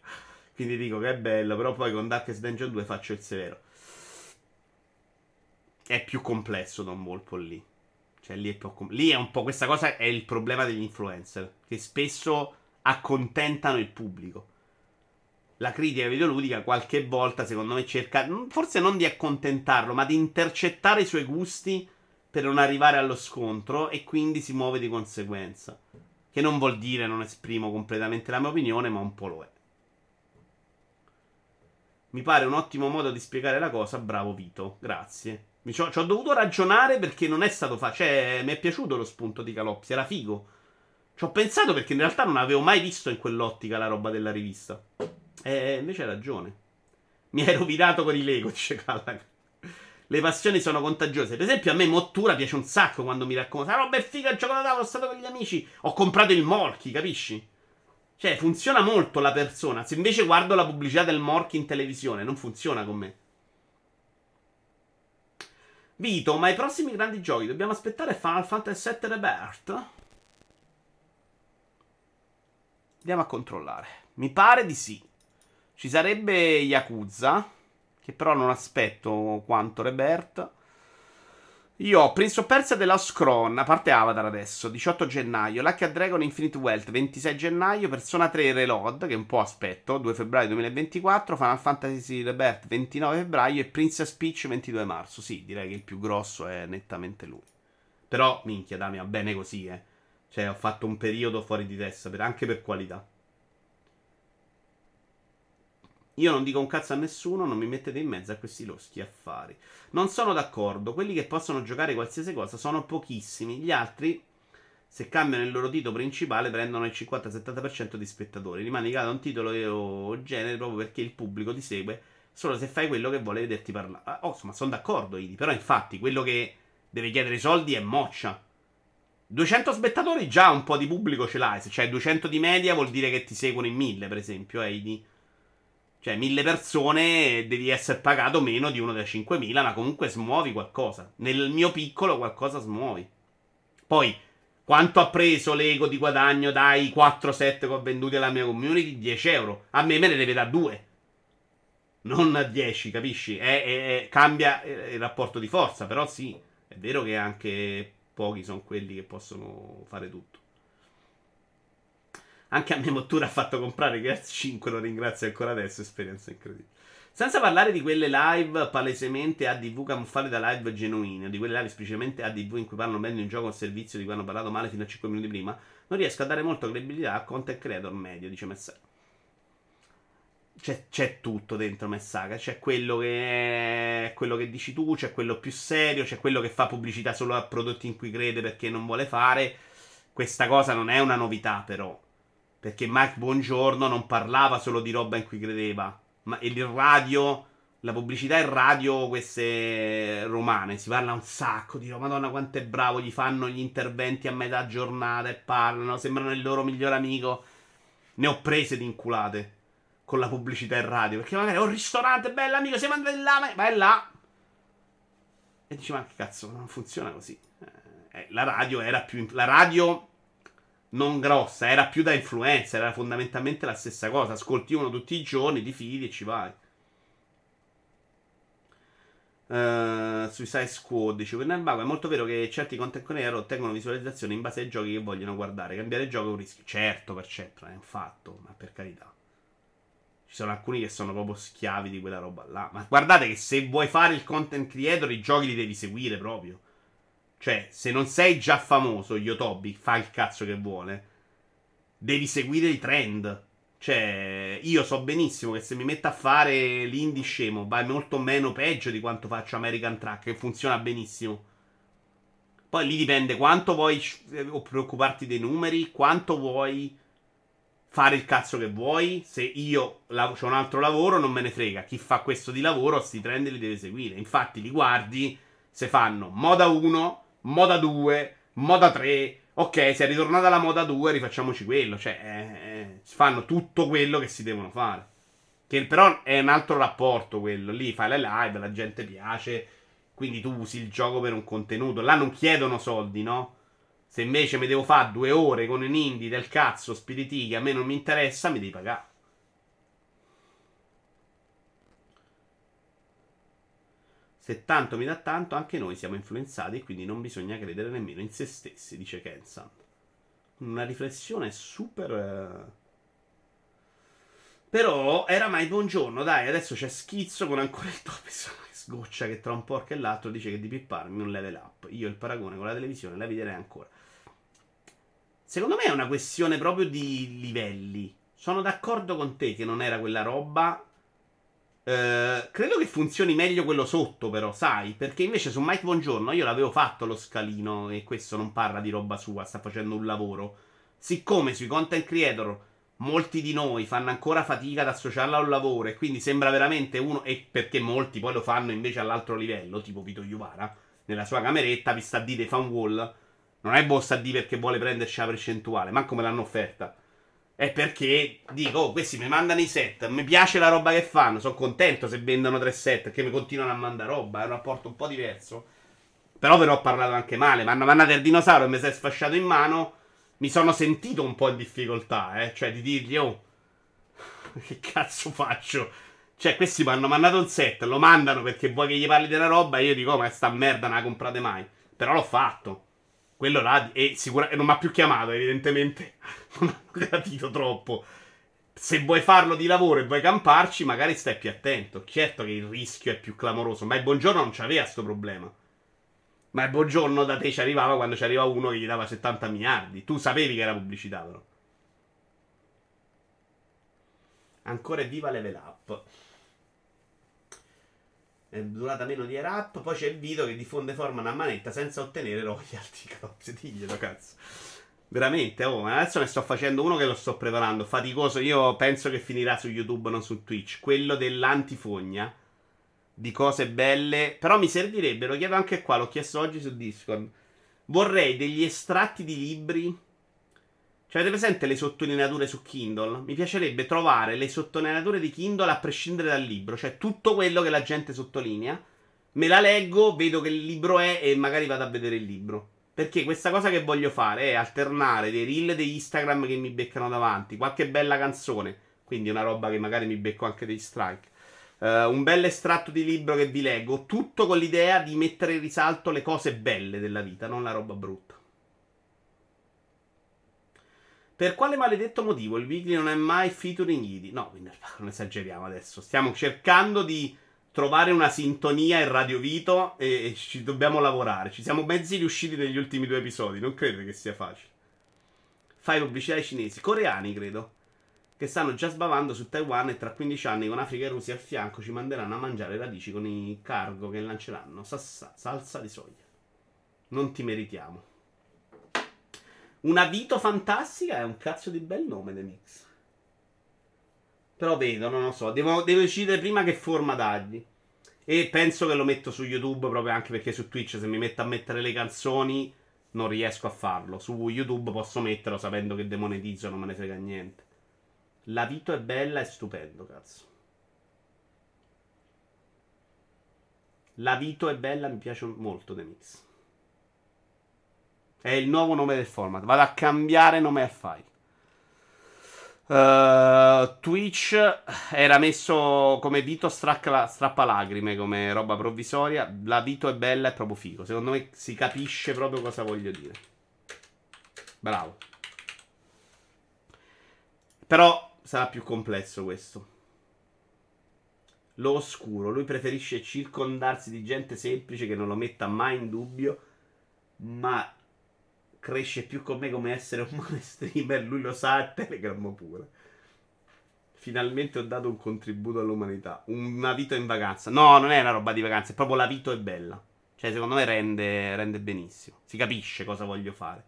A: Quindi dico che è bello, però poi con Darkest Dungeon 2 faccio il severo. È più complesso Don Volpo lì. Cioè lì è, più com- lì è un po' questa cosa è il problema degli influencer, che spesso accontentano il pubblico la critica videoludica qualche volta, secondo me, cerca forse non di accontentarlo, ma di intercettare i suoi gusti per non arrivare allo scontro e quindi si muove di conseguenza. Che non vuol dire non esprimo completamente la mia opinione, ma un po' lo è. Mi pare un ottimo modo di spiegare la cosa, bravo Vito, grazie. Ci ho, ci ho dovuto ragionare perché non è stato facile. Cioè, mi è piaciuto lo spunto di Calopsi, era figo. Ci ho pensato perché in realtà non avevo mai visto in quell'ottica la roba della rivista. E invece hai ragione. Mi hai rovinato con i Lego, dice Callaghan. Le passioni sono contagiose. Per esempio, a me Mottura piace un sacco quando mi racconta: La roba è figa, il gioco da tavolo, stato con gli amici. Ho comprato il Morchi, capisci? Cioè, funziona molto la persona. Se invece guardo la pubblicità del Morchi in televisione, non funziona con me. Vito, ma i prossimi grandi giochi dobbiamo aspettare Final Fantasy VII Rebirth? Andiamo a controllare. Mi pare di sì. Ci sarebbe Yakuza, che però non aspetto quanto Rebirth. Io ho Prince of Persia The Lost Crown, a parte Avatar adesso, 18 gennaio. Lucky Dragon Infinite Wealth, 26 gennaio. Persona 3 Reload, che un po' aspetto, 2 febbraio 2024. Final Fantasy Rebirth, 29 febbraio. E Princess Peach, 22 marzo. Sì, direi che il più grosso è nettamente lui. Però, minchia, Dami, va bene così, eh. Cioè, ho fatto un periodo fuori di testa, per, anche per qualità. Io non dico un cazzo a nessuno, non mi mettete in mezzo a questi loschi affari. Non sono d'accordo, quelli che possono giocare qualsiasi cosa sono pochissimi, gli altri, se cambiano il loro titolo principale, prendono il 50-70% di spettatori. Rimane legato a un titolo o genere proprio perché il pubblico ti segue solo se fai quello che vuole vederti parlare. Ah, oh, insomma, sono d'accordo, Idi, però infatti quello che deve chiedere i soldi è moccia. 200 spettatori già un po' di pubblico ce l'hai, se c'hai 200 di media vuol dire che ti seguono in 1000, per esempio, eh, Idi. Cioè, mille persone devi essere pagato meno di uno dei 5.000, ma comunque smuovi qualcosa. Nel mio piccolo qualcosa smuovi. Poi, quanto ha preso l'ego di guadagno dai 4 set che ho venduti alla mia community? 10 euro. A me me ne deve da 2. Non a 10, capisci? È, è, è, cambia il rapporto di forza, però sì, è vero che anche pochi sono quelli che possono fare tutto. Anche a me Mottura ha fatto comprare Gears 5, lo ringrazio ancora adesso, esperienza incredibile. Senza parlare di quelle live palesemente ADV camuffate da live genuine, di quelle live esplicitamente ADV in cui parlano bene di un gioco o servizio di cui hanno parlato male fino a 5 minuti prima, non riesco a dare molta credibilità a content creator medio, dice Messaga. C'è, c'è, tutto dentro Messaga. C'è quello che quello che dici tu, c'è quello più serio, c'è quello che fa pubblicità solo a prodotti in cui crede perché non vuole fare. Questa cosa non è una novità, però. Perché Mike Buongiorno non parlava solo di roba in cui credeva. Ma il radio, la pubblicità in radio, queste romane, si parla un sacco di Madonna quanto è bravo, gli fanno gli interventi a metà giornata e parlano, sembrano il loro miglior amico. Ne ho prese di inculate. con la pubblicità in radio. Perché magari, oh, ristorante, bello amico, siamo andati là, vai là. E dici, ma che cazzo, non funziona così. Eh, la radio era più... La radio non grossa, era più da influenza, era fondamentalmente la stessa cosa. Ascolti uno tutti i giorni, ti fidi e ci vai. Uh, Suicide Squad dice nel mago è molto vero che certi content creator ottengono visualizzazioni in base ai giochi che vogliono guardare. Cambiare gioco è un rischio. Certo per certo è un fatto ma per carità. Ci sono alcuni che sono proprio schiavi di quella roba là. Ma guardate che se vuoi fare il content creator i giochi li devi seguire proprio cioè, se non sei già famoso, Yotobi fa il cazzo che vuole. Devi seguire i trend. Cioè, io so benissimo che se mi metto a fare l'indie scemo va molto meno peggio di quanto faccio American Track, che funziona benissimo. Poi lì dipende quanto vuoi eh, preoccuparti dei numeri, quanto vuoi fare il cazzo che vuoi. Se io ho un altro lavoro, non me ne frega. Chi fa questo di lavoro, sti trend li deve seguire. Infatti, li guardi se fanno moda 1 moda 2, moda 3. Ok, se è ritornata la moda 2, rifacciamoci quello. Cioè, eh, eh, fanno tutto quello che si devono fare. Che però è un altro rapporto quello. Lì fai le live, la gente piace. Quindi tu usi il gioco per un contenuto. Là non chiedono soldi, no? Se invece mi devo fare due ore con un indie del cazzo, spiriti che a me non mi interessa, mi devi pagare. Se tanto mi dà tanto, anche noi siamo influenzati e quindi non bisogna credere nemmeno in se stessi, dice Kensan. Una riflessione super... Eh... Però era mai buongiorno, dai, adesso c'è schizzo con ancora il top sgoccia che tra un porco e l'altro dice che di pipparmi un level up. Io il paragone con la televisione la vedrei ancora. Secondo me è una questione proprio di livelli. Sono d'accordo con te che non era quella roba eh, credo che funzioni meglio quello sotto, però, sai? Perché invece su Mike Buongiorno io l'avevo fatto lo scalino e questo non parla di roba sua, sta facendo un lavoro. Siccome sui content creator molti di noi fanno ancora fatica ad associarla a un lavoro e quindi sembra veramente uno, e perché molti poi lo fanno invece all'altro livello, tipo Vito Iuvara, nella sua cameretta, vi sta a dire fa un wall. Non è bossa a dire perché vuole prenderci la percentuale, manco me l'hanno offerta. È perché dico, oh, questi mi mandano i set, mi piace la roba che fanno, sono contento se vendono tre set, che mi continuano a mandare roba, è un rapporto un po' diverso. Però ve ne ho parlato anche male, mi hanno mandato il dinosauro e mi si è sfasciato in mano, mi sono sentito un po' in difficoltà, eh, cioè di dirgli, oh, che cazzo faccio? Cioè, questi mi hanno mandato un set, lo mandano perché vuoi che gli parli della roba e io dico, oh, ma sta merda non la comprate mai. Però l'ho fatto. Quello là, e, sicura, non mi ha più chiamato, evidentemente non ha gratito troppo. Se vuoi farlo di lavoro e vuoi camparci, magari stai più attento. Certo che il rischio è più clamoroso, ma il buongiorno non c'aveva questo problema. Ma il buongiorno da te ci arrivava quando ci arriva uno che gli dava 70 miliardi. Tu sapevi che era pubblicità, però. Ancora è viva level up è durata meno di Rap. Poi c'è il video che diffonde forma una manetta senza ottenere royalty. Cazzo, diglielo, cazzo. Veramente, oh, adesso ne sto facendo uno che lo sto preparando. Faticoso. Io penso che finirà su YouTube, non su Twitch. Quello dell'antifogna. Di cose belle. Però mi servirebbe, lo chiedo anche qua, l'ho chiesto oggi su Discord. Vorrei degli estratti di libri cioè, avete presente le sottolineature su Kindle? Mi piacerebbe trovare le sottolineature di Kindle a prescindere dal libro, cioè tutto quello che la gente sottolinea. Me la leggo, vedo che il libro è e magari vado a vedere il libro. Perché questa cosa che voglio fare è alternare dei reel di Instagram che mi beccano davanti, qualche bella canzone, quindi una roba che magari mi becco anche dei strike. Uh, un bel estratto di libro che vi leggo, tutto con l'idea di mettere in risalto le cose belle della vita, non la roba brutta. Per quale maledetto motivo il weekly non è mai featuring Idi? No, non esageriamo adesso. Stiamo cercando di trovare una sintonia in Radio Vito e, e ci dobbiamo lavorare. Ci siamo mezzi riusciti negli ultimi due episodi. Non credo che sia facile. Fai pubblicità ai cinesi, coreani credo, che stanno già sbavando su Taiwan e tra 15 anni con Africa e Russia al fianco ci manderanno a mangiare radici con i cargo che lanceranno. Sassa, salsa di soia. Non ti meritiamo. Una Vito fantastica è un cazzo di bel nome, The Mix. Però vedo, non lo so. Devo, devo decidere prima che forma dargli. E penso che lo metto su YouTube proprio anche perché su Twitch se mi metto a mettere le canzoni non riesco a farlo. Su YouTube posso metterlo sapendo che demonetizzo, non me ne frega niente. La Vito è bella, è stupendo, cazzo. La Vito è bella, mi piace molto The Mix. È il nuovo nome del format. Vado a cambiare nome al file. Uh, Twitch era messo come Vito stracca, strappa lacrime come roba provvisoria. La Vito è bella, è proprio figo. Secondo me si capisce proprio cosa voglio dire. Bravo. Però sarà più complesso questo. Lo oscuro. Lui preferisce circondarsi di gente semplice che non lo metta mai in dubbio. Ma cresce più con me come essere umano streamer, lui lo sa, e Telegram pure. Finalmente ho dato un contributo all'umanità. Una vita in vacanza. No, non è una roba di vacanza, è proprio la vita è bella. Cioè, secondo me rende, rende benissimo. Si capisce cosa voglio fare.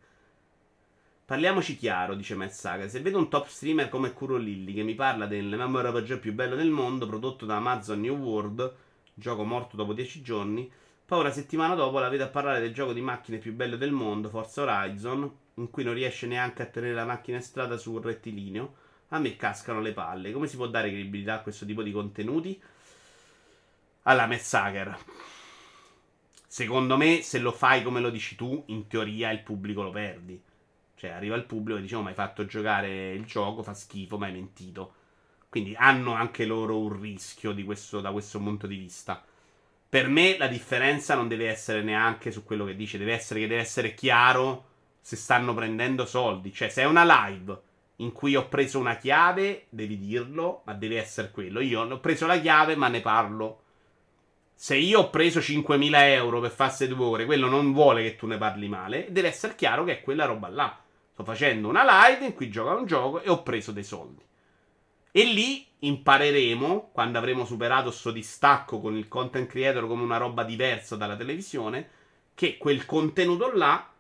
A: Parliamoci chiaro, dice Matt. Se vedo un top streamer come Kuro Lilly che mi parla del MMORPG più bello del mondo, prodotto da Amazon New World, gioco morto dopo 10 giorni, poi una settimana dopo la vedo a parlare del gioco di macchine più bello del mondo, Forza Horizon, in cui non riesce neanche a tenere la macchina in strada su un rettilineo. A me cascano le palle. Come si può dare credibilità a questo tipo di contenuti? Alla Mezzager. Secondo me, se lo fai come lo dici tu, in teoria il pubblico lo perdi. Cioè, arriva il pubblico e dice: Oh, ma hai fatto giocare il gioco, fa schifo, ma hai mentito. Quindi hanno anche loro un rischio questo, da questo punto di vista. Per me la differenza non deve essere neanche su quello che dice, deve essere che deve essere chiaro se stanno prendendo soldi. Cioè, se è una live in cui ho preso una chiave, devi dirlo, ma deve essere quello. Io ho preso la chiave, ma ne parlo. Se io ho preso 5.000 euro per farsi due ore, quello non vuole che tu ne parli male. Deve essere chiaro che è quella roba là. Sto facendo una live in cui gioco a un gioco e ho preso dei soldi. E lì impareremo, quando avremo superato questo distacco con il content creator come una roba diversa dalla televisione, che quel contenuto là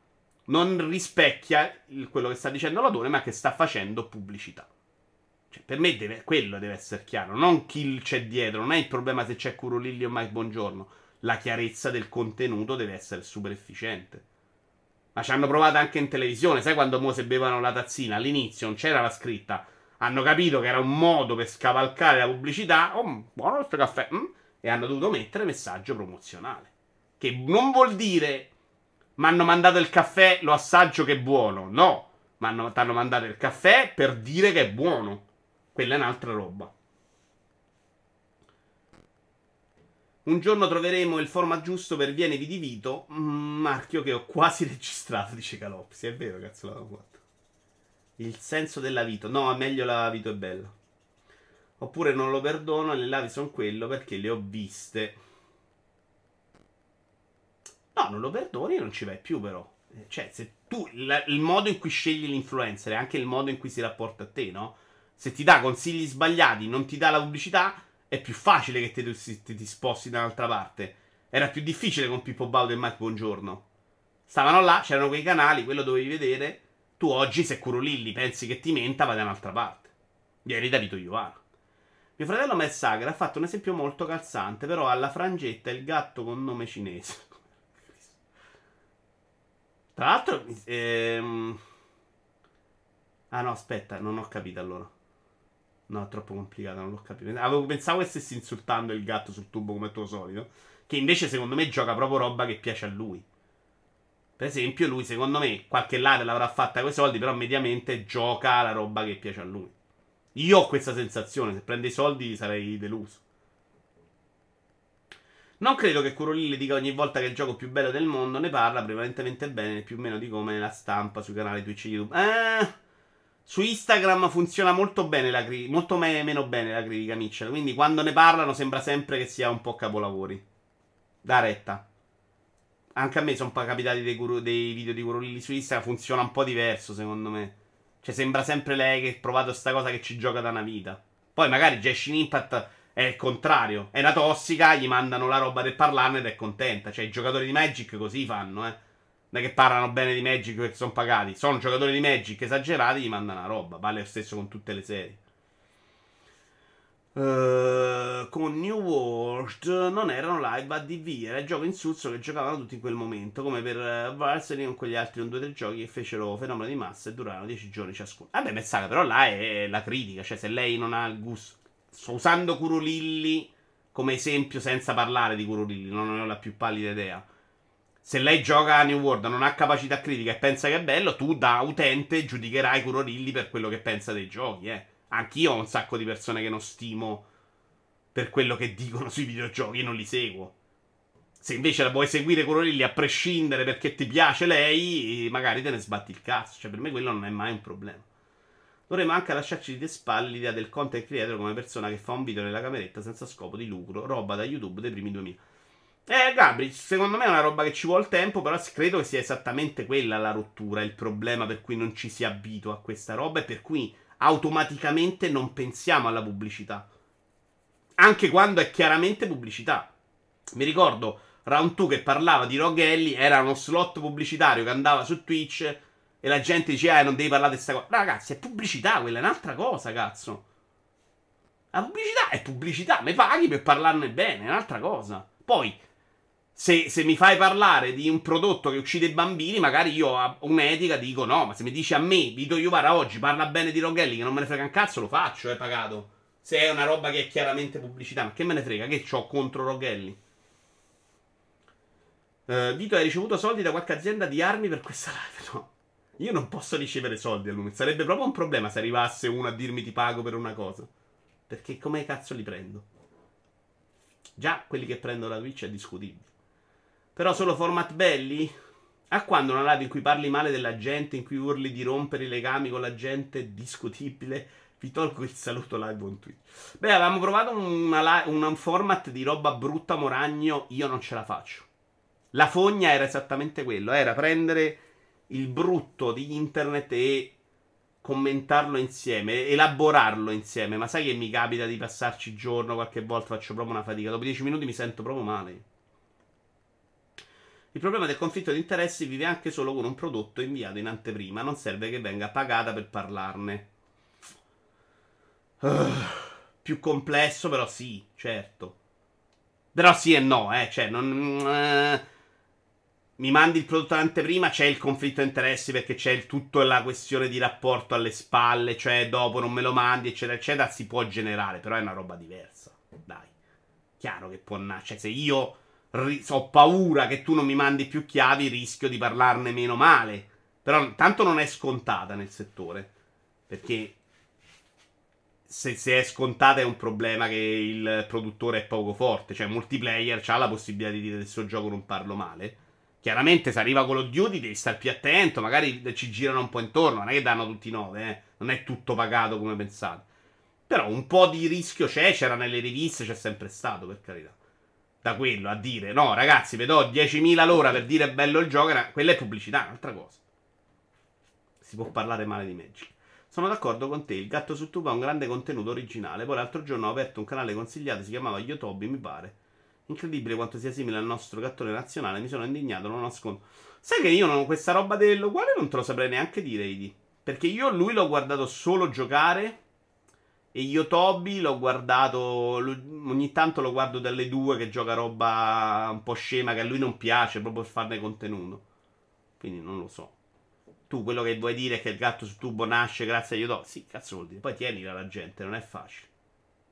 A: non rispecchia il, quello che sta dicendo l'autore, ma che sta facendo pubblicità. Cioè, per me deve, quello deve essere chiaro, non chi c'è dietro, non è il problema se c'è Curolilli o Mike Buongiorno. La chiarezza del contenuto deve essere super efficiente. Ma ci hanno provato anche in televisione, sai quando mo se bevano la tazzina? All'inizio non c'era la scritta hanno capito che era un modo per scavalcare la pubblicità. Oh, buono questo caffè. Mm? E hanno dovuto mettere messaggio promozionale. Che non vuol dire mi hanno mandato il caffè, lo assaggio che è buono. No, mi hanno mandato il caffè per dire che è buono. Quella è un'altra roba. Un giorno troveremo il format giusto per Viene di Vito. Mm, marchio che ho quasi registrato, dice Calopsi. È vero, cazzo l'avevo fatto. Il senso della vita. No, è meglio la vita è bella. Oppure non lo perdono, le live sono quello perché le ho viste. No, non lo perdoni e non ci vai più però. Eh, cioè, se tu la, il modo in cui scegli l'influencer è anche il modo in cui si rapporta a te, no? Se ti dà consigli sbagliati, non ti dà la pubblicità, è più facile che te, ti, ti sposti da un'altra parte. Era più difficile con Pippo Baudo e Mike Buongiorno. Stavano là, c'erano quei canali, quello dovevi vedere tu oggi, se Curulilli pensi che ti menta, vai da un'altra parte. Ieri da Vito Ioana. Mio fratello Sager ha fatto un esempio molto calzante, però alla frangetta il gatto con nome cinese. Tra l'altro... Ehm... Ah no, aspetta, non ho capito allora. No, è troppo complicato, non l'ho capito. Avevo, pensavo che stessi insultando il gatto sul tubo come tuo solito. Che invece secondo me gioca proprio roba che piace a lui. Per esempio, lui, secondo me, qualche live l'avrà fatta con i soldi, però mediamente gioca la roba che piace a lui. Io ho questa sensazione, se prende i soldi sarei deluso. Non credo che Curolilli dica ogni volta che il gioco più bello del mondo ne parla prevalentemente bene, più o meno di come la stampa sui canali Twitch e YouTube. Eh, su Instagram funziona molto bene la critica, molto me- meno bene la critica Mitchell, quindi quando ne parlano sembra sempre che sia un po' capolavori. Da retta. Anche a me sono capitati dei, guru, dei video di Curulilli su Instagram. Funziona un po' diverso, secondo me. Cioè, sembra sempre lei che ha provato sta cosa che ci gioca da una vita. Poi magari Genshin Impact è il contrario. È una tossica, gli mandano la roba del parlarne ed è contenta. Cioè, i giocatori di Magic così fanno, eh. Non è che parlano bene di Magic perché sono pagati. Sono giocatori di Magic esagerati, gli mandano la roba. Vale lo stesso con tutte le serie. Uh, con New World non erano live ADV, era il gioco insulso che giocavano tutti in quel momento, come per uh, Varsity con quegli altri un due tre giochi che fecero fenomeno di massa e durarono 10 giorni ciascuno. Vabbè, Mezzaga, però là è la critica, cioè se lei non ha il gusto... Sto usando Curulilli come esempio senza parlare di Curulilli, non ho la più pallida idea. Se lei gioca a New World, non ha capacità critica e pensa che è bello, tu da utente giudicherai Curulilli per quello che pensa dei giochi, eh. Anch'io ho un sacco di persone che non stimo per quello che dicono sui videogiochi, non li seguo. Se invece la vuoi seguire quello lì a prescindere perché ti piace lei, magari te ne sbatti il cazzo. Cioè, per me quello non è mai un problema. Dovremmo anche lasciarci di spalle l'idea del content creator come persona che fa un video nella cameretta senza scopo di lucro, roba da YouTube dei primi 2000. Eh, Gabri, secondo me è una roba che ci vuole tempo, però credo che sia esattamente quella la rottura, il problema per cui non ci si abitua a questa roba e per cui automaticamente non pensiamo alla pubblicità anche quando è chiaramente pubblicità. Mi ricordo Round 2 che parlava di Roghelli, era uno slot pubblicitario che andava su Twitch e la gente diceva eh, non devi parlare di questa cosa. Ragazzi, è pubblicità, quella è un'altra cosa, cazzo. La pubblicità è pubblicità, mi paghi per parlarne bene, è un'altra cosa. Poi, se, se, mi fai parlare di un prodotto che uccide i bambini, magari io ho un'etica, dico no, ma se mi dici a me, Vito Iuvara oggi parla bene di Roghelli, che non me ne frega un cazzo, lo faccio, è pagato. Se è una roba che è chiaramente pubblicità, ma che me ne frega? Che ho contro Roghelli? Uh, Vito, hai ricevuto soldi da qualche azienda di armi per questa live? No. Io non posso ricevere soldi a lui. Sarebbe proprio un problema se arrivasse uno a dirmi ti pago per una cosa. Perché come cazzo li prendo? Già quelli che prendo da Twitch è discutibile. Però solo format belli? A quando una live in cui parli male della gente, in cui urli di rompere i legami con la gente, è discutibile? Vi tolgo il saluto live on Twitch. Beh, avevamo provato una, un format di roba brutta moragno. Io non ce la faccio. La fogna era esattamente quello: era prendere il brutto di internet e commentarlo insieme, elaborarlo insieme. Ma sai che mi capita di passarci giorno, qualche volta faccio proprio una fatica. Dopo 10 minuti mi sento proprio male. Il problema del conflitto di interessi vive anche solo con un prodotto inviato in anteprima. Non serve che venga pagata per parlarne. Uh, più complesso, però sì, certo. Però sì e no, eh. Cioè, non. Uh, mi mandi il prodotto anteprima, c'è il conflitto di interessi perché c'è il, tutto la questione di rapporto alle spalle, cioè dopo non me lo mandi, eccetera, eccetera. Si può generare, però è una roba diversa. Dai. Chiaro che può nascere. Cioè, se io ri- ho paura che tu non mi mandi più chiavi, rischio di parlarne meno male. Però tanto non è scontata nel settore. Perché se, se, è scontata è un problema che il produttore è poco forte. Cioè, multiplayer ha la possibilità di dire del suo gioco non parlo male. Chiaramente, se arriva Call of Duty, devi stare più attento. Magari ci girano un po' intorno. Non è che danno tutti 9, eh. Non è tutto pagato come pensate. Però un po' di rischio c'è. C'era nelle riviste, c'è sempre stato, per carità. Da quello a dire, no, ragazzi, vedo 10.000 l'ora per dire bello il gioco. Quella è pubblicità, un'altra cosa. Si può parlare male di Magic. Sono d'accordo con te, il gatto su tubo ha un grande contenuto originale. Poi l'altro giorno ho aperto un canale consigliato, si chiamava Yotobi, mi pare. Incredibile quanto sia simile al nostro gattone nazionale, mi sono indignato, non nascondo. Sai che io non, questa roba dell'uguale non te lo saprei neanche dire, Idi. Perché io lui l'ho guardato solo giocare. E io Toby l'ho guardato. Ogni tanto lo guardo dalle due che gioca roba un po' scema che a lui non piace proprio per farne contenuto. Quindi non lo so. Tu quello che vuoi dire è che il gatto su tubo nasce grazie a Yodo. Sì, cazzo vuol dire. Poi tienila la gente, non è facile.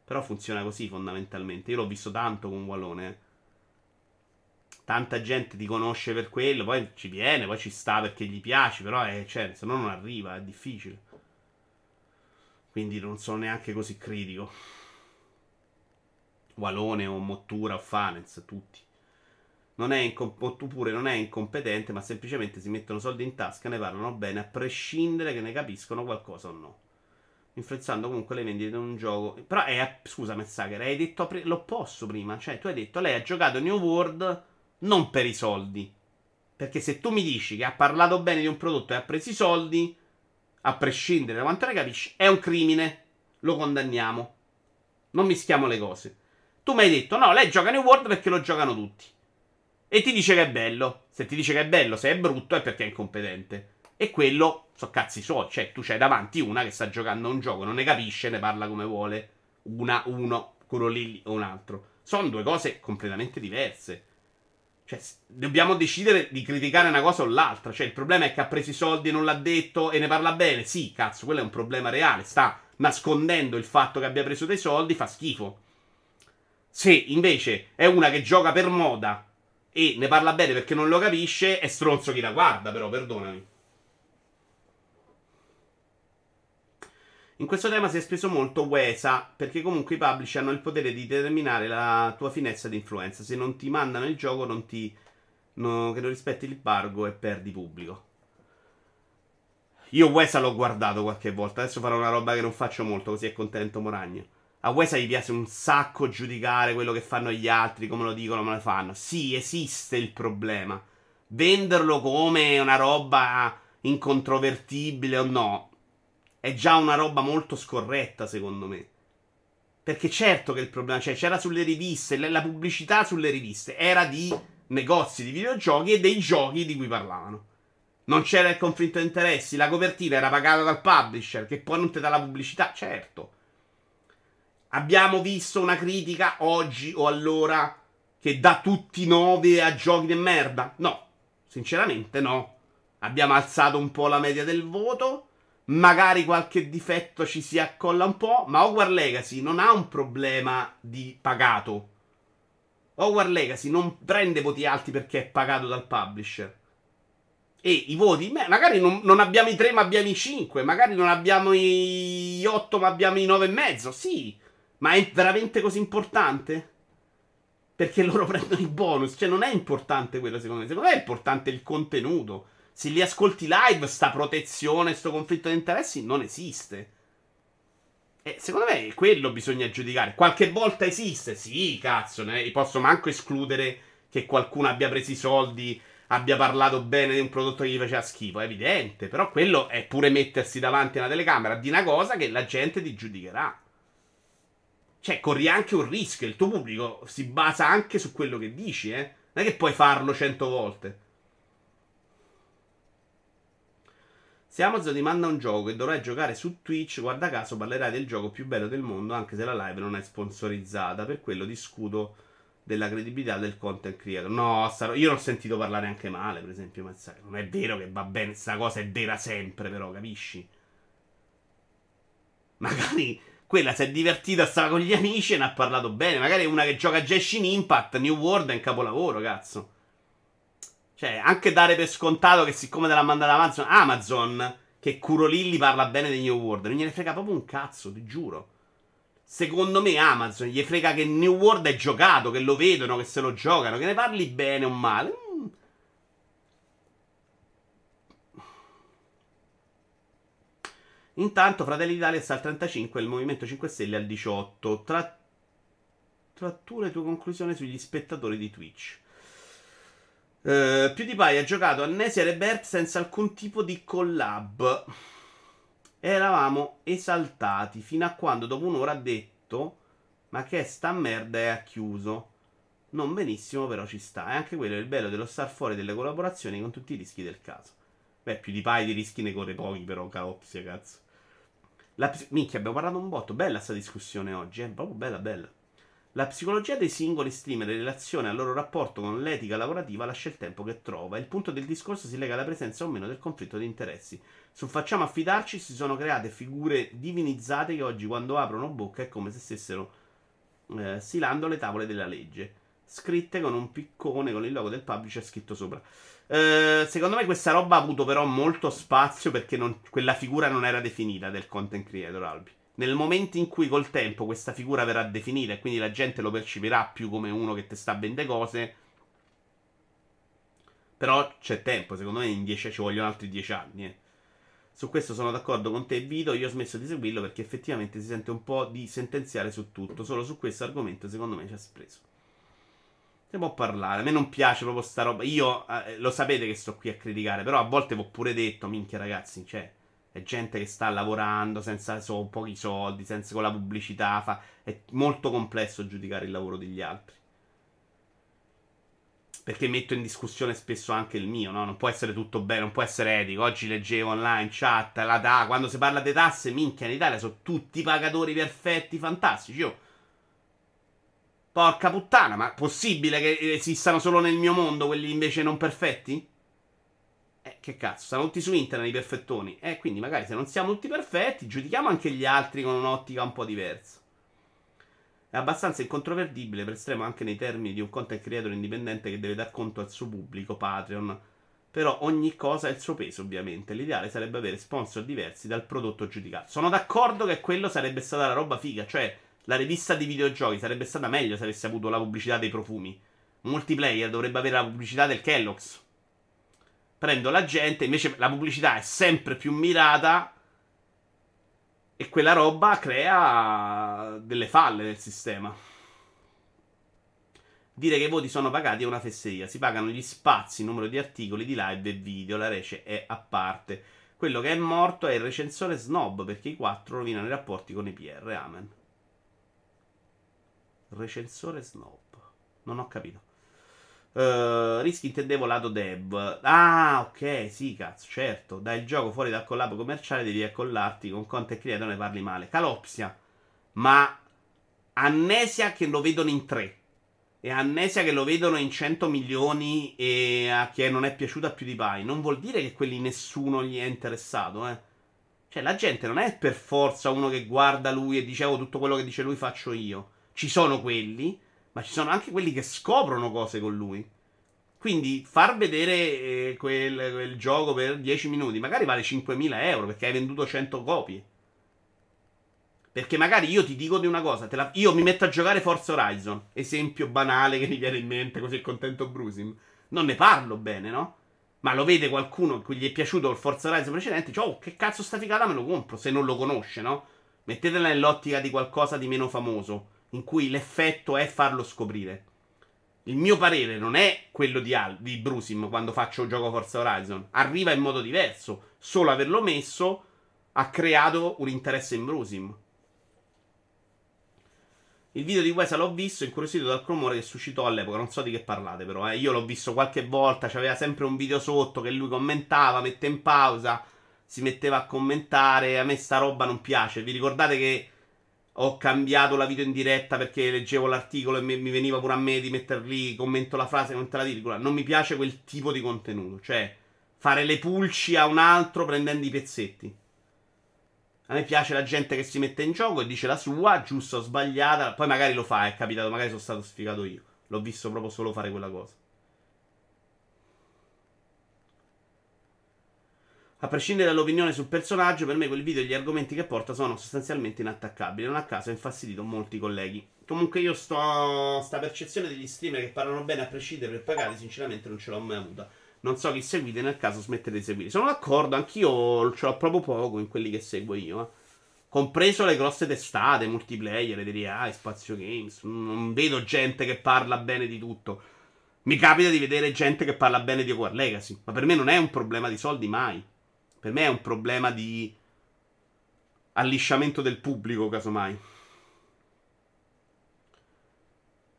A: Però funziona così fondamentalmente. Io l'ho visto tanto con Wallone. Eh. Tanta gente ti conosce per quello, poi ci viene, poi ci sta perché gli piace, però è, cioè, se no non arriva, è difficile. Quindi non sono neanche così critico. Walone o Mottura o Fanez, tutti non è incom- pure non è incompetente, ma semplicemente si mettono soldi in tasca e ne parlano bene, a prescindere che ne capiscono qualcosa o no. Influenzando comunque le vendite di un gioco. Però è. Scusa, Mezzager, hai detto pre- l'opposto prima. Cioè, tu hai detto lei ha giocato New World non per i soldi. Perché se tu mi dici che ha parlato bene di un prodotto e ha preso i soldi, a prescindere da quanto ne capisci, è un crimine. Lo condanniamo. Non mischiamo le cose. Tu mi hai detto, no, lei gioca New World perché lo giocano tutti. E ti dice che è bello. Se ti dice che è bello, se è brutto, è perché è incompetente. E quello so cazzi suoi. Cioè, tu c'hai davanti una che sta giocando a un gioco, non ne capisce, ne parla come vuole. Una, uno. quello lì o un altro. Sono due cose completamente diverse. Cioè, dobbiamo decidere di criticare una cosa o l'altra. Cioè, il problema è che ha preso i soldi e non l'ha detto e ne parla bene. Sì, cazzo, quello è un problema reale. Sta nascondendo il fatto che abbia preso dei soldi, fa schifo. Se invece è una che gioca per moda e ne parla bene perché non lo capisce, è stronzo chi la guarda, però, perdonami. In questo tema si è speso molto Wesa, perché comunque i publisher hanno il potere di determinare la tua finestra di influenza. Se non ti mandano il gioco, non ti, no, che non rispetti l'embargo e perdi pubblico. Io Wesa l'ho guardato qualche volta, adesso farò una roba che non faccio molto, così è contento Moragno. A Wesa gli piace un sacco giudicare quello che fanno gli altri, come lo dicono, come lo fanno. Sì, esiste il problema. Venderlo come una roba incontrovertibile o no, è già una roba molto scorretta, secondo me. Perché certo che il problema c'è, c'era sulle riviste, la pubblicità sulle riviste era di negozi di videogiochi e dei giochi di cui parlavano. Non c'era il conflitto di interessi, la copertina era pagata dal publisher, che poi non ti dà la pubblicità, certo. Abbiamo visto una critica oggi o allora che dà tutti 9 a giochi di merda? No, sinceramente no. Abbiamo alzato un po' la media del voto magari qualche difetto ci si accolla un po', ma Hogwarts Legacy non ha un problema di pagato. Hogwarts Legacy non prende voti alti perché è pagato dal publisher. E i voti, beh, magari non, non, abbiamo i 3 ma abbiamo i 5, magari non abbiamo i 8 ma abbiamo i 9 e mezzo, sì. Ma è veramente così importante? Perché loro prendono i bonus, cioè non è importante quello secondo me, secondo me è importante il contenuto se li ascolti live, sta protezione, sto conflitto di interessi non esiste. E secondo me quello bisogna giudicare. Qualche volta esiste, sì, cazzo, ne posso manco escludere che qualcuno abbia preso i soldi, abbia parlato bene di un prodotto che gli faceva schifo, è evidente. Però quello è pure mettersi davanti a una telecamera di una cosa che la gente ti giudicherà. Cioè, corri anche un rischio, il tuo pubblico si basa anche su quello che dici, eh. Non è che puoi farlo cento volte. Se Amazon ti manda un gioco e dovrai giocare su Twitch, guarda caso parlerai del gioco più bello del mondo, anche se la live non è sponsorizzata. Per quello discuto della credibilità del content creator. No, io non ho sentito parlare anche male, per esempio, ma non è vero che va bene, questa cosa è vera sempre, però, capisci? Magari quella si è divertita, stava con gli amici e ne ha parlato bene. Magari una che gioca a Genshin Impact, New World è un capolavoro, cazzo. Cioè, anche dare per scontato che siccome te l'ha mandata Amazon, Amazon, che Curolilli parla bene di New World, non gliene frega proprio un cazzo, ti giuro. Secondo me Amazon gli frega che New World è giocato, che lo vedono, che se lo giocano, che ne parli bene o male. Mm. Intanto Fratelli d'Italia sta al 35 e il Movimento 5 Stelle al 18. Tra, tra tu le tue conclusioni sugli spettatori di Twitch. Uh, PewDiePie ha giocato Amnesia Rebirth senza alcun tipo di collab. Eravamo esaltati fino a quando dopo un'ora ha detto: Ma che sta merda è chiuso. Non benissimo, però ci sta. E anche quello è il bello dello star fuori delle collaborazioni con tutti i rischi del caso. Beh, PewDiePie di rischi ne corre pochi, però, caopsia, cazzo. La, minchia, abbiamo parlato un botto. Bella sta discussione oggi, eh? Proprio bella, bella. La psicologia dei singoli streamer in relazione al loro rapporto con l'etica lavorativa lascia il tempo che trova. Il punto del discorso si lega alla presenza o meno del conflitto di interessi. Su Facciamo affidarci si sono create figure divinizzate che oggi quando aprono bocca è come se stessero eh, silando le tavole della legge. Scritte con un piccone con il logo del publisher scritto sopra. Eh, secondo me questa roba ha avuto però molto spazio perché non, quella figura non era definita del content creator Albi. Nel momento in cui col tempo questa figura verrà definita e quindi la gente lo percepirà più come uno che ti sta a vendere cose. Però c'è tempo, secondo me in 10 ci vogliono altri 10 anni. Eh. Su questo sono d'accordo con te, Vito. Io ho smesso di seguirlo perché effettivamente si sente un po' di sentenziare su tutto. Solo su questo argomento, secondo me, ci ha preso. Se può parlare. A me non piace proprio sta roba. Io eh, lo sapete che sto qui a criticare. Però a volte vi ho pure detto, minchia ragazzi, cioè. È gente che sta lavorando senza so, pochi soldi, senza con la pubblicità. Fa... È molto complesso giudicare il lavoro degli altri. Perché metto in discussione spesso anche il mio, no? Non può essere tutto bene, non può essere etico. Oggi leggevo online, chat, la ta, quando si parla di tasse, minchia, in Italia sono tutti pagatori perfetti, fantastici. Io Porca puttana, ma possibile che esistano solo nel mio mondo quelli invece non perfetti? Che cazzo, stanno tutti su internet i perfettoni. Eh, quindi magari se non siamo tutti perfetti, giudichiamo anche gli altri con un'ottica un po' diversa. È abbastanza incontroverdibile per estremo anche nei termini di un content creator indipendente che deve dar conto al suo pubblico, Patreon. Però ogni cosa ha il suo peso, ovviamente. L'ideale sarebbe avere sponsor diversi dal prodotto giudicato. Sono d'accordo che quello sarebbe stata la roba figa, cioè la rivista di videogiochi sarebbe stata meglio se avesse avuto la pubblicità dei profumi. Multiplayer dovrebbe avere la pubblicità del Kellogg's. Prendo la gente, invece la pubblicità è sempre più mirata e quella roba crea delle falle nel sistema. Dire che i voti sono pagati è una fesseria. Si pagano gli spazi, il numero di articoli di live e video. La rece è a parte. Quello che è morto è il recensore snob perché i quattro rovinano i rapporti con i PR. Amen. Recensore snob. Non ho capito. Uh, rischi intendevo lato dev. Ah, ok, sì, cazzo, certo. Dai il gioco fuori dal collab commerciale, devi accollarti con content creator ne parli male. Calopsia. Ma Amnesia che lo vedono in tre. E Amnesia che lo vedono in 100 milioni e a chi non è piaciuta più di Pai. Non vuol dire che quelli nessuno gli è interessato, eh. Cioè, la gente non è per forza uno che guarda lui e dice, oh, tutto quello che dice lui faccio io. Ci sono quelli ma ci sono anche quelli che scoprono cose con lui. Quindi far vedere eh, quel, quel, gioco per 10 minuti magari vale 5.000 euro perché hai venduto 100 copie. Perché magari io ti dico di una cosa, la, io mi metto a giocare Forza Horizon, esempio banale che mi viene in mente, così contento Brusim. Non ne parlo bene, no? Ma lo vede qualcuno cui gli è piaciuto il Forza Horizon precedente, dice, oh, che cazzo sta figata, me lo compro, se non lo conosce, no? Mettetela nell'ottica di qualcosa di meno famoso in cui l'effetto è farlo scoprire. Il mio parere non è quello di, Al- di Brusim quando faccio gioco Forza Horizon. Arriva in modo diverso. Solo averlo messo ha creato un interesse in Brusim. Il video di Wesa l'ho visto, incuriosito dal rumore che suscitò all'epoca. Non so di che parlate, però. Eh. Io l'ho visto qualche volta. C'aveva sempre un video sotto che lui commentava, mette in pausa, si metteva a commentare. A me sta roba non piace. Vi ricordate che ho cambiato la video in diretta perché leggevo l'articolo e mi, mi veniva pure a me di mettere lì, commento la frase, commento la virgola. Non mi piace quel tipo di contenuto, cioè fare le pulci a un altro prendendo i pezzetti. A me piace la gente che si mette in gioco e dice la sua, giusta o sbagliata, poi magari lo fa, è capitato, magari sono stato sfigato io. L'ho visto proprio solo fare quella cosa. A prescindere dall'opinione sul personaggio, per me quel video e gli argomenti che porta sono sostanzialmente inattaccabili. Non a caso ha infastidito molti colleghi. Comunque io sto. sta percezione degli streamer che parlano bene a prescindere per pagare, sinceramente non ce l'ho mai avuta. Non so chi seguite, nel caso smettete di seguire. Sono d'accordo, anch'io ce l'ho proprio poco in quelli che seguo io. Eh. Compreso le grosse testate, multiplayer, EDRI, Spazio Games. Non vedo gente che parla bene di tutto. Mi capita di vedere gente che parla bene di War Legacy. Ma per me non è un problema di soldi mai. Per me è un problema di allisciamento del pubblico, casomai.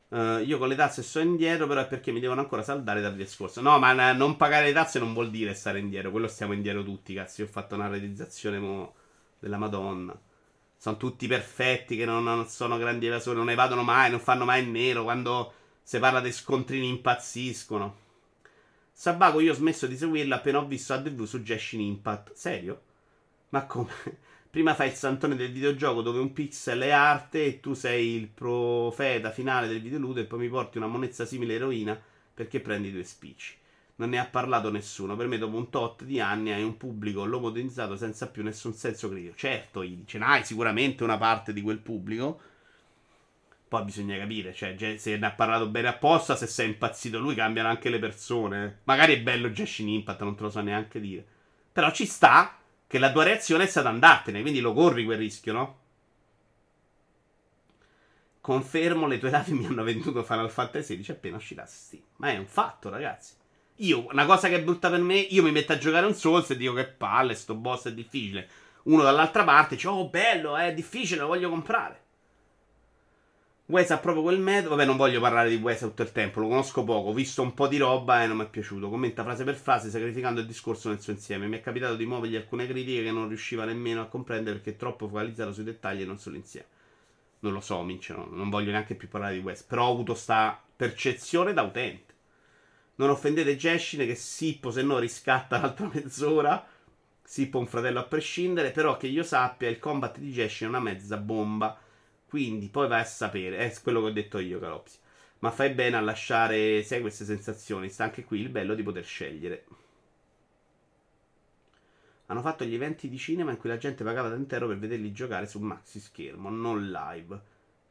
A: Uh, io con le tasse sto indietro, però è perché mi devono ancora saldare dal discorso. No, ma non pagare le tasse non vuol dire stare indietro. Quello stiamo indietro tutti, cazzo. Io ho fatto una realizzazione mo della Madonna. Sono tutti perfetti, che non, non, sono grandi evasori, non evadono mai, non fanno mai il nero. Quando si parla di scontrini impazziscono. Sabaco io ho smesso di seguirla appena ho visto ADV su Genshin Impact. Serio? Ma come? Prima fai il santone del videogioco dove un pixel è arte e tu sei il profeta finale del videoludo e poi mi porti una monezza simile eroina perché prendi due spicci. Non ne ha parlato nessuno. Per me, dopo un tot di anni, hai un pubblico lobotomizzato senza più nessun senso critico. Certo, ce n'hai sicuramente una parte di quel pubblico poi bisogna capire, cioè, se ne ha parlato bene apposta, se sei impazzito lui, cambiano anche le persone. Magari è bello Genshin Impact, non te lo so neanche dire. Però ci sta che la tua reazione è stata andartene, quindi lo corri quel rischio, no? Confermo, le tue date mi hanno venduto Final Fantasy XVI appena uscirà Steam. Ma è un fatto, ragazzi. Io, una cosa che è brutta per me, io mi metto a giocare un Souls e dico che palle, sto boss è difficile. Uno dall'altra parte dice, oh bello, è difficile, lo voglio comprare. Wes ha proprio quel metodo. Vabbè, non voglio parlare di Wes tutto il tempo, lo conosco poco. Ho visto un po' di roba e non mi è piaciuto. Commenta frase per frase, sacrificando il discorso nel suo insieme. Mi è capitato di muovergli alcune critiche che non riusciva nemmeno a comprendere perché è troppo focalizzato sui dettagli e non sull'insieme. Non lo so, Mince, no, non voglio neanche più parlare di questo. Però ho avuto sta percezione da utente. Non offendete Jeshin che Sippo se no riscatta l'altra mezz'ora. Sippo un fratello a prescindere. Però che io sappia il combat di Jeshin è una mezza bomba. Quindi poi vai a sapere. È quello che ho detto io, Calopsi. Ma fai bene a lasciare, sai, queste sensazioni. Sta anche qui il bello di poter scegliere. Hanno fatto gli eventi di cinema in cui la gente pagava dentro per vederli giocare su maxi schermo, non live.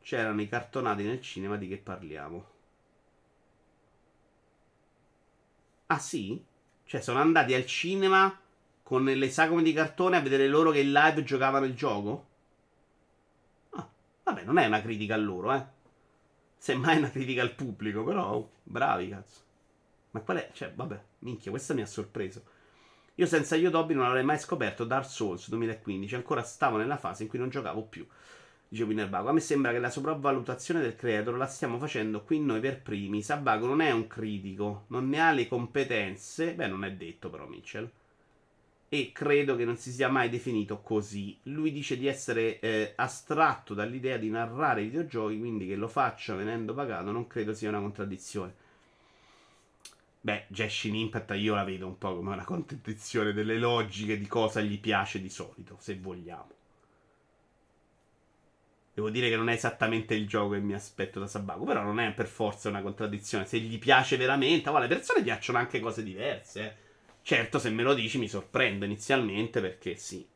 A: C'erano i cartonati nel cinema di che parliamo. Ah sì? Cioè sono andati al cinema con le sagome di cartone a vedere loro che in live giocavano il gioco? Vabbè, non è una critica a loro, eh. Semmai è una critica al pubblico, però oh, bravi, cazzo. Ma qual è? Cioè, vabbè, minchia, questa mi ha sorpreso. Io senza Yodobi non avrei mai scoperto Dark Souls 2015, ancora stavo nella fase in cui non giocavo più. Dice Winnerbago. A me sembra che la sopravvalutazione del creator la stiamo facendo qui noi per primi. Sabago non è un critico, non ne ha le competenze. Beh, non è detto però, Mitchell. E credo che non si sia mai definito così. Lui dice di essere eh, astratto dall'idea di narrare i videogiochi, quindi che lo faccia venendo pagato non credo sia una contraddizione. Beh, Genshin Impact io la vedo un po' come una contraddizione delle logiche di cosa gli piace di solito, se vogliamo. Devo dire che non è esattamente il gioco che mi aspetto da Sabaku, però non è per forza una contraddizione. Se gli piace veramente, alle persone piacciono anche cose diverse. Eh. Certo, se me lo dici mi sorprendo inizialmente perché sì.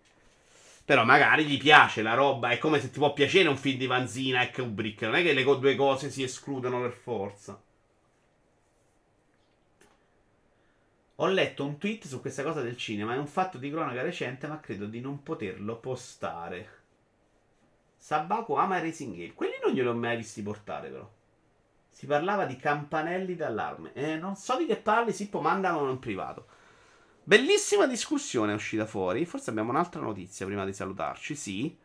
A: Però magari gli piace la roba. È come se ti può piacere un film di Vanzina e Kubrick. Non è che le due cose si escludono per forza. Ho letto un tweet su questa cosa del cinema. È un fatto di cronaca recente, ma credo di non poterlo postare. Sabaku ama Racing Game. Quelli non glieli ho mai visti portare, però. Si parlava di campanelli d'allarme. Eh, non so di che parli, Sippo, mandano in privato. Bellissima discussione è uscita fuori. Forse abbiamo un'altra notizia prima di salutarci. Sì.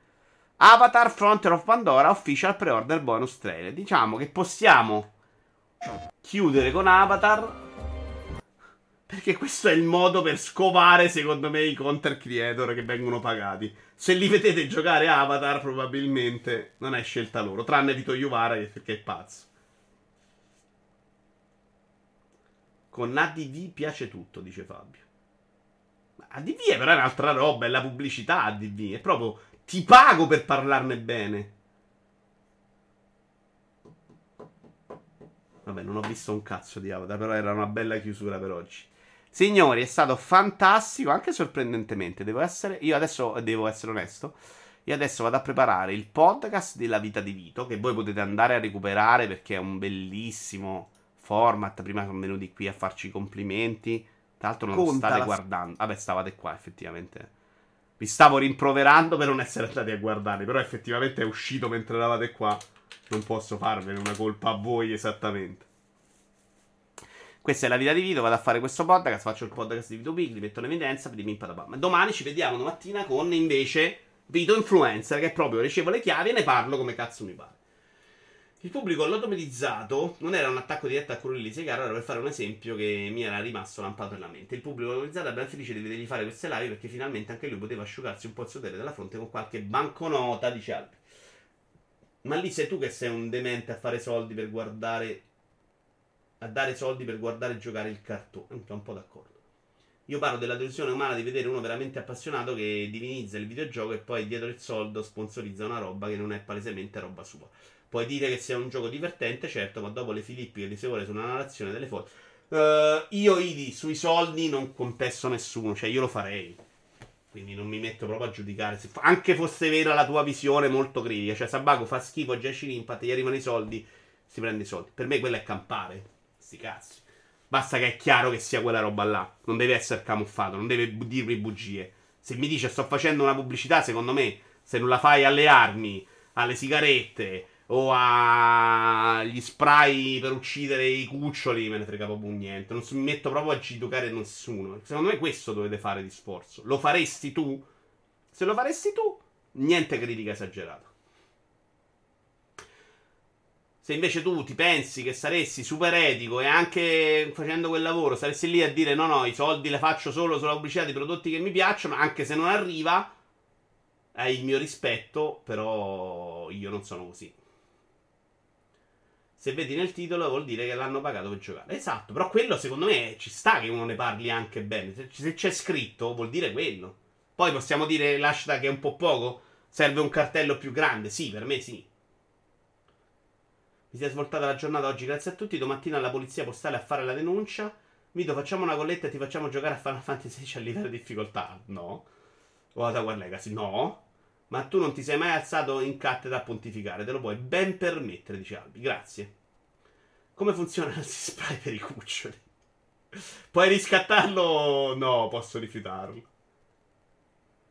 A: Avatar Frontier of Pandora official pre-order bonus trailer. Diciamo che possiamo chiudere con Avatar perché questo è il modo per scovare, secondo me, i content creator che vengono pagati. Se li vedete giocare Avatar, probabilmente non è scelta loro. Tranne Vito Iuvara, perché è pazzo. Con ADV piace tutto, dice Fabio. ADV è però un'altra roba, è la pubblicità ADV. È proprio ti pago per parlarne bene. Vabbè, non ho visto un cazzo di Avatar, però era una bella chiusura per oggi. Signori, è stato fantastico, anche sorprendentemente. Devo essere, io adesso devo essere onesto. Io adesso vado a preparare il podcast della vita di Vito, che voi potete andare a recuperare perché è un bellissimo format. Prima sono venuti qui a farci i complimenti. Tra l'altro non state guardando. Vabbè, stavate qua, effettivamente. Vi stavo rimproverando per non essere andati a guardare, però effettivamente è uscito mentre eravate qua. Non posso farvene una colpa a voi esattamente. Questa è la vita di Vito, vado a fare questo podcast, faccio il podcast di Vito Big, li metto in evidenza, patapam. Domani ci vediamo domattina con invece Vito Influencer, che proprio ricevo le chiavi e ne parlo come cazzo mi pare. Il pubblico lodomedizzato non era un attacco diretto a Curulli Segar, era per fare un esempio che mi era rimasto lampato nella mente. Il pubblico lodomedizzato è ben felice di vedergli fare queste live perché finalmente anche lui poteva asciugarsi un po' il sudore dalla fronte con qualche banconota, dice Albi. Ma lì sei tu che sei un demente a fare soldi per guardare a dare soldi per guardare e giocare il cartone. Sono un po' d'accordo. Io parlo della delusione umana di vedere uno veramente appassionato che divinizza il videogioco e poi dietro il soldo sponsorizza una roba che non è palesemente roba sua. Puoi dire che sia un gioco divertente, certo, ma dopo le filippiche di Sevore sulla narrazione delle foto. Uh, io Idi sui soldi non contesto nessuno, cioè io lo farei. Quindi non mi metto proprio a giudicare. Se anche fosse vera la tua visione molto critica. Cioè, Sabaco fa schifo, Genshin Impact, gli arrivano i soldi, si prende i soldi. Per me quello è campare. Sti cazzi. Basta che è chiaro che sia quella roba là. Non deve essere camuffato, non deve dirmi bugie. Se mi dice sto facendo una pubblicità, secondo me, se non la fai alle armi, alle sigarette o agli spray per uccidere i cuccioli, me ne frega proprio niente. Non mi metto proprio a giudicare nessuno. Secondo me questo dovete fare di sforzo. Lo faresti tu? Se lo faresti tu, niente critica esagerata. Se invece tu ti pensi che saresti super etico e anche facendo quel lavoro saresti lì a dire no, no, i soldi li faccio solo sulla pubblicità di prodotti che mi piacciono, anche se non arriva, hai il mio rispetto, però io non sono così. Se vedi nel titolo vuol dire che l'hanno pagato per giocare. Esatto, però quello secondo me ci sta che uno ne parli anche bene. Se c'è scritto vuol dire quello. Poi possiamo dire l'hashtag è un po' poco? Serve un cartello più grande? Sì, per me sì. Mi si è svoltata la giornata oggi, grazie a tutti. Domattina alla polizia postale a fare la denuncia. Vito, facciamo una colletta e ti facciamo giocare a Final Fantasy XVI a livello di difficoltà. No. O a Tower Legacy. No. Ma tu non ti sei mai alzato in cattedra a pontificare, te lo puoi ben permettere, dice Albi. Grazie. Come funziona il spray per i cuccioli? Puoi riscattarlo? No, posso rifiutarlo.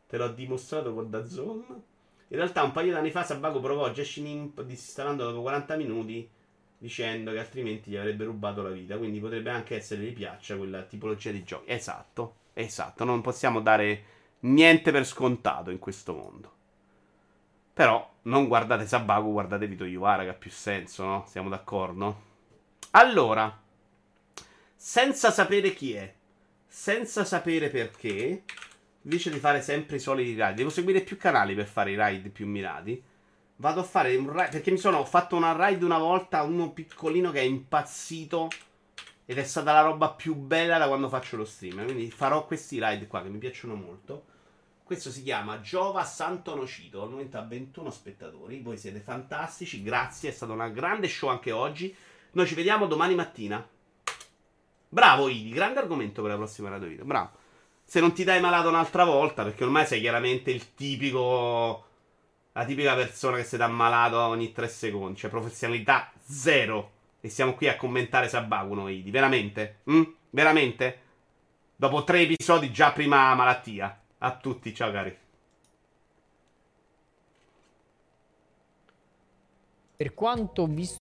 A: Te l'ho dimostrato con Dazon. In realtà un paio di anni fa Sabago provò Jeshin Imp disinstalando dopo 40 minuti dicendo che altrimenti gli avrebbe rubato la vita. Quindi potrebbe anche essere gli piaccia quella tipologia di giochi. Esatto, esatto. Non possiamo dare niente per scontato in questo mondo. Però non guardate Sabaku, guardate Vito Iwara che ha più senso, no? Siamo d'accordo? Allora, senza sapere chi è, senza sapere perché, invece di fare sempre i soliti raid, devo seguire più canali per fare i raid più mirati. Vado a fare un raid, perché mi sono fatto una raid una volta, uno piccolino che è impazzito ed è stata la roba più bella da quando faccio lo stream. Quindi farò questi raid qua che mi piacciono molto. Questo si chiama Giova Santo Nocito. Al momento ha 21 spettatori. Voi siete fantastici. Grazie, è stato un grande show anche oggi. Noi ci vediamo domani mattina. Bravo Idi, grande argomento per la prossima radio video. Bravo. Se non ti dai malato un'altra volta, perché ormai sei chiaramente il tipico. La tipica persona che si dà malato ogni tre secondi. Cioè, professionalità zero. E siamo qui a commentare Sabakuno, Idi. Veramente? Mm? Veramente? Dopo tre episodi già prima malattia. A tutti, ciao cari.
D: Per quanto visto